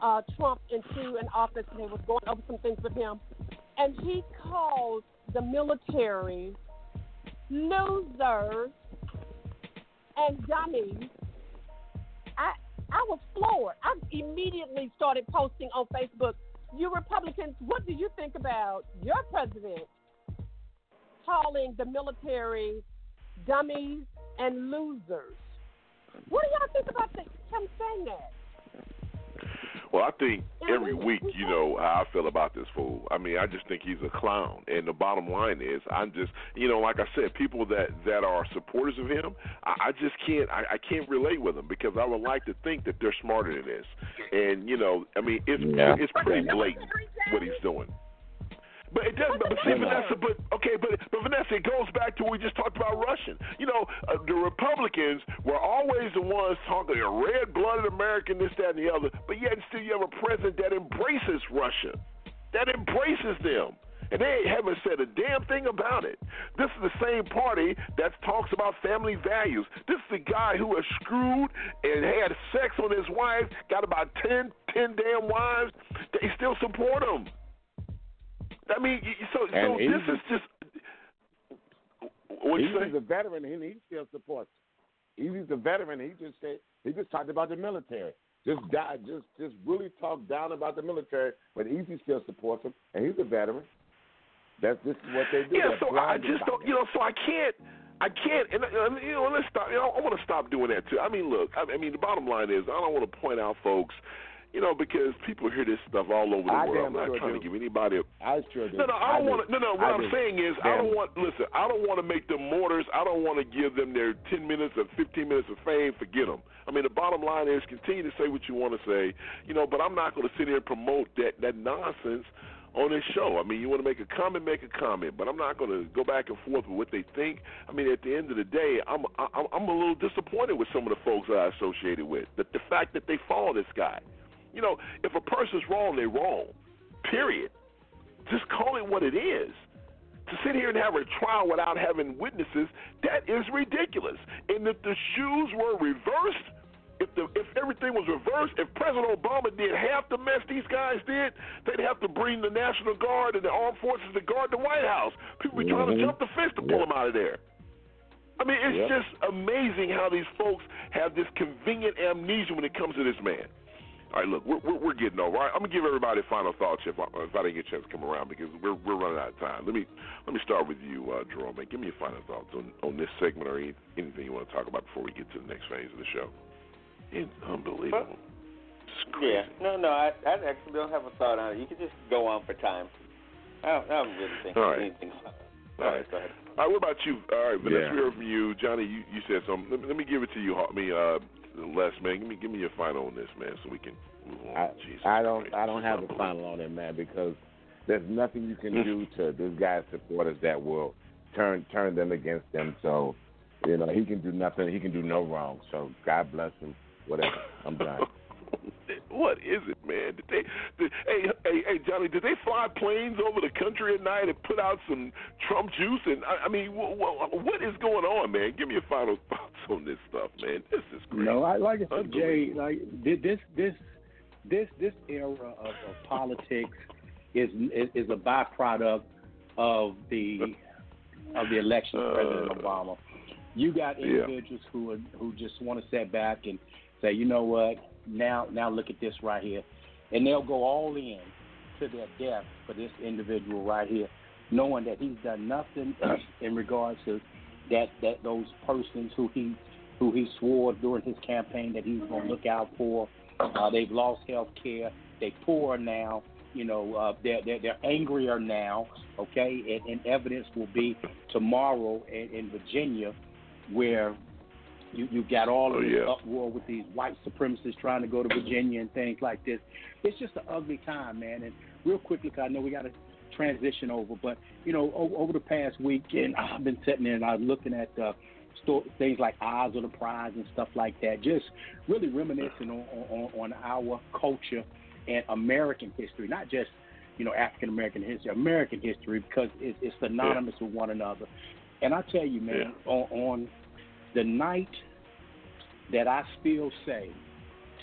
uh, Trump into an office and they was going over some things with him, and he called the military losers and dummies. I I was floored. I immediately started posting on Facebook. You Republicans, what do you think about your president calling the military dummies and losers? What do y'all think about the, him saying that? Well, I think every week, you know how I feel about this fool. I mean, I just think he's a clown. And the bottom line is, I'm just, you know, like I said, people that that are supporters of him, I, I just can't, I, I can't relate with them because I would like to think that they're smarter than this. And you know, I mean, it's Yeah. it's pretty blatant what he's doing. But it does. But, but see, Vanessa. But okay. But but Vanessa, it goes back to what we just talked about Russian. You know, uh, the Republicans were always the ones talking a red-blooded American, this, that, and the other. But yet, still, you have a president that embraces Russia, that embraces them. And they haven't said a damn thing about it. This is the same party that talks about family values. This is the guy who was screwed and had sex on his wife, got about 10, 10 damn wives. They still support him. I mean, so so this is just what you He's a veteran, and he still supports. He's a veteran. He just said he just talked about the military. Just die, just just really talked down about the military, but Easy still supports him, and he's a veteran. That's this is what they do. Yeah, They're so I just don't, you know, so I can't, I can't, and you know, let's stop. You know, I want to stop doing that too. I mean, look, I, I mean, the bottom line is, I don't want to point out folks, you know, because people hear this stuff all over the I world. I'm not sure trying do. to give anybody. A, I sure do. no, no, I don't do. want to. No, no. What I I'm do. saying is, I don't want. Listen, I don't want to make them martyrs. I don't want to give them their 10 minutes or 15 minutes of fame. Forget them. I mean, the bottom line is, continue to say what you want to say, you know. But I'm not going to sit here and promote that that nonsense on this show. I mean, you want to make a comment, make a comment, but I'm not going to go back and forth with what they think. I mean, at the end of the day, I'm I'm, I'm a little disappointed with some of the folks I associated with. The, the fact that they follow this guy. You know, if a person's wrong, they're wrong. Period. Just call it what it is. To sit here and have a trial without having witnesses, that is ridiculous. And if the shoes were reversed, if the if everything was reversed, if President Obama did half the mess these guys did, they'd have to bring the National Guard and the armed forces to guard the White House. People be trying to Mhm. jump the fence to pull Yeah. them out of there. I mean, it's Yep. just amazing how these folks have this convenient amnesia when it comes to this man. All right, look, we're, we're, we're getting over. All right, I'm gonna give everybody final thoughts if I, if I didn't get a chance to come around because we're we're running out of time. Let me let me start with you, uh, Jerome. Man, give me your final thoughts on, on this segment or any, anything you want to talk about before we get to the next phase of the show. It's unbelievable. Yeah, no, no, I, I actually don't have a thought on it. You could just go on for time. I don't, I don't really think All right. anything. All right. go ahead. All right, what about you? All right, Vanessa, Yeah. we heard from you. Johnny, you, you said something. Let me, let me give it to you. I mean, uh, Les, man, give me give me your final on this, man, so we can move on. I, Jesus I don't Christ. I don't have a final on it, man, because there's nothing you can mm. do to this guy's supporters that will turn turn them against them. So, you know, he can do nothing. He can do no wrong. So God bless him. Whatever. I'm done. What is it, man? Did they? Did, hey, hey, hey, Johnny, did they fly planes over the country at night and put out some Trump juice? And I, I mean, wh- wh- what is going on, man? Give me your final thoughts on this stuff, man. This is crazy. No, I like I said, Jay. Like thi- this, this, this, this era of, of politics is, is a byproduct of the of the election of President Uh, Obama. You got yeah. individuals who are, who just want to sit back and say, you know what, now now look at this right here, and they'll go all in to their death for this individual right here, knowing that he's done nothing in regards to that that those persons who he who he swore during his campaign that he was going to look out for. Uh, they've lost health care. They poor now. You know, uh, they're, they're they're angrier now. Okay, and, and evidence will be tomorrow in, in Virginia, where you you got all of Oh, this yeah. uproar with these white supremacists trying to go to Virginia and things like this. It's just an ugly time, man. And real quickly, 'cause I know we got to transition over, but you know, over, over the past weekend, I've been sitting there and I'm looking at uh, sto- things like Eyes of the Prize and stuff like that. Just really reminiscing on, on on our culture and American history, not just you know African American history, American history, because it's, it's synonymous with one another. And I tell you, man, on, on the night that I still say,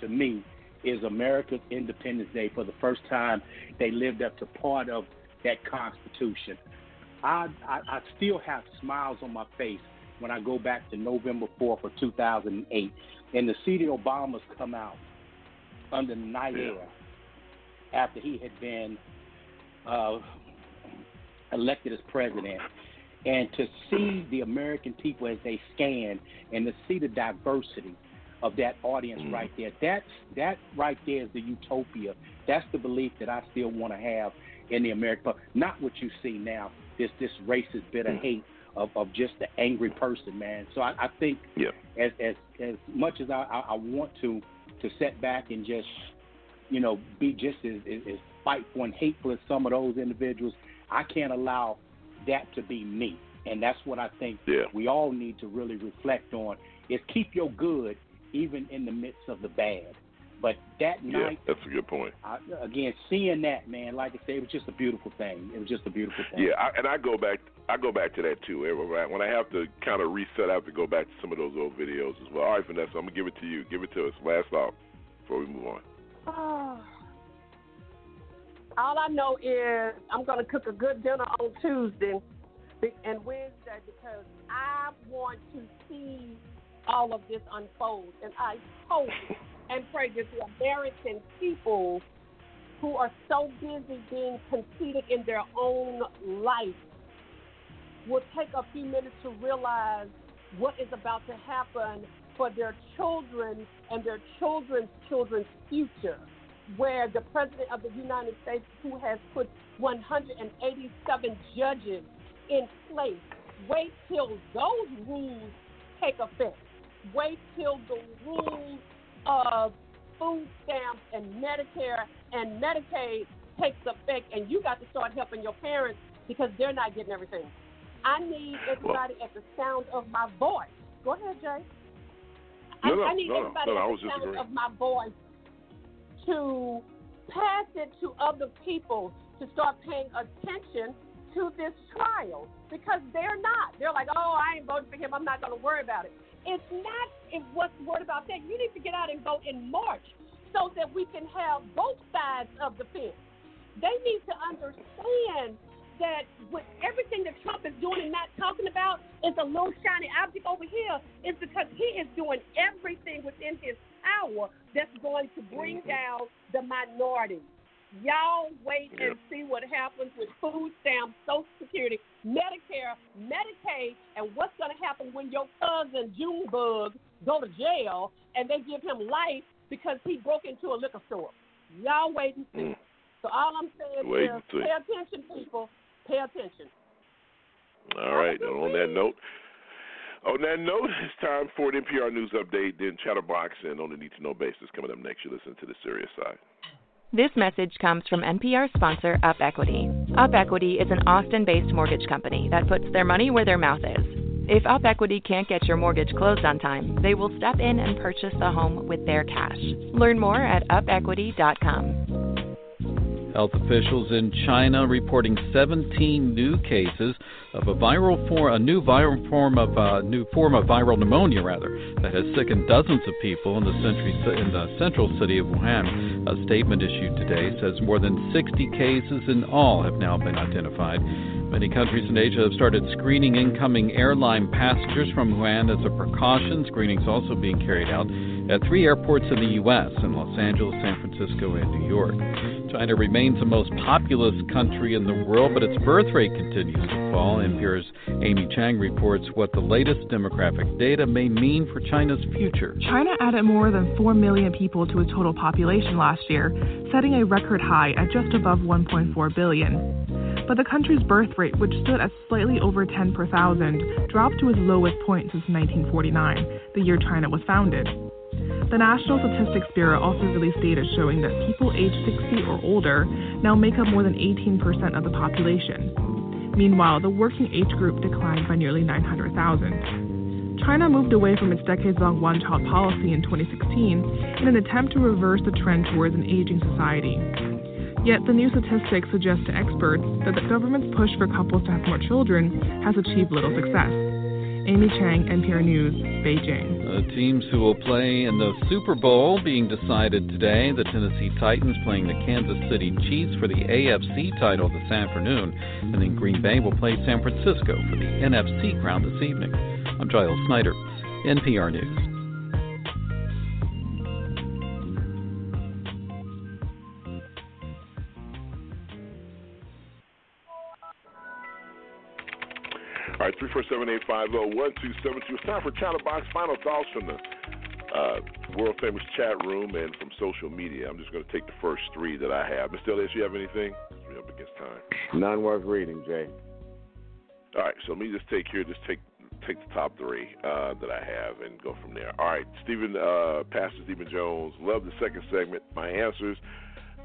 to me, is America's Independence Day. For the first time, they lived up to part of that Constitution. I, I I still have smiles on my face when I go back to November 4th of 2008, and to see the Obamas come out under night Yeah. air after he had been uh, elected as president, and to see the American people as they scan, and to see the diversity of that audience mm. right there. That's that right there is the utopia. That's the belief that I still want to have in the American public. Not what you see now. This this racist bitter mm. hate of, of just the angry person, man. So I, I think Yeah. as as as much as I, I, I want to to set back and just you know be just as, as, as spiteful and hateful as some of those individuals, I can't allow that to be me. And that's what I think Yeah. we all need to really reflect on is keep your good even in the midst of the bad. But that Yeah, night, that's a good point. I, again, seeing that man, like I said, it was just a beautiful thing. It was just a beautiful thing. Yeah, I, and I go back. I go back to that too. Every- When I have to kind of reset, I have to go back to some of those old videos as well. All right, Vanessa, I'm gonna give it to you. Give it to us. Last thought before we move on. Oh. All I know is I'm going to cook a good dinner on Tuesday and Wednesday because I want to see all of this unfold. And I hope and pray that the American people who are so busy being conceited in their own life will take a few minutes to realize what is about to happen for their children and their children's children's future, where the President of the United States, who has put 187 judges in place, wait till those rules take effect. Wait till the rules of food stamps and Medicare and Medicaid takes effect, and you got to start helping your parents because they're not getting everything. I need everybody at the sound of my voice. Go ahead, Jay. I, No, no, I need no, no, everybody no, at the sound agreeing. of my voice to pass it to other people to start paying attention to this trial because they're not. They're like, oh, I ain't voting for him. I'm not going to worry about it. It's not what's worried about that. You need to get out and vote in March so that we can have both sides of the fence. They need to understand that with everything that Trump is doing and not talking about is a little shiny object over here is because he is doing everything within his power that's going to bring mm-hmm. down the minority. Y'all wait and see what happens with food stamps, Social Security, Medicare, Medicaid, and what's going to happen when your cousin Junebug go to jail and they give him life because he broke into a liquor store. Y'all wait and see. Mm. So all I'm saying Wait is pay attention, people. Pay attention. All right. And on that note, on that note, it's time for an NPR news update. Then Chatterbox and on the need to know basis coming up next. You listen to the serious side. This message comes from NPR sponsor Up Equity. Up Equity is an Austin based mortgage company that puts their money where their mouth is. If Up Equity can't get your mortgage closed on time, they will step in and purchase the home with their cash. Learn more at upequity.com. Health officials in China reporting 17 new cases of a viral form, a new viral form of uh, new form of viral pneumonia, rather, that has sickened dozens of people in the, century, in the central city of Wuhan. A statement issued today says more than 60 cases in all have now been identified. Many countries in Asia have started screening incoming airline passengers from Wuhan as a precaution. Screenings also being carried out at three airports in the U.S. in Los Angeles, San Francisco, and New York. China remains the most populous country in the world, but its birth rate continues to fall. NPR's Emily Feng reports what the latest demographic data may mean for China's future. China added more than 4 million people to its total population last year, setting a record high at just above 1.4 billion. But the country's birth rate, which stood at slightly over 10 per thousand, dropped to its lowest point since 1949, the year China was founded. The National Statistics Bureau also released data showing that people aged 60 or older now make up more than 18% of the population. Meanwhile, the working age group declined by nearly 900,000. China moved away from its decades long one child policy in 2016 in an attempt to reverse the trend towards an aging society. Yet the new statistics suggest to experts that the government's push for couples to have more children has achieved little success. Emily Feng, NPR News, Beijing. The teams who will play in the Super Bowl being decided today. The Tennessee Titans playing the Kansas City Chiefs for the AFC title this afternoon, and then Green Bay will play San Francisco for the NFC crown this evening. I'm Giles Snyder, NPR News. All right, 347-850-1272. It's time for Chatterbox. Final thoughts from the uh, world famous chat room and from social media. I'm just going to take the first three that I have. Mr. Elliott, you have anything? We're up against time. None worth reading, Jay. All right, so let me just take here, just take take the top three uh, that I have and go from there. All right, Stephen, uh, Pastor Stephen Jones, love the second segment. My answers: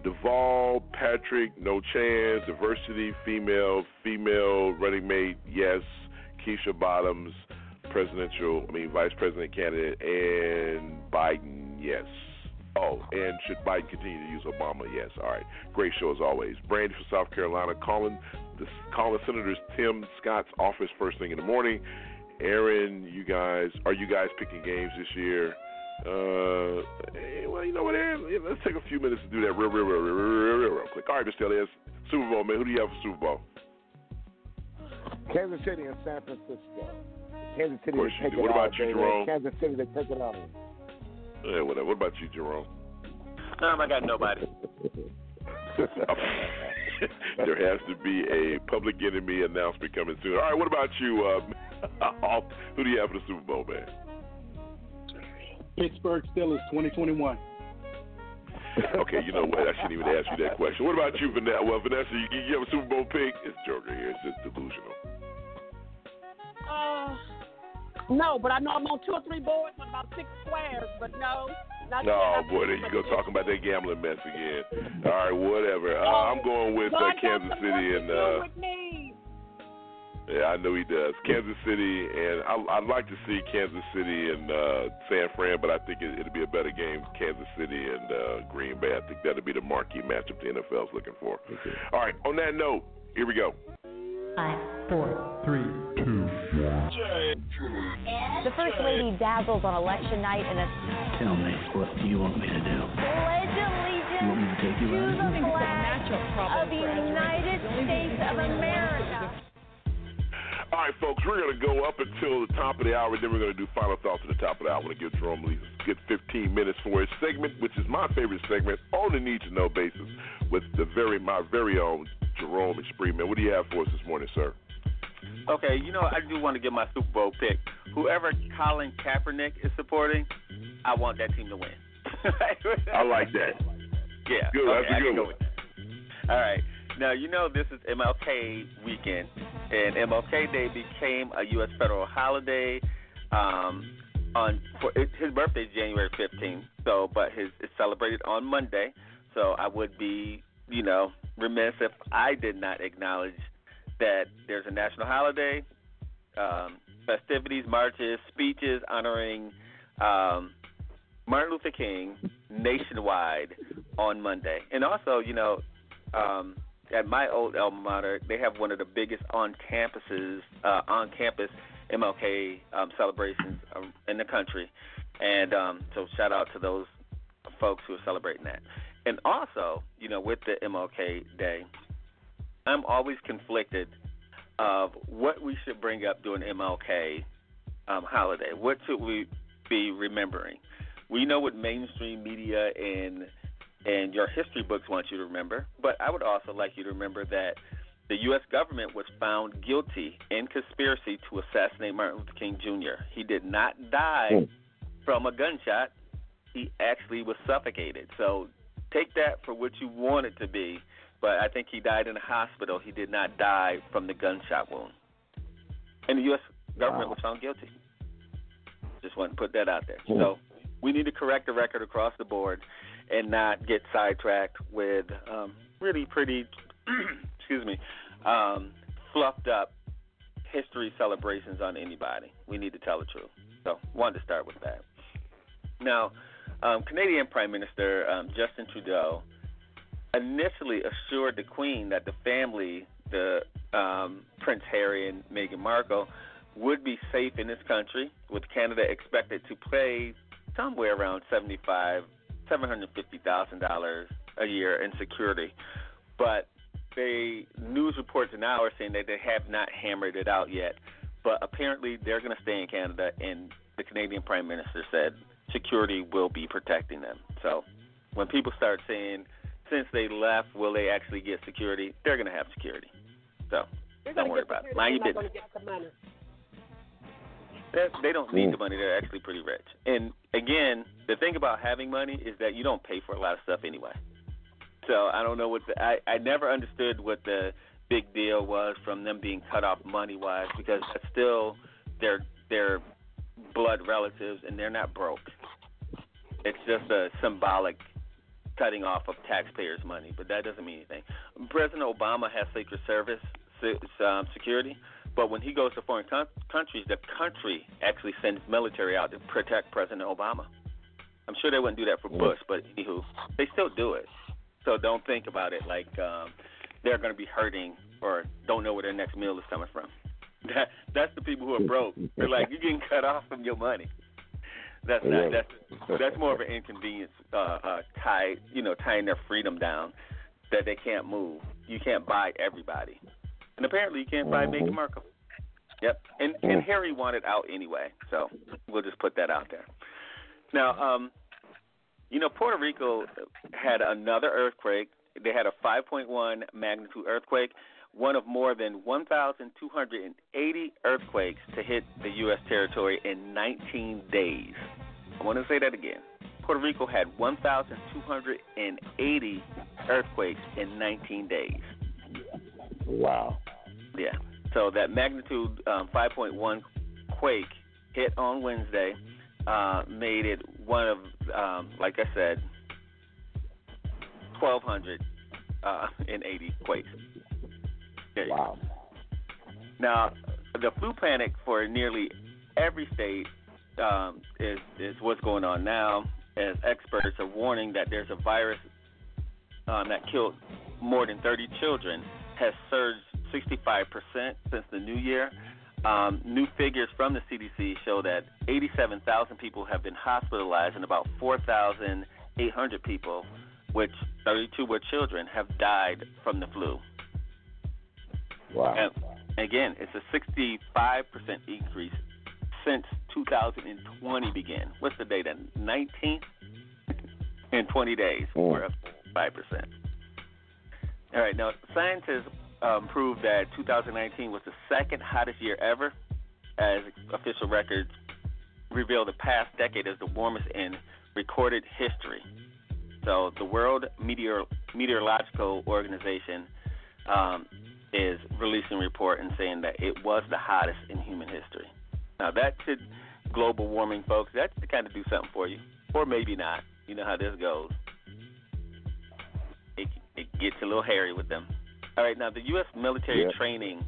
Deval, Patrick, no chance. Diversity, female, female running mate, yes. Keisha Bottoms, presidential, I mean vice president candidate, and Biden, yes. Oh, and should Biden continue to use Obama? Yes. All right. Great show as always. Brandy from South Carolina calling the calling Senators Tim Scott's office first thing in the morning. Aaron, you guys, are you guys picking games this year? Uh, eh, well, you know what, Aaron? Let's take a few minutes to do that real, real, real, real, real, real, real quick. All right, Mr. Elias, Super Bowl, man. Who do you have for Super Bowl? Kansas City and San Francisco. Kansas City course they you take do. it What about you, baby. Jerome? Kansas City they take it on. Yeah, whatever. What about you, Jerome? Um, I got nobody. there has to be a public enemy announcement coming soon. All right, what about you? Uh, who do you have for the Super Bowl, man? Pittsburgh Steelers 2021. Okay, you know what? I shouldn't even ask you that question. What about you, Vanessa? Well, Vanessa, you, you have a Super Bowl pick? It's Joker here. It's just delusional. Uh, no, but I know I'm on two or three boards with about six squares, but no. Not Oh yet. boy, there you go talking about that gambling mess again. All right, whatever. Uh, I'm going with uh, Kansas City and uh, with me. Yeah, I know he does. Kansas City and I, I'd like to see Kansas City and uh, San Fran, but I think it, it'll be a better game. Kansas City and uh, Green Bay. I think that'll be the marquee matchup the NFL's looking for. All right, on that note, here we go. Five, four, three, two, one. The First Lady dazzles on election night in a Tell me, what do you want me to do? pledge allegiance You want me to take you to out? the flag of the United States of America. All right, folks, we're going to go up until the top of the hour, then we're going to do final thoughts at the top of the hour. I want to give Jerome Lee a good 15 minutes for his segment, which is my favorite segment on the need to know basis with the very my very own Jerome Experiment. What do you have for us this morning, sir? Okay, you know, I do want to give my Super Bowl pick. Whoever Colin Kaepernick is supporting, I want that team to win. I like that. Yeah. Good, okay, that's a good can go. All right. Now, you know this is MLK weekend, and MLK Day became a U.S. federal holiday. Um, on for his birthday is January 15th, so but his it's celebrated on Monday. So I would be, you know, remiss if I did not acknowledge that there's a national holiday, um, festivities, marches, speeches honoring um, Martin Luther King nationwide on Monday. And also, you know, um, at my old alma mater, they have one of the biggest on campuses, uh, on campus MLK um, celebrations um, in the country. And um, so, shout out to those folks who are celebrating that. And also, you know, with the MLK Day, I'm always conflicted of what we should bring up during MLK um, holiday. What should we be remembering? We know what mainstream media and and your history books want you to remember, but I would also like you to remember that the U.S. government was found guilty in conspiracy to assassinate Martin Luther King Jr. He did not die hmm. from a gunshot. He actually was suffocated. So take that for what you want it to be, but I think he died in a hospital. He did not die from the gunshot wound. And the U.S. government was found guilty. Just want to put that out there. Hmm. So we need to correct the record across the board and not get sidetracked with um, really pretty, excuse me, um, fluffed up history celebrations on anybody. We need to tell the truth. So wanted to start with that. Now, um, Canadian Prime Minister um, Justin Trudeau initially assured the Queen that the family, the um, Prince Harry and Meghan Markle, would be safe in this country, with Canada expected to pay somewhere around seventy-five, seven hundred fifty thousand dollars a year in security. But they news reports now are saying that they have not hammered it out yet. But apparently, they're going to stay in Canada, and the Canadian Prime Minister said security will be protecting them. So when people start saying, since they left, will they actually get security? They're going to have security. So don't worry about it. Mind your business. Gonna get the money. They, don't need mm. the money. They're actually pretty rich. And again, the thing about having money is that you don't pay for a lot of stuff anyway. So I don't know what the I I never understood what the big deal was from them being cut off money wise because that's still their their blood relatives and they're not broke. It's just a symbolic cutting off of taxpayers' money, but that doesn't mean anything. President Obama has Secret Service se- um, security, but when he goes to foreign con- countries, the country actually sends military out to protect President Obama. I'm sure they wouldn't do that for Bush, but anywho, they still do it. So don't think about it like um, they're going to be hurting or don't know where their next meal is coming from. That that's the people who are broke. They're like you're getting cut off from your money. That's not that's that's more of an inconvenience uh, uh, tie you know tying their freedom down that they can't move. You can't buy everybody, and apparently you can't buy Meghan Markle. Yep, and and Harry wanted out anyway, so we'll just put that out there. Now, um, you know, Puerto Rico had another earthquake. They had a 5.1 magnitude earthquake, one of more than 1,280 earthquakes to hit the U.S. territory in 19 days. I want to say that again. Puerto Rico had 1,280 earthquakes in 19 days. Wow. Yeah. So that magnitude um, 5.1 quake hit on Wednesday uh, made it one of, um, like I said, 1,280 quakes. There you Wow. go. Now, the flu panic for nearly every state um, is is what's going on now, as experts are warning that there's a virus um, that killed more than 30 children has surged 65% since the new year. Um, new figures from the CDC show that 87,000 people have been hospitalized and about 4,800 people, which 32 were children, have died from the flu. Wow. And again, it's a 65% increase since 2020 began. What's the date? 19th? In 20 days, we're up 5%. All right, now scientists um, proved that 2019 was the second hottest year ever, as official records reveal the past decade as the warmest in recorded history. So the World Meteor- Meteorological Organization um, is releasing a report and saying that it was the hottest in human history. Now that should global warming, folks. That should kind of do something for you, or maybe not. You know how this goes. It, it gets a little hairy with them. All right, now the U.S. military Yeah. training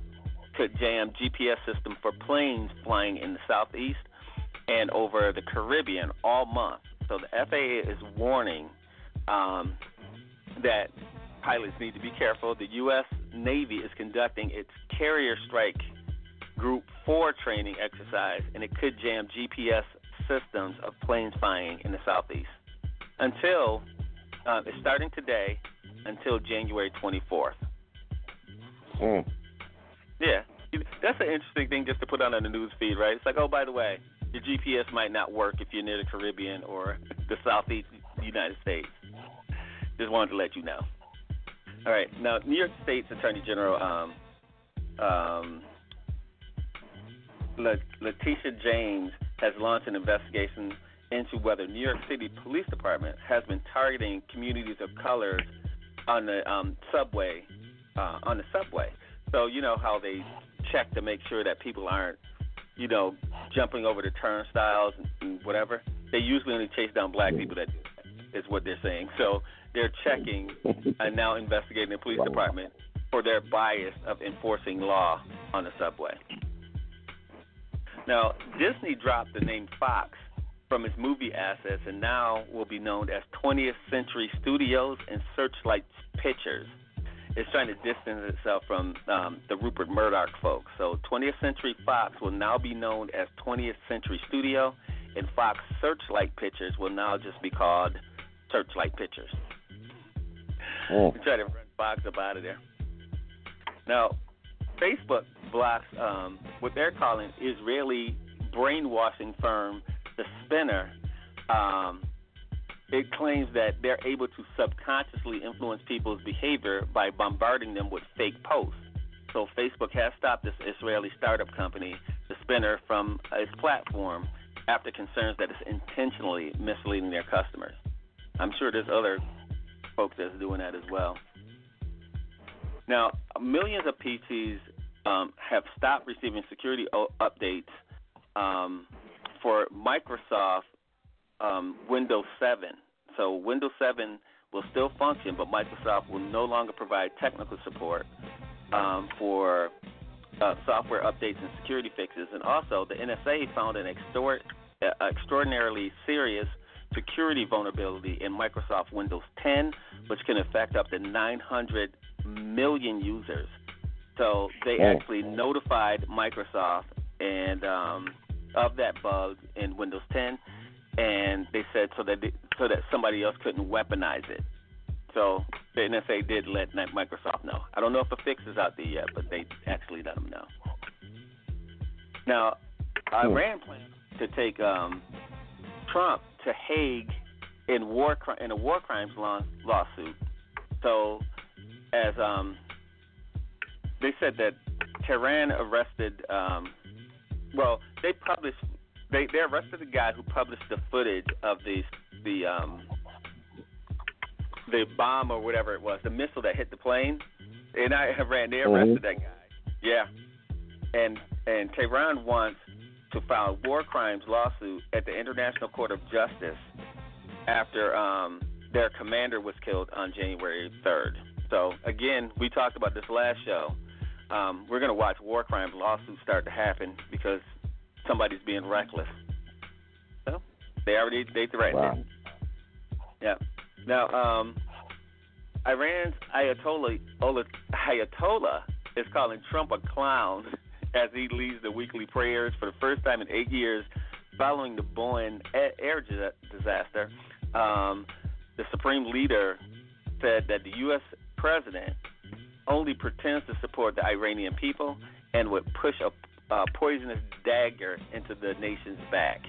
could jam GPS system for planes flying in the southeast and over the Caribbean all month. So the FAA is warning um, that pilots need to be careful. The U.S. Navy is conducting its Carrier Strike Group 4 training exercise, and it could jam GPS systems of planes flying in the southeast until uh, it's starting today until January 24th. Mm. Yeah, that's an interesting thing just to put on on the news feed, right? It's like, oh, by the way, your GPS might not work if you're near the Caribbean or the southeast United States. Just wanted to let you know. All right, now New York State's Attorney General um, um, Letitia James has launched an investigation into whether New York City Police Department has been targeting communities of color on the um, subway. Uh, on the subway, so you know how they check to make sure that people aren't, you know, jumping over the turnstiles and, and whatever. They usually only chase down black people. That is what they're saying. So they're checking and now investigating the police department for their bias of enforcing law on the subway. Now, Disney dropped the name Fox from its movie assets and now will be known as 20th Century Studios and Searchlight Pictures. Is trying to distance itself from um, the Rupert Murdoch folks. So 20th Century Fox will now be known as 20th Century Studio, and Fox Searchlight Pictures will now just be called Searchlight Pictures. Oh. We try to run Fox up out of there. Now, Facebook blocks um, what they're calling Israeli brainwashing firm, The Spinner. Um, it claims that they're able to subconsciously influence people's behavior by bombarding them with fake posts. So Facebook has stopped this Israeli startup company, The Spinner, from its platform after concerns that it's intentionally misleading their customers. I'm sure there's other folks that's doing that as well. Now, millions of PCs um, have stopped receiving security o- updates um, for Microsoft um, Windows 7. So Windows 7 will still function, but Microsoft will no longer provide technical support um, for uh, software updates and security fixes. And also, the NSA found an extort, uh, extraordinarily serious security vulnerability in Microsoft Windows 10, which can affect up to 900 million users. So they Oh. actually notified Microsoft and um, of that bug in Windows 10, and they said so that they, so that somebody else couldn't weaponize it. So the NSA did let Microsoft know. I don't know if a fix is out there yet, but they actually let them know. Now, Iran plans to take um, Trump to Hague in war in a war crimes law- lawsuit. So, as um, they said that Tehran arrested, um, well, they published, they they arrested the guy who published the footage of the the um, the bomb or whatever it was, the missile that hit the plane. And I Iran, they arrested that guy. Yeah, and and Tehran wants to file a war crimes lawsuit at the International Court of Justice after um, their commander was killed on January 3rd. So again, we talked about this last show. Um, we're going to watch war crimes lawsuits start to happen because somebody's being reckless. So they already they threatened Wow. it. Yeah. Now, um, Iran's Ayatollah Ayatollah is calling Trump a clown as he leads the weekly prayers for the first time in eight years following the Boeing air disaster. Um, the supreme leader said that the U.S. president only pretends to support the Iranian people and would push a, a poisonous dagger into the nation's back.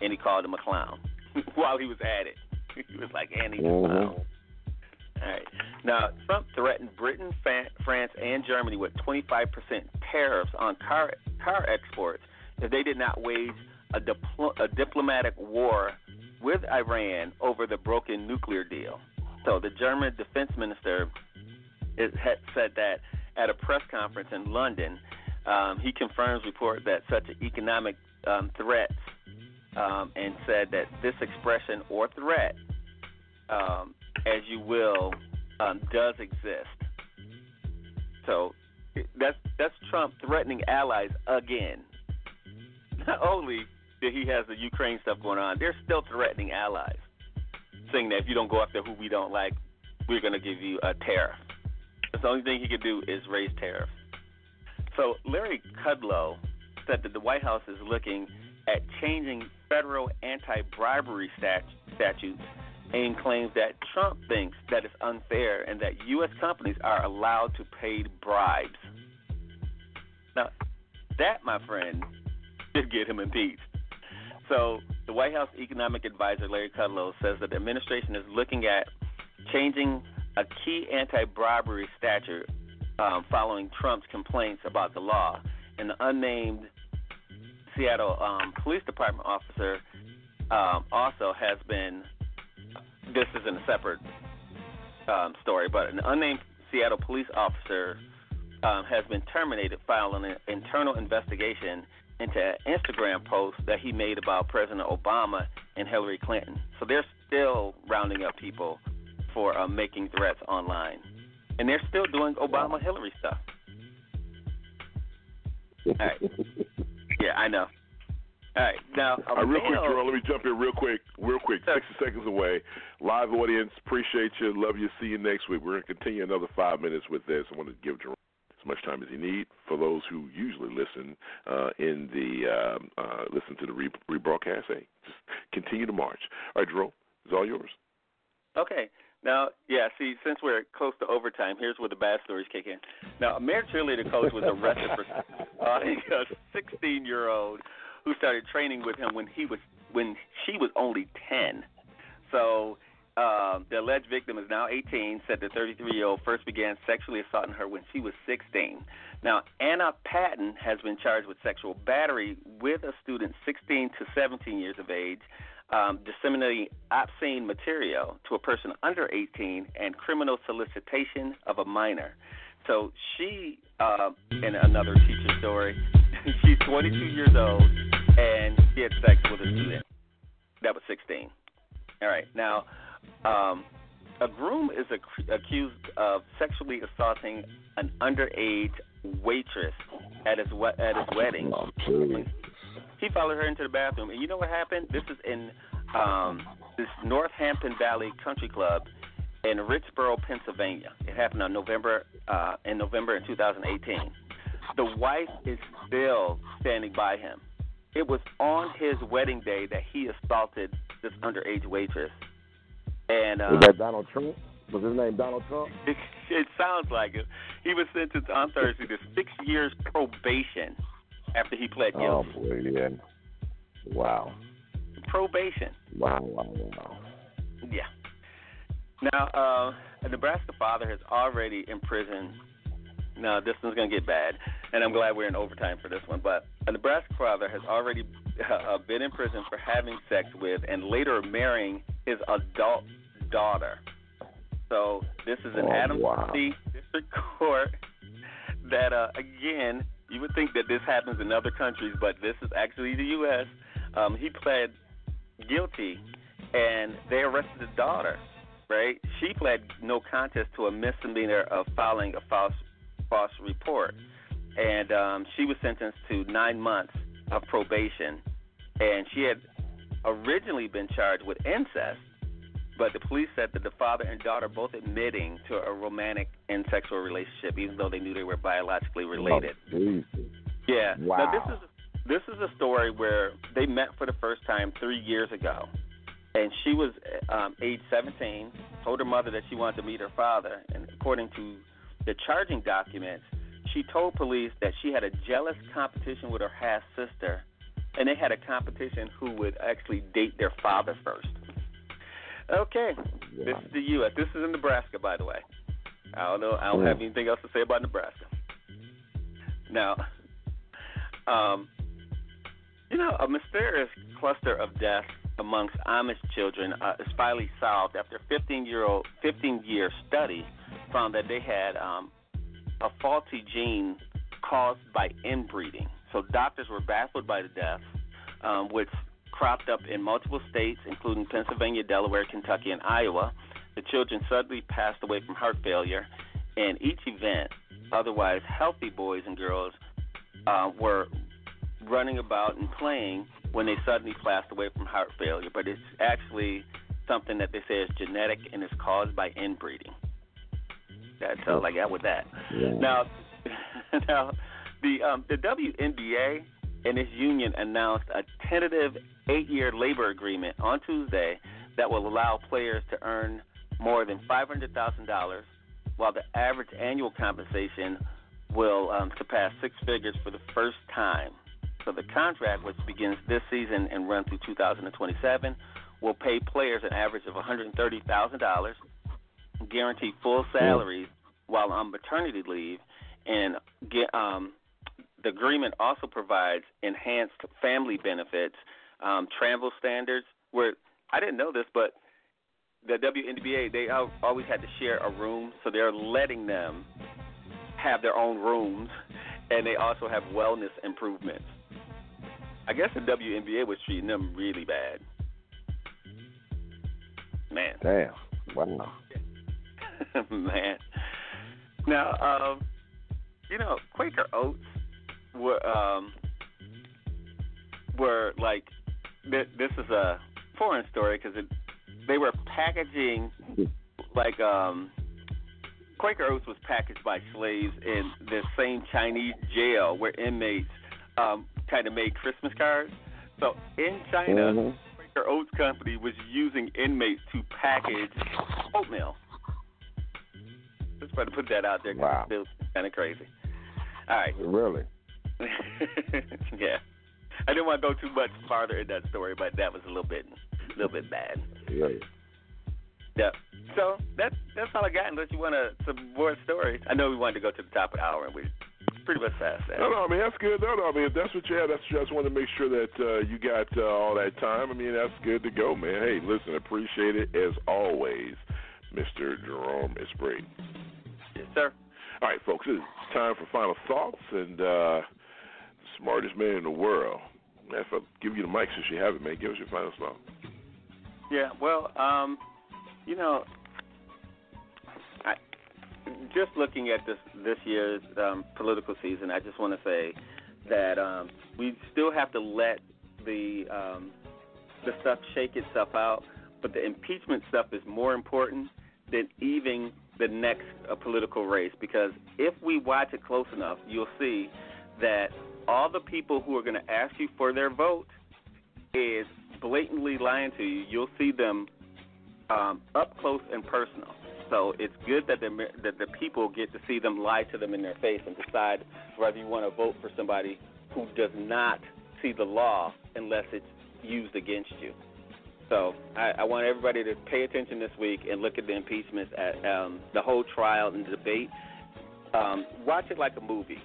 And he called him a clown while he was at it. He was like, and he's a Mhm. clown. All right. Now, Trump threatened Britain, France, and Germany with 25% tariffs on car car exports if they did not wage a, dipl- a diplomatic war with Iran over the broken nuclear deal. So the German defense minister is, had said that at a press conference in London. Um, he confirms report that such an economic um, threats um, and said that this expression or threat, um, as you will, um, does exist. So that's that's Trump threatening allies again. Not only that he has the Ukraine stuff going on, they're still threatening allies, saying that if you don't go after who we don't like, we're going to give you a tariff. The only thing he could do is raise tariffs. So Larry Kudlow said that the White House is looking at changing federal anti-bribery stat- statutes and claims that Trump thinks that it's unfair and that U.S. companies are allowed to pay bribes. Now, that, my friend, should get him impeached. So, the White House economic advisor Larry Kudlow says that the administration is looking at changing a key anti-bribery statute um, following Trump's complaints about the law. And unnamed Seattle um, Police Department officer um, also has been. This is in a separate um, story, but an unnamed Seattle police officer um, has been terminated following an internal investigation into an Instagram post that he made about President Obama and Hillary Clinton. So they're still rounding up people for uh, making threats online, and they're still doing Obama Hillary stuff. All right. Yeah, I know. All right, now uh, real quick, Jerome. Let me jump in real quick, real quick. Sixty seconds away. Live audience, appreciate you. Love you. See you next week. We're gonna continue another five minutes with this. I want to give Jerome as much time as he need for those who usually listen uh, in the um, uh, listen to the re- rebroadcast. Hey, just continue to march. All right, Jerome, it's all yours. Okay. Now, yeah, see, since we're close to overtime, here's where the bad stories kick in. Now, a male cheerleader coach was arrested for uh, a 16 year old who started training with him when he was when she was only 10. So um, the alleged victim is now 18. Said the 33 year old first began sexually assaulting her when she was 16. Now, Anna Patton has been charged with sexual battery with a student 16 to 17 years of age um, disseminating obscene material to a person under 18 and criminal solicitation of a minor. So she, uh, in another teacher story, she's 22 years old and she had sex with a student that was 16. All right, now um, a groom is ac- accused of sexually assaulting an underage waitress at his we- at his wedding. He followed her into the bathroom, and you know what happened? This is in um, this Northampton Valley Country Club in Richboro, Pennsylvania. It happened on November uh, in November in 2018. The wife is still standing by him. It was on his wedding day that he assaulted this underage waitress. And uh, Was that Donald Trump? Was his name Donald Trump? it, it sounds like it. He was sentenced on Thursday to six years probation after he pled guilty. Oh boy, yeah. Wow. Probation. Wow, wow, wow. Yeah. Now, uh, a Nebraska father has already imprisoned. Now, this one's going to get bad, and I'm glad we're in overtime for this one. But a Nebraska father has already uh, been in prison for having sex with and later marrying his adult daughter. So this is an Oh, Adams wow. District Court that, uh, again, you would think that this happens in other countries, but this is actually the U.S. Um, he pled guilty, and they arrested his daughter. Right? She pled no contest to a misdemeanor of filing a false false report, and um, she was sentenced to nine months of probation. And she had originally been charged with incest, but the police said that the father and daughter both admitting to a romantic and sexual relationship, even though they knew they were biologically related. Oh, Jesus. Yeah. Wow. Now this is this is a story where they met for the first time three years ago, and she was um, age 17. Told her mother that she wanted to meet her father, and according to the charging documents, she told police that she had a jealous competition with her half sister, and they had a competition who would actually date their father first. Okay, this is the U.S. This is in Nebraska, by the way. I don't know. I don't have anything else to say about Nebraska. Now, um, you know, a mysterious cluster of deaths amongst Amish children uh, is finally solved after 15 year old 15 year study found that they had um, a faulty gene caused by inbreeding. So doctors were baffled by the death, um, which cropped up in multiple states, including Pennsylvania, Delaware, Kentucky, and Iowa. The children suddenly passed away from heart failure. In each event, otherwise healthy boys and girls uh, were running about and playing when they suddenly passed away from heart failure. But it's actually something that they say is genetic and is caused by inbreeding. That's all I got with that. Now, now the um, the WNBA and its union announced a tentative eight-year labor agreement on Tuesday that will allow players to earn more than five hundred thousand dollars, while the average annual compensation will um, surpass six figures for the first time. So the contract, which begins this season and runs through 2027, will pay players an average of $130,000, guarantee full salaries while on maternity leave, and get, um, the agreement also provides enhanced family benefits, um, travel standards. Where I didn't know this, but the WNBA they always had to share a room, so they're letting them have their own rooms, and they also have wellness improvements. I guess the WNBA was treating them really bad. Man. Damn. Wow. Man. Now, um, you know, Quaker Oats were um, were like, th- this is a foreign story because they were packaging like um Quaker Oats was packaged by slaves in the same Chinese jail where inmates um kind of made Christmas cards. So in China, Mhm. Quaker Oats Company was using inmates to package oatmeal. Just trying to put that out there. Wow. It's kind of crazy. All right. Really? yeah. I didn't want to go too much farther in that story, but that was a little bit, a little bit bad. Yeah. Yeah. So that's that's all I got. Unless you want to some more stories. I know we wanted to go to the top of the hour, and we pretty much passed that. No, no, I mean that's good. No, no, I mean if that's what you had, that's just wanted to make sure that uh, you got uh, all that time. I mean that's good to go, man. Hey, listen, appreciate it as always, Mr. Jerome Esprit. Yes, sir. All right, folks, it's time for final thoughts and uh, smartest man in the world. If I give you the mic since you have it, man, give us your final thought. Yeah. Well, um, you know, I just looking at this this year's um, political season, I just want to say that um, we still have to let the um, the stuff shake itself out, but the impeachment stuff is more important than even the next uh, political race because if we watch it close enough, you'll see that all the people who are going to ask you for their vote is blatantly lying to you. You'll see them um, up close and personal. So it's good that the that the people get to see them lie to them in their face and decide whether you want to vote for somebody who does not see the law unless it's used against you. So I, I want everybody to pay attention this week and look at the impeachments, at um, the whole trial and debate. Um, watch it like a movie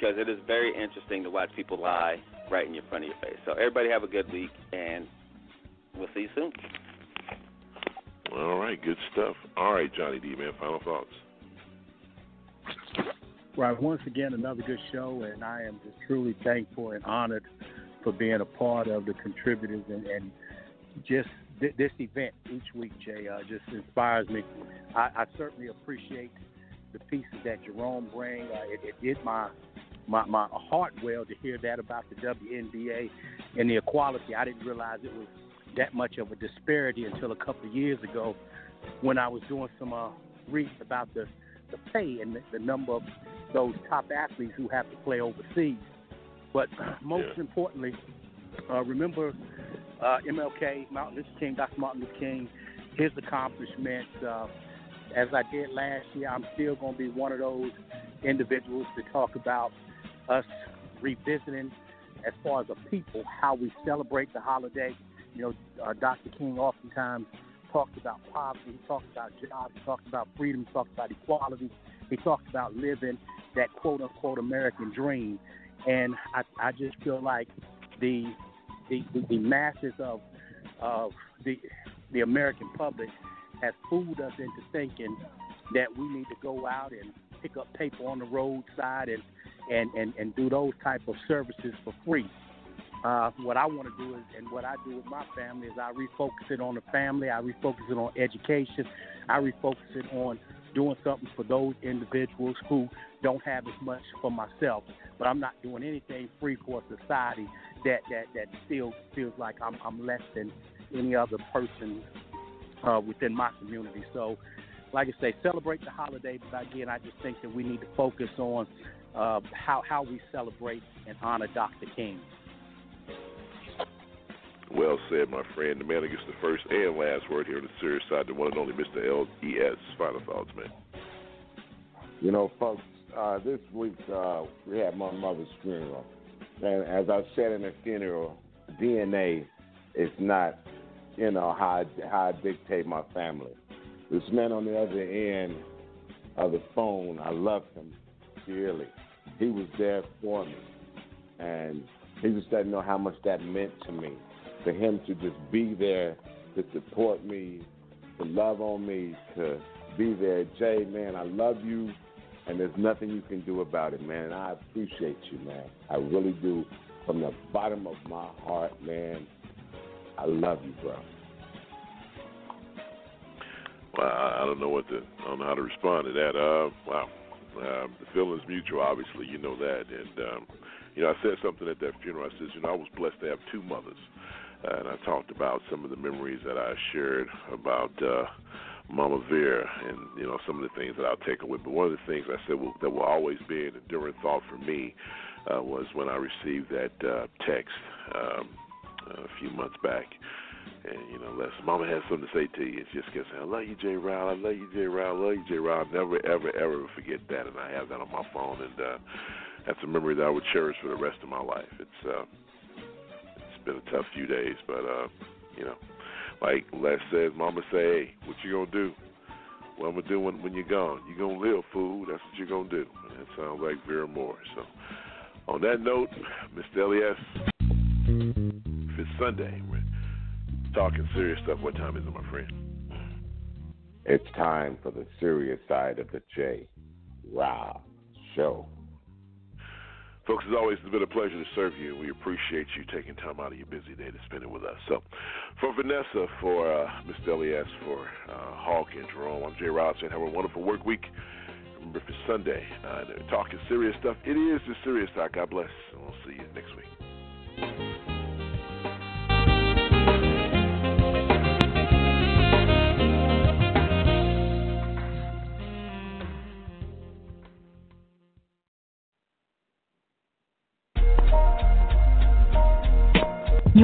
because it is very interesting to watch people lie right in your front of your face. So everybody have a good week, and we'll see you soon. All right, good stuff. All right, Johnny D, man, final thoughts. Right. Once again, another good show, and I am just truly thankful and honored for being a part of the contributors and, and just th- this event each week, Jay, uh, just inspires me. I, I certainly appreciate the pieces that Jerome bring. Uh, it, it did my, my my heart well to hear that about the WNBA and the equality. I didn't realize it was that much of a disparity until a couple of years ago when I was doing some uh, reading about the the pay and the, the number of those top athletes who have to play overseas. But most importantly, uh, remember uh, MLK, Martin Luther King, Dr. Martin Luther King, his accomplishments. Uh, as I did last year, I'm still going to be one of those individuals to talk about us revisiting, as far as a people, how we celebrate the holiday. You know, uh, Dr. King oftentimes talked about poverty, he talked about jobs, he talked about freedom, he talked about equality, he talked about living that quote unquote American dream. And I, I just feel like the the, the, the masses of of the the American public has fooled us into thinking that we need to go out and pick up paper on the roadside and and, and, and do those type of services for free. Uh, what I want to do is, and what I do with my family is I refocus it on the family, I refocus it on education, I refocus it on doing something for those individuals who don't have as much for myself. But I'm not doing anything free for a society that that that still feels like I'm I'm less than any other person uh, within my community. So, like I say, celebrate the holiday. But again, I just think that we need to focus on uh, how how we celebrate and honor Dr. King. Well said, my friend. The man who gets the first and last word here on the serious side, the one and only Mr. L.E.S. Final thoughts, man. You know, folks, uh, this week uh, we had my mother's funeral. And as I said in the funeral, DNA is not, you know, how I, how I dictate my family. This man on the other end of the phone, I love him He was there for me. And he just doesn't know how much that meant to me. For him to just be there to support me, to love on me, to be there. Jay, man, I love you, and there's nothing you can do about it, man. I appreciate you, man. I really do. From the bottom of my heart, man, I love you, bro. Well, I don't know what to, I don't know how to respond to that. Uh, wow, Um, the feeling's mutual, obviously, you know that. And um, you know, I said something at that funeral. I said, you know, I was blessed to have two mothers, uh, and I talked about some of the memories that I shared about. uh Mama Vera, and you know some of the things that I'll take away. But one of the things I said will, that will always be an enduring thought for me uh, was when I received that uh, text um, a few months back. And you know, Les, Mama has something to say to you. It's just gonna say, "I love you, J. Ryle. I love you, J. Ryle. I love you, J. Ryle." Never, ever, ever forget that, and I have that on my phone, and uh, that's a memory that I would cherish for the rest of my life. It's uh, it's been a tough few days, but uh, you know, like Les says, Mama say, "Hey, what you gonna do? What I'm gonna do when when you're gone? You gonna live, fool. That's what you're gonna do." And it sounds like Vera Moore. So, on that note, Mr. Elias, if it's Sunday, we're talking serious stuff. What time is it, my friend? It's time for the serious side of the J. Rob Show. Folks, as always, it's been a pleasure to serve you, we appreciate you taking time out of your busy day to spend it with us. So, for Vanessa, for uh, Mr. Elias, for uh, Hawk and Jerome, I'm Jay Rob saying have a wonderful work week. Remember, if it's Sunday, uh, talking serious stuff, it is the serious talk. God bless, and we'll see you next week.